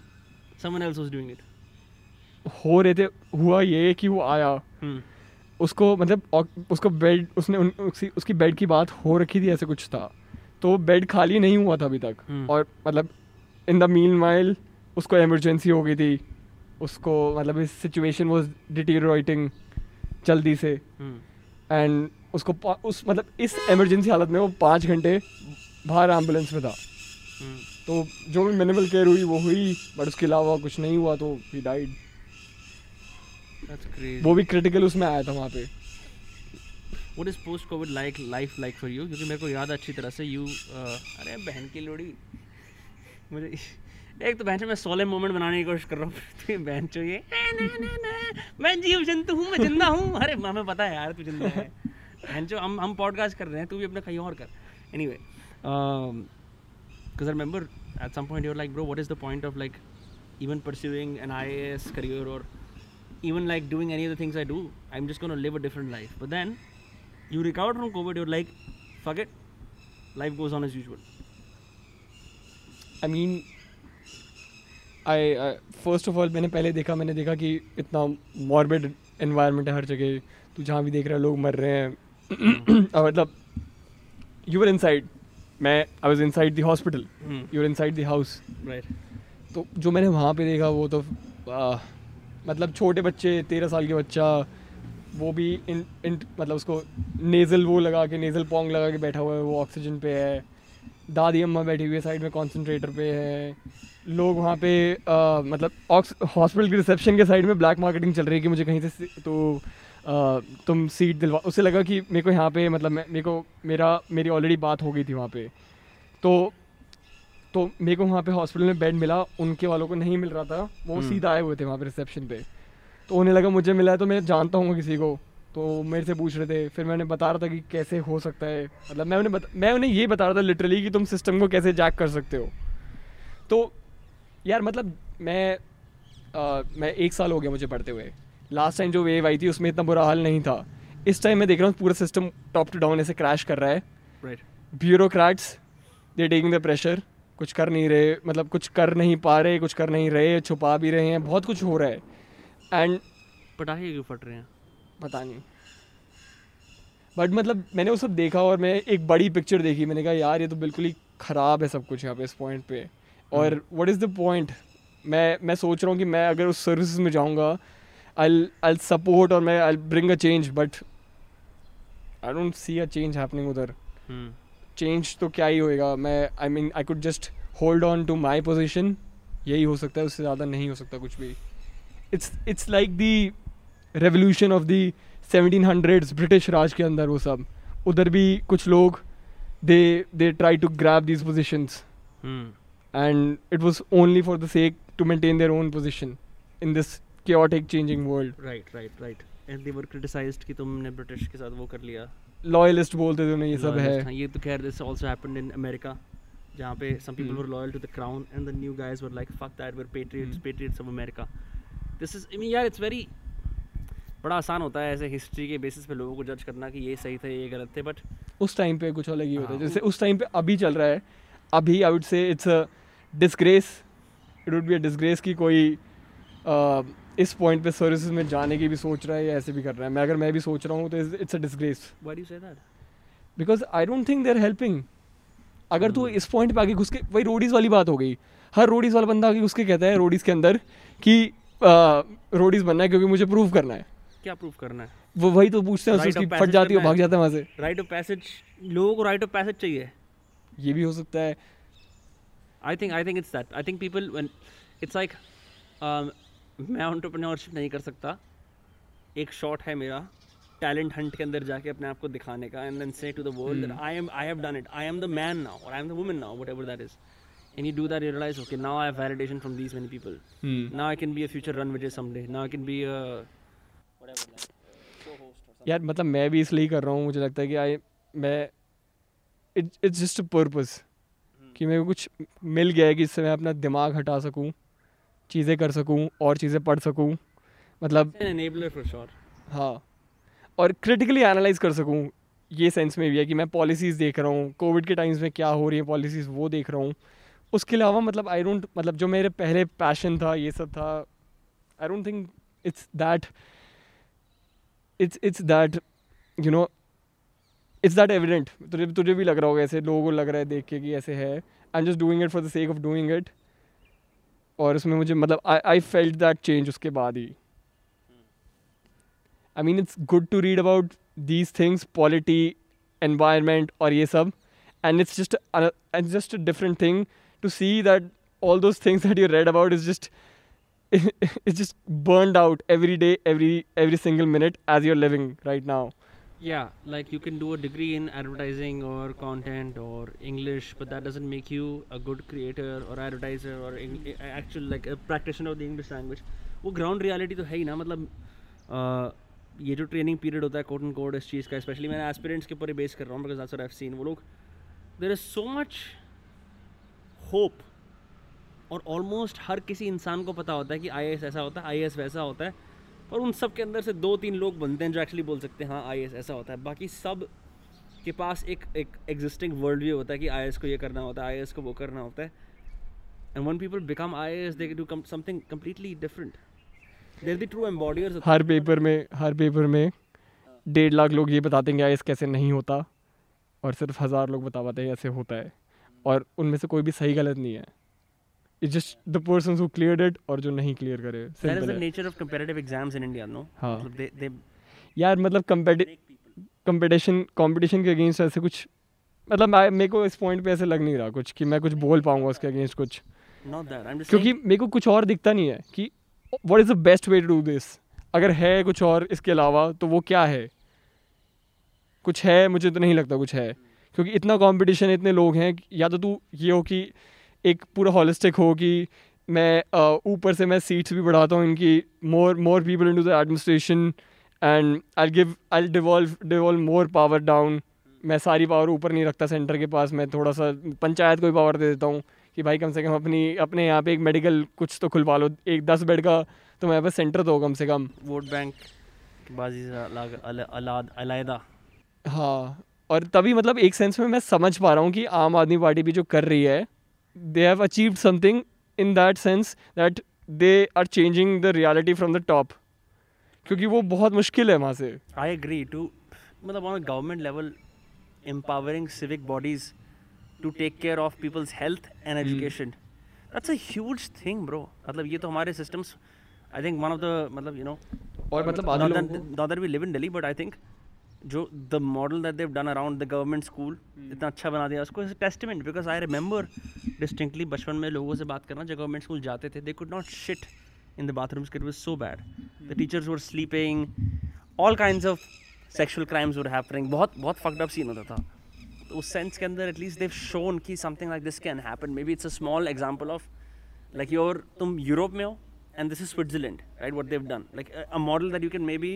someone else was doing it. हो रहे थे हुआ ये कि वो आया। Hmm. उसको मतलब उसको बेड उसने उन, उसकी, उसकी बेड की बात हो रखी थी ऐसे कुछ था। तो बेड खाली नहीं हुआ था अभी तक। हम्म। और मतलब इन द मीन माइल उसको इमरजेंसी हो गई थी। उसको मतलब इस सिचुएशन वॉज़ डिटीरियोटिंग जल्दी से। एंड उसको उस मतलब इस इमरजेंसी हालत में वो पाँच घंटे बाहर एंबुलेंस में था। हम्म। तो जो भी मिनिमल केयर हुई वो हुई बट उसके अलावा कुछ नहीं हुआ तो ही डाइड वो भी क्रिटिकल उसमें आया था वहाँ पे। What is post covid like life like for you क्योंकि मेरे को याद है अच्छी तरह से यू अरे बहन की लोड़ी। मुझे एक तो बहन से मैं सोलह मोमेंट बनाने की कोशिश कर रहा हूँ तो बहन चो ये "ना, ना, ना, ना, मैं जीव जंतु हूँ मैं ज़िंदा हूँ। अरे हमें पता है यार तू ज़िंदा है। बहन चो हम हम पॉडकास्ट कर रहे हैं तू भी अपना कहीं और कर। Anyway because I remember at some point you were like, bro, what is the point of like even pursuing an IAS career or even like doing any of the things I do? I'm just gonna live a different life. But then you recovered from COVID, you're like, fuck it, life goes on as usual. I mean I first of all मैंने पहले देखा मैंने देखा कि इतना morbid environment है हर जगह तू जहाँ भी देख रहा है लोग मर रहे हैं मतलब यू वर इनसाइड मैं I was inside the hospital your were inside the house Right. तो जो मैंने वहाँ पे देखा वो तो आ, मतलब छोटे बच्चे तेरह साल के बच्चा वो भी इन, इन मतलब उसको नेज़ल वो लगा के नेज़ल पोंग लगा के बैठा हुआ है वो ऑक्सीजन पे है। दादी अम्मा बैठी हुई है साइड में कॉन्सेंट्रेटर पे है। लोग वहाँ पे आ, मतलब हॉस्पिटल के रिसेप्शन के साइड में ब्लैक मार्केटिंग चल रही है कि मुझे कहीं से तो तुम सीट दिलवा उससे लगा कि मेरे को यहाँ पे मतलब मेरे को मेरा मेरी ऑलरेडी बात हो गई थी वहाँ पे। तो तो मेरे को वहाँ पे हॉस्पिटल में बेड मिला उनके वालों को नहीं मिल रहा था वो हम्म। सीधा आए हुए थे वहाँ पे रिसेप्शन पे। तो उन्हें लगा मुझे मिला है तो मैं जानता हूँ किसी को। तो मेरे से पूछ रहे थे फिर मैंने बता रहा था कि कैसे हो सकता है। मतलब मैं उन्हें बता, मैं उन्हें ये बता रहा था लिटरली कि तुम सिस्टम को कैसे जैक कर सकते हो। तो यार मतलब मैं आ, मैं एक साल हो गया मुझे पढ़ते हुए। लास्ट टाइम जो वेव आई थी उसमें इतना बुरा हाल नहीं था। इस टाइम मैं देख रहा हूँ पूरा सिस्टम टॉप टू डाउन ऐसे क्रैश कर रहा है. Bureaucrats they taking the pressure कुछ कर नहीं रहे मतलब कुछ कर नहीं पा रहे कुछ कर नहीं रहे छुपा भी रहे हैं बहुत कुछ हो रहा है। एंड पटाखे क्यों फट रहे हैं? पता नहीं। बट मतलब मैंने वो सब देखा और मैं एक बड़ी पिक्चर देखी। मैंने कहा यार ये तो बिल्कुल ही ख़राब है सब कुछ यहाँ पे इस पॉइंट पे। और व्हाट इज़ द पॉइंट मैं मैं सोच रहा हूँ कि मैं अगर उस सर्विस में जाऊँगा आई सपोर्ट और मैं I bring a change but I don't see a change happening उधर। हम्म चेंज तो क्या ही होएगा? मैं I mean I could just hold on to my position यही हो सकता है उससे ज़्यादा नहीं हो सकता कुछ भी। It's it's like the revolution of the seventeen hundreds British Raj के अंदर वो सब। उधर भी कुछ लोग they they try to grab these positions hmm and it was only for the sake to maintain their own position in this chaotic changing world. Right right right and they were criticized कि तुमने British के साथ वो कर लिया। Loyalist बोलते थे उन्हें ये सब है। हाँ, ये तो खैर this also happened in America जहाँ पे some people Hmm. were loyal to the crown and the new guys were like fuck that we're patriots Hmm. patriots of America. This is यार it's very बड़ा आसान होता है ऐसे history के basis पे लोगों को जज करना कि ये सही थे ये गलत थे बट उस टाइम पे कुछ अलग ही होता है। हाँ, जैसे उस टाइम पे अभी चल रहा है अभी I would say it's a disgrace it would be a disgrace कि कोई इस पॉइंट पे सर्विसेज़ में जाने की भी सोच रहा है या ऐसे भी कर रहा है। मैं अगर मैं भी सोच रहा हूँ तो it's a disgrace because I don't think they are helping अगर तू Hmm. इस पॉइंट पे आगे घुस के वही रोडीज वाली बात हो गई। हर रोडीज वाला बंदा आगे घुस के कहता है रोडीज के अंदर कि रोडीज बनना है क्योंकि मुझे प्रूव करना है। क्या प्रूव करना है? वो वही तो पूछते हैं उसकी फट जाती है भाग जाता है वहाँ से। राइट ऑफ़ पैसेज लोगों को राइट ऑफ़ पैसेज चाहिए। ये भी हो सकता है। I think I think it's that I think people when it's like मैं एंटरप्रेन्योरशिप नहीं कर सकता। एक शॉट है मेरा टैलेंट हंट के अंदर जाके अपने आप को दिखाने का and then say to the world that I am I have done it I am the man now और I am the woman now whatever that is and you do that you realize okay now i have validation from these many people. Now i can be a future run vijay someday. Now i can be a whatever like यार मतलब मैं भी इसलिए कर रहा हूँ मुझे लगता है कि आई मैं इट्स जस्ट अ पर्पस कि मेरे को कुछ मिल गया है कि इससे मैं अपना दिमाग हटा सकूँ। चीज़ें कर सकूँ और चीज़ें पढ़ सकूँ मतलब हाँ और क्रिटिकली एनालाइज कर सकूँ ये सेंस में भी है कि मैं पॉलिसीज़ देख रहा हूँ कोविड के टाइम्स में क्या हो रही है पॉलिसीज़ वो देख रहा हूँ। उसके अलावा मतलब आई डोंट मतलब जो मेरे पहले पैशन था ये सब था I don't think it's that it's it's that you know it's that evident तुझे तुझे भी लग रहा होगा ऐसे लोगों को लग रहा है देख के कि ऐसे है। I am just doing it for the sake of doing it और उसमें मुझे मतलब आई फेल्ट दैट चेंज उसके बाद ही। I mean it's good to read about these things polity environment और ये सब। And it's just and just different thing to see that all those things that you read about is just is just burned out every day every every single minute as you are living right now yeah like you can do a degree in advertising or content or english but that doesn't make you a good creator or advertiser or Eng- actual like a practitioner of the english language वो ground reality तो है ही ना मतलब अ, ये जो training period होता है coat and code इस चीज़ का स्पेशली मैंने एस्पिरेंट्स के ऊपर बेस कर रहा हूँ बिकॉज़ दैट्स आई सीन वो लोग there is so much hope और ऑलमोस्ट हर किसी इंसान को पता होता है कि आई ऐसा होता है आई वैसा होता है पर उन सब के अंदर से दो तीन लोग बनते हैं जो एक्चुअली बोल सकते हैं हाँ आई ऐसा होता है। बाकी सब के पास एक एक एग्जिस्टिंग वर्ल्ड व्यू होता है कि आई को ये करना होता है, आई को वो करना होता है। And when people become I they do something completely different there the true embodiers her paper में, हर पेपर में डेढ़ लाख लोग ये बताते हैं कि आईएएस कैसे नहीं होता, और सिर्फ़ हज़ार लोग बता पाते हैं, ऐसे होता है। और उनमें से कोई भी सही गलत नहीं है। It's just the person who cleared it और जो नहीं क्लियर करे सिंपल द है। Nature of comparative exams in India no हाँ। मतलब दे दे यार मतलब कंपटीशन कंपटीशन के अगेंस्ट ऐसे कुछ मतलब मेरे को इस पॉइंट पे ऐसे लग नहीं रहा कुछ कि मैं कुछ बोल पाऊँगा उसके अगेंस्ट कुछ। क्योंकि मेरे को कुछ और दिखता नहीं है कि what is the best way to do this अगर है कुछ और इसके अलावा तो वो क्या है? कुछ है मुझे तो नहीं लगता कुछ है। क्योंकि इतना कंपटीशन इतने लोग हैं या तो तू ये हो कि एक पूरा हॉलिस्टिक हो कि मैं ऊपर से मैं सीट्स भी बढ़ाता हूँ इनकी more more people into the administration and I give I devolve devolve more power down मैं सारी पावर ऊपर नहीं रखता सेंटर के पास मैं थोड़ा सा पंचायत को भी पावर दे देता हूँ कि भाई कम से कम अपनी अपने यहाँ पे एक मेडिकल कुछ तो खुलवा लो एक दस बेड का तो मेरे पास सेंटर तो हो कम से कम। वोट बैंक बाजी अलाद हाँ और तभी मतलब एक सेंस में मैं समझ पा रहा हूँ कि आम आदमी पार्टी भी जो कर रही है they have achieved something in that sense that they are changing the reality from the top क्योंकि वो बहुत मुश्किल है वहाँ से I agree to मतलब on a government level empowering civic bodies to take care of people's health and education Mm. that's a huge thing bro मतलब ये तो हमारे systems I think one of the मतलब you know और मतलब आधे not लोगों that, not that we live in जो the model that they've done around the government school इतना अच्छा बना दिया। उसको testament because I remember distinctly बचपन में लोगों से बात करना जब गवर्नमेंट स्कूल जाते थे they could not shit in the bathrooms it was so bad. The teachers were sleeping. All kinds of sexual crimes were happening. बहुत बहुत fucked up scene होता था। तो उस सेंस के अंदर एटलीस्ट देव शोन कि something like this can happen maybe it's a small example of like your तुम यूरोप में हो and this is Switzerland right what they've done like a model that you can maybe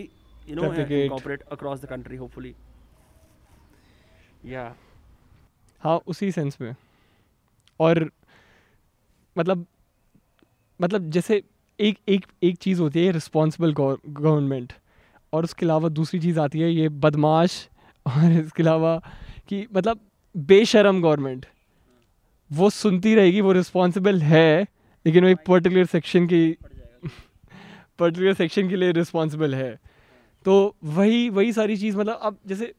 no Replicate. incorporate across the country hopefully. Yeah. हाँ उसी sense में। और मतलब मतलब जैसे एक एक एक चीज़ होती है रिस्पॉन्सिबल गवर्नमेंट और उसके अलावा दूसरी चीज़ आती है ये बदमाश और इसके अलावा कि मतलब बेशरम गवर्नमेंट वो सुनती रहेगी वो रिस्पॉन्सिबल है लेकिन वो एक पर्टिकुलर सेक्शन की पर्टिकुलर सेक्शन के लिए रिस्पॉन्सिबल है। तो वही वही सारी चीज़ मतलब अब जैसे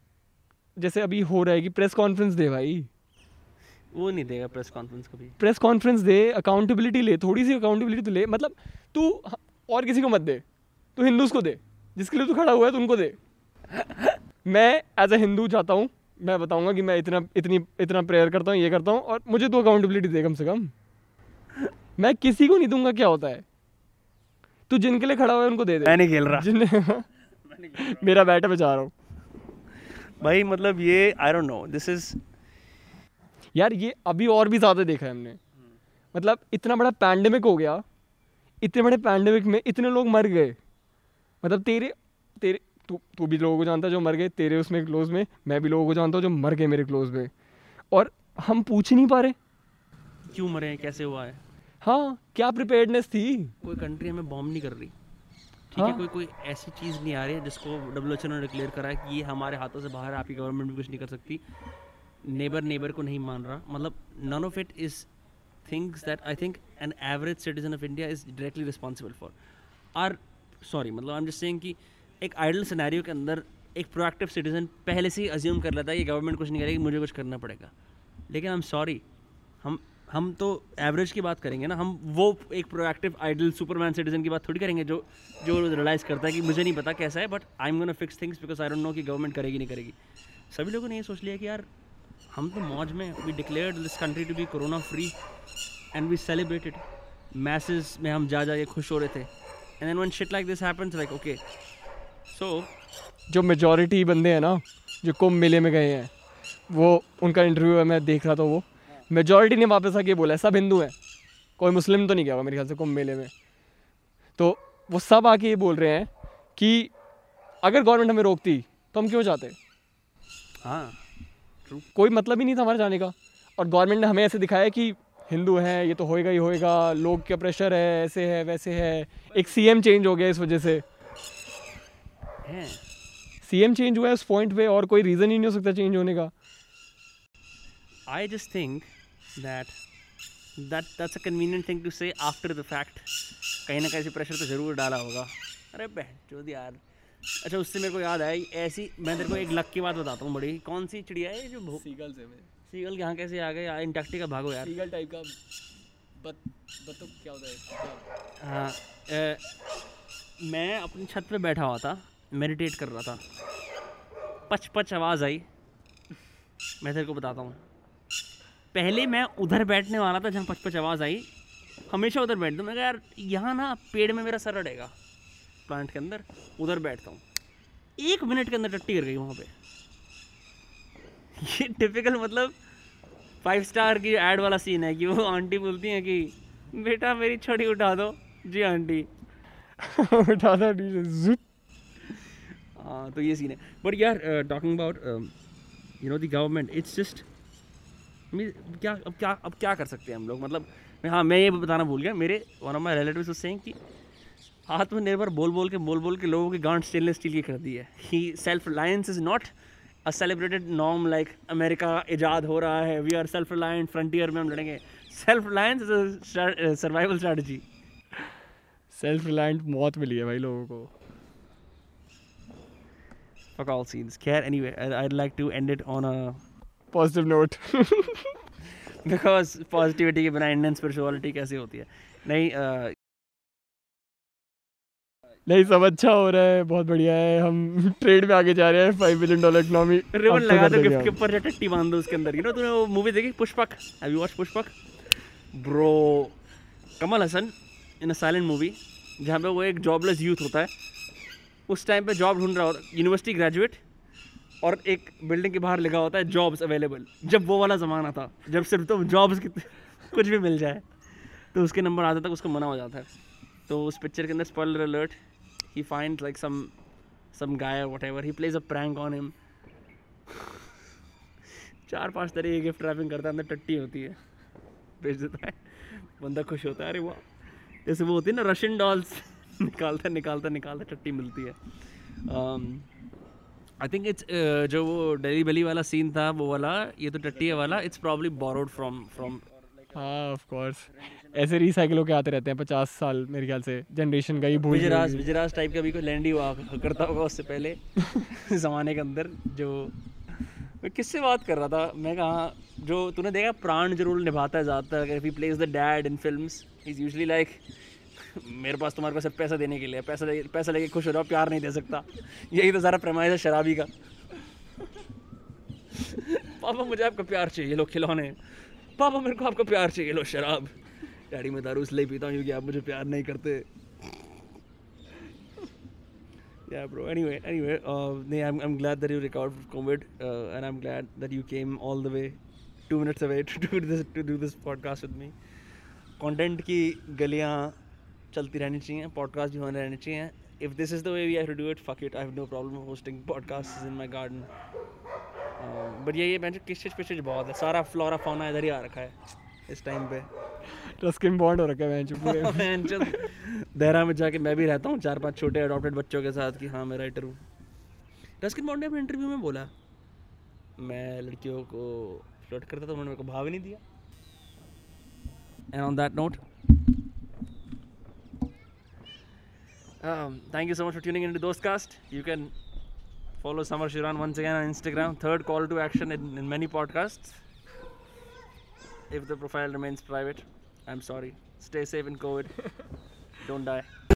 जैसे अभी हो रहा है कि प्रेस कॉन्फ्रेंस दे भाई। वो नहीं देगा प्रेस कॉन्फ्रेंस कभी। प्रेस कॉन्फ्रेंस दे अकाउंटेबिलिटी ले थोड़ी सी अकाउंटेबिलिटी तो ले मतलब तू और किसी को मत दे तू हिंदूज को दे जिसके लिए तू खड़ा हुआ है तो उनको दे। मैं एज अ हिंदू चाहता हूँ मैं बताऊँगा कि मैं इतना इतनी इतना प्रेयर करता हूँ ये करता हूँ और मुझे तो अकाउंटेबिलिटी दे कम से कम। मैं किसी को नहीं दूँगा क्या होता है? तू जिनके लिए खड़ा हुआ है उनको दे दे। मैं नहीं खेल रहा। जिन मेरा बैट बचा रहा हूँ। भाई मतलब ये I don't know this is यार ये अभी और भी ज़्यादा देखा है हमने। मतलब इतना बड़ा पैंडेमिक हो गया इतने बड़े पैंडेमिक में इतने लोग मर गए। मतलब तेरे तेरे तू तू भी लोगों को जानता जो मर गए तेरे उसमें क्लोज में मैं भी लोगों को जानता हूँ जो मर गए मेरे क्लोज में। और हम पूछ ही नहीं पा रहे। क्यों मरे हैं? कैसे हुआ है? हाँ क्या प्रिपेयर्डनेस थी? कोई कंट्री हमें बॉम्ब नहीं कर रही। ठीक है हाँ। कोई कोई ऐसी चीज़ नहीं आ रही है जिसको डब्ल्यू ने डिक्लेयर करा है कि ये हमारे हाथों से बाहर है आपकी गवर्नमेंट भी कुछ नहीं कर सकती। नेबर नेबर को नहीं मान रहा। मतलब none of it is things that I think an average citizen of India is directly responsible for are sorry मतलब आई एम जस्ट सेइंग कि एक आइडल सिनेरियो के अंदर एक प्रोएक्टिव सिटीजन पहले से ही अज्यूम कर लेता है कि गवर्नमेंट कुछ नहीं करेगी मुझे कुछ करना पड़ेगा। लेकिन आई एम सॉरी हम हम तो एवरेज की बात करेंगे ना, हम वो एक प्रोएक्टिव आइडल सुपरमैन सिटीजन की बात थोड़ी करेंगे जो जो रियलाइज़ करता है कि मुझे नहीं पता कैसा है but I am gonna fix things because I don't know कि गवर्नमेंट करेगी, नहीं करेगी। सभी लोगों ने ये सोच लिया कि यार, हम तो मौज में we declare this country to be corona free and we celebrated message में हम जा जा के खुश हो रहे थे। And then when shit like this happens like okay so जो मेजोरिटी बंदे हैं ना, जो कुंभ मेले में गए हैं, वो, उनका इंटरव्यू मैं देख रहा था वो। मेजोरिटी ने वापस आके बोला है सब हिंदू हैं। कोई मुस्लिम तो नहीं गया हुआ मेरे ख्याल से कुंभ मेले में। तो वो सब आके ये बोल रहे हैं कि अगर गवर्नमेंट हमें रोकती तो हम क्यों जाते? हाँ कोई मतलब ही नहीं था हमारे जाने का। और गवर्नमेंट ने हमें ऐसे दिखाया कि हिंदू हैं ये तो होएगा ही होएगा लोग का प्रेशर है ऐसे है वैसे है। एक सीएम चेंज हो गया इस वजह से। सीएम चेंज हुआ है उस पॉइंट पे और कोई रीज़न ही नहीं हो सकता चेंज होने का। I just think that that that's a convenient thing to say after the fact कहीं ना कहीं से प्रेशर तो ज़रूर डाला होगा। अरे बहन चोद यार। अच्छा उससे मेरे को याद आया ऐसी मैं तेरे को एक लक की बात बताता हूँ बड़ी। कौन सी चिड़िया है जो सीगल से मैं। सीगल यहाँ कैसे आ गए यार इंटैक्टिका भागो यार। सीगल टाइप का बत बतख क्या होता है? हाँ मैं अपनी छत पे बैठा हुआ था मेडिटेट कर रहा था। पच पच आवाज़ आई। मैं तेरे को बताता हूँ। पहले मैं उधर बैठने वाला था जहाँ पच पच आवाज़ आई। हमेशा उधर बैठता हूँ। मैं यार यहाँ ना पेड़ में मेरा सर अड़ेगा। प्लांट के अंदर उधर बैठता हूँ। एक मिनट के अंदर टट्टी गिर गई वहाँ पे। ये टिपिकल मतलब फाइव स्टार की एड वाला सीन है कि वो आंटी बोलती हैं कि बेटा मेरी छड़ी उठा दो। जी आंटी। उठा दो जुप हाँ तो ये सीन है। बट यार talking about you know the government it's just क्या अब क्या अब क्या कर सकते हैं हम लोग? मतलब मैं हाँ मैं ये बताना भूल गया। मेरे one of my relative saying कि आत्मनिर्भर बोल बोल के बोल बोल के लोगों की गांठ स्टेनलेस स्टील की कर दी है। He self reliance is not a celebrated norm like America इजाद हो रहा है we are self reliant frontier में हम लड़ेंगे। Self reliance is a survival strategy self reliant मौत मिली है भाई लोगों को। Fuck all scenes care anyway i'd like to end it on a positive note because positivity के बिना इंडियन स्पिरिचुअलिटी कैसे होती है? नहीं uh, नहीं सब अच्छा हो रहा है बहुत बढ़िया है। हम ट्रेड में आगे जा रहे हैं five billion dollar economy ribbon लगा दो गिफ्ट के ऊपर या टट्टी बाँध दो उसके अंदर। यू नो तूने वो मूवी देखी? Pushpak. Have you watch Pushpak? Bro Kamal Haasan in a silent movie जहाँ पे वो एक जॉबलेस यूथ होता है। उस टाइम पे जॉब ढूंढ रहा होता है। यूनिवर्सिटी ग्रेजुएट और एक बिल्डिंग के बाहर लिखा होता है जॉब्स अवेलेबल जब वो वाला ज़माना था, जब सिर्फ़ तो जॉब्स की कुछ भी मिल जाए तो उसके नंबर आते तक उसको मना हो जाता है। तो उस पिक्चर के अंदर spoiler alert he find like some some guy whatever he plays a prank on him चार पाँच तरह की गिफ्ट रैपिंग करता है, अंदर टट्टी होती है। भेज देता है बंदा खुश होता है, अरे वाह। जैसे वो होती है ना रशियन डॉल्स निकालता निकालता निकालता टट्टी मिलती है। आई थिंक इट्स जो वो डेली बेली वाला सीन था वो वाला ये तो टट्टी है वाला it's probably borrowed from from हाँ ऑफ़ कोर्स ऐसे रिसाइकिल होके आते रहते हैं पचास साल मेरे ख्याल से। जनरेशन गई भूल विजराज विजराज टाइप का भी कोई लैंडी हुआ करता होगा उससे पहले ज़माने के अंदर जो मैं किससे बात कर रहा था? मैं कहा जो तूने देखा प्राण ज़रूर निभाता है ज़्यादातर अगर he plays the dad in films is usually like मेरे पास तुम्हारे पास पैसा देने के लिए पैसा दे पैसा लेके खुश हो जाओ प्यार नहीं दे सकता यही तो सारा प्रमाइज है शराबी का पापा मुझे आपका प्यार चाहिए लो खिलौने पापा मेरे को आपका प्यार चाहिए लो शराब डैडी मैं दारू इसलिए पीता हूँ क्योंकि आप मुझे प्यार नहीं करते yeah bro anyway anyway uh, nee, I'm, I'm glad that you recovered from covid uh, and i'm glad that you came all the way two minutes away to do this to do this podcast with me content की गलियाँ चलती रहनी चाहिए podcast भी होने रहने चाहिए। If this is the way we have to do it fuck it I have no problem hosting podcast in my garden but ये ये बेंच किचकिच पिचकिच बहुत है। सारा फ्लोरा फौना इधर ही आ रखा है इस टाइम पे। रस्किन बॉन्ड हो रखा है देहरा में जाके मैं भी रहता हूँ चार पाँच छोटे अडॉप्टेड बच्चों के साथ कि हाँ मैं राइटर हूँ। रस्किन बॉन्ड ने अपने इंटरव्यू में बोला मैं लड़कियों को फ्लर्ट करता था उन्होंने मेरे को भाव ही नहीं दिया। And on that note Um, thank you so much for tuning into Dostcast. You can follow Samar Shiran once again on Instagram. Third call to action in, in many podcasts. If the profile remains private, I'm sorry. Stay safe in COVID. Don't die.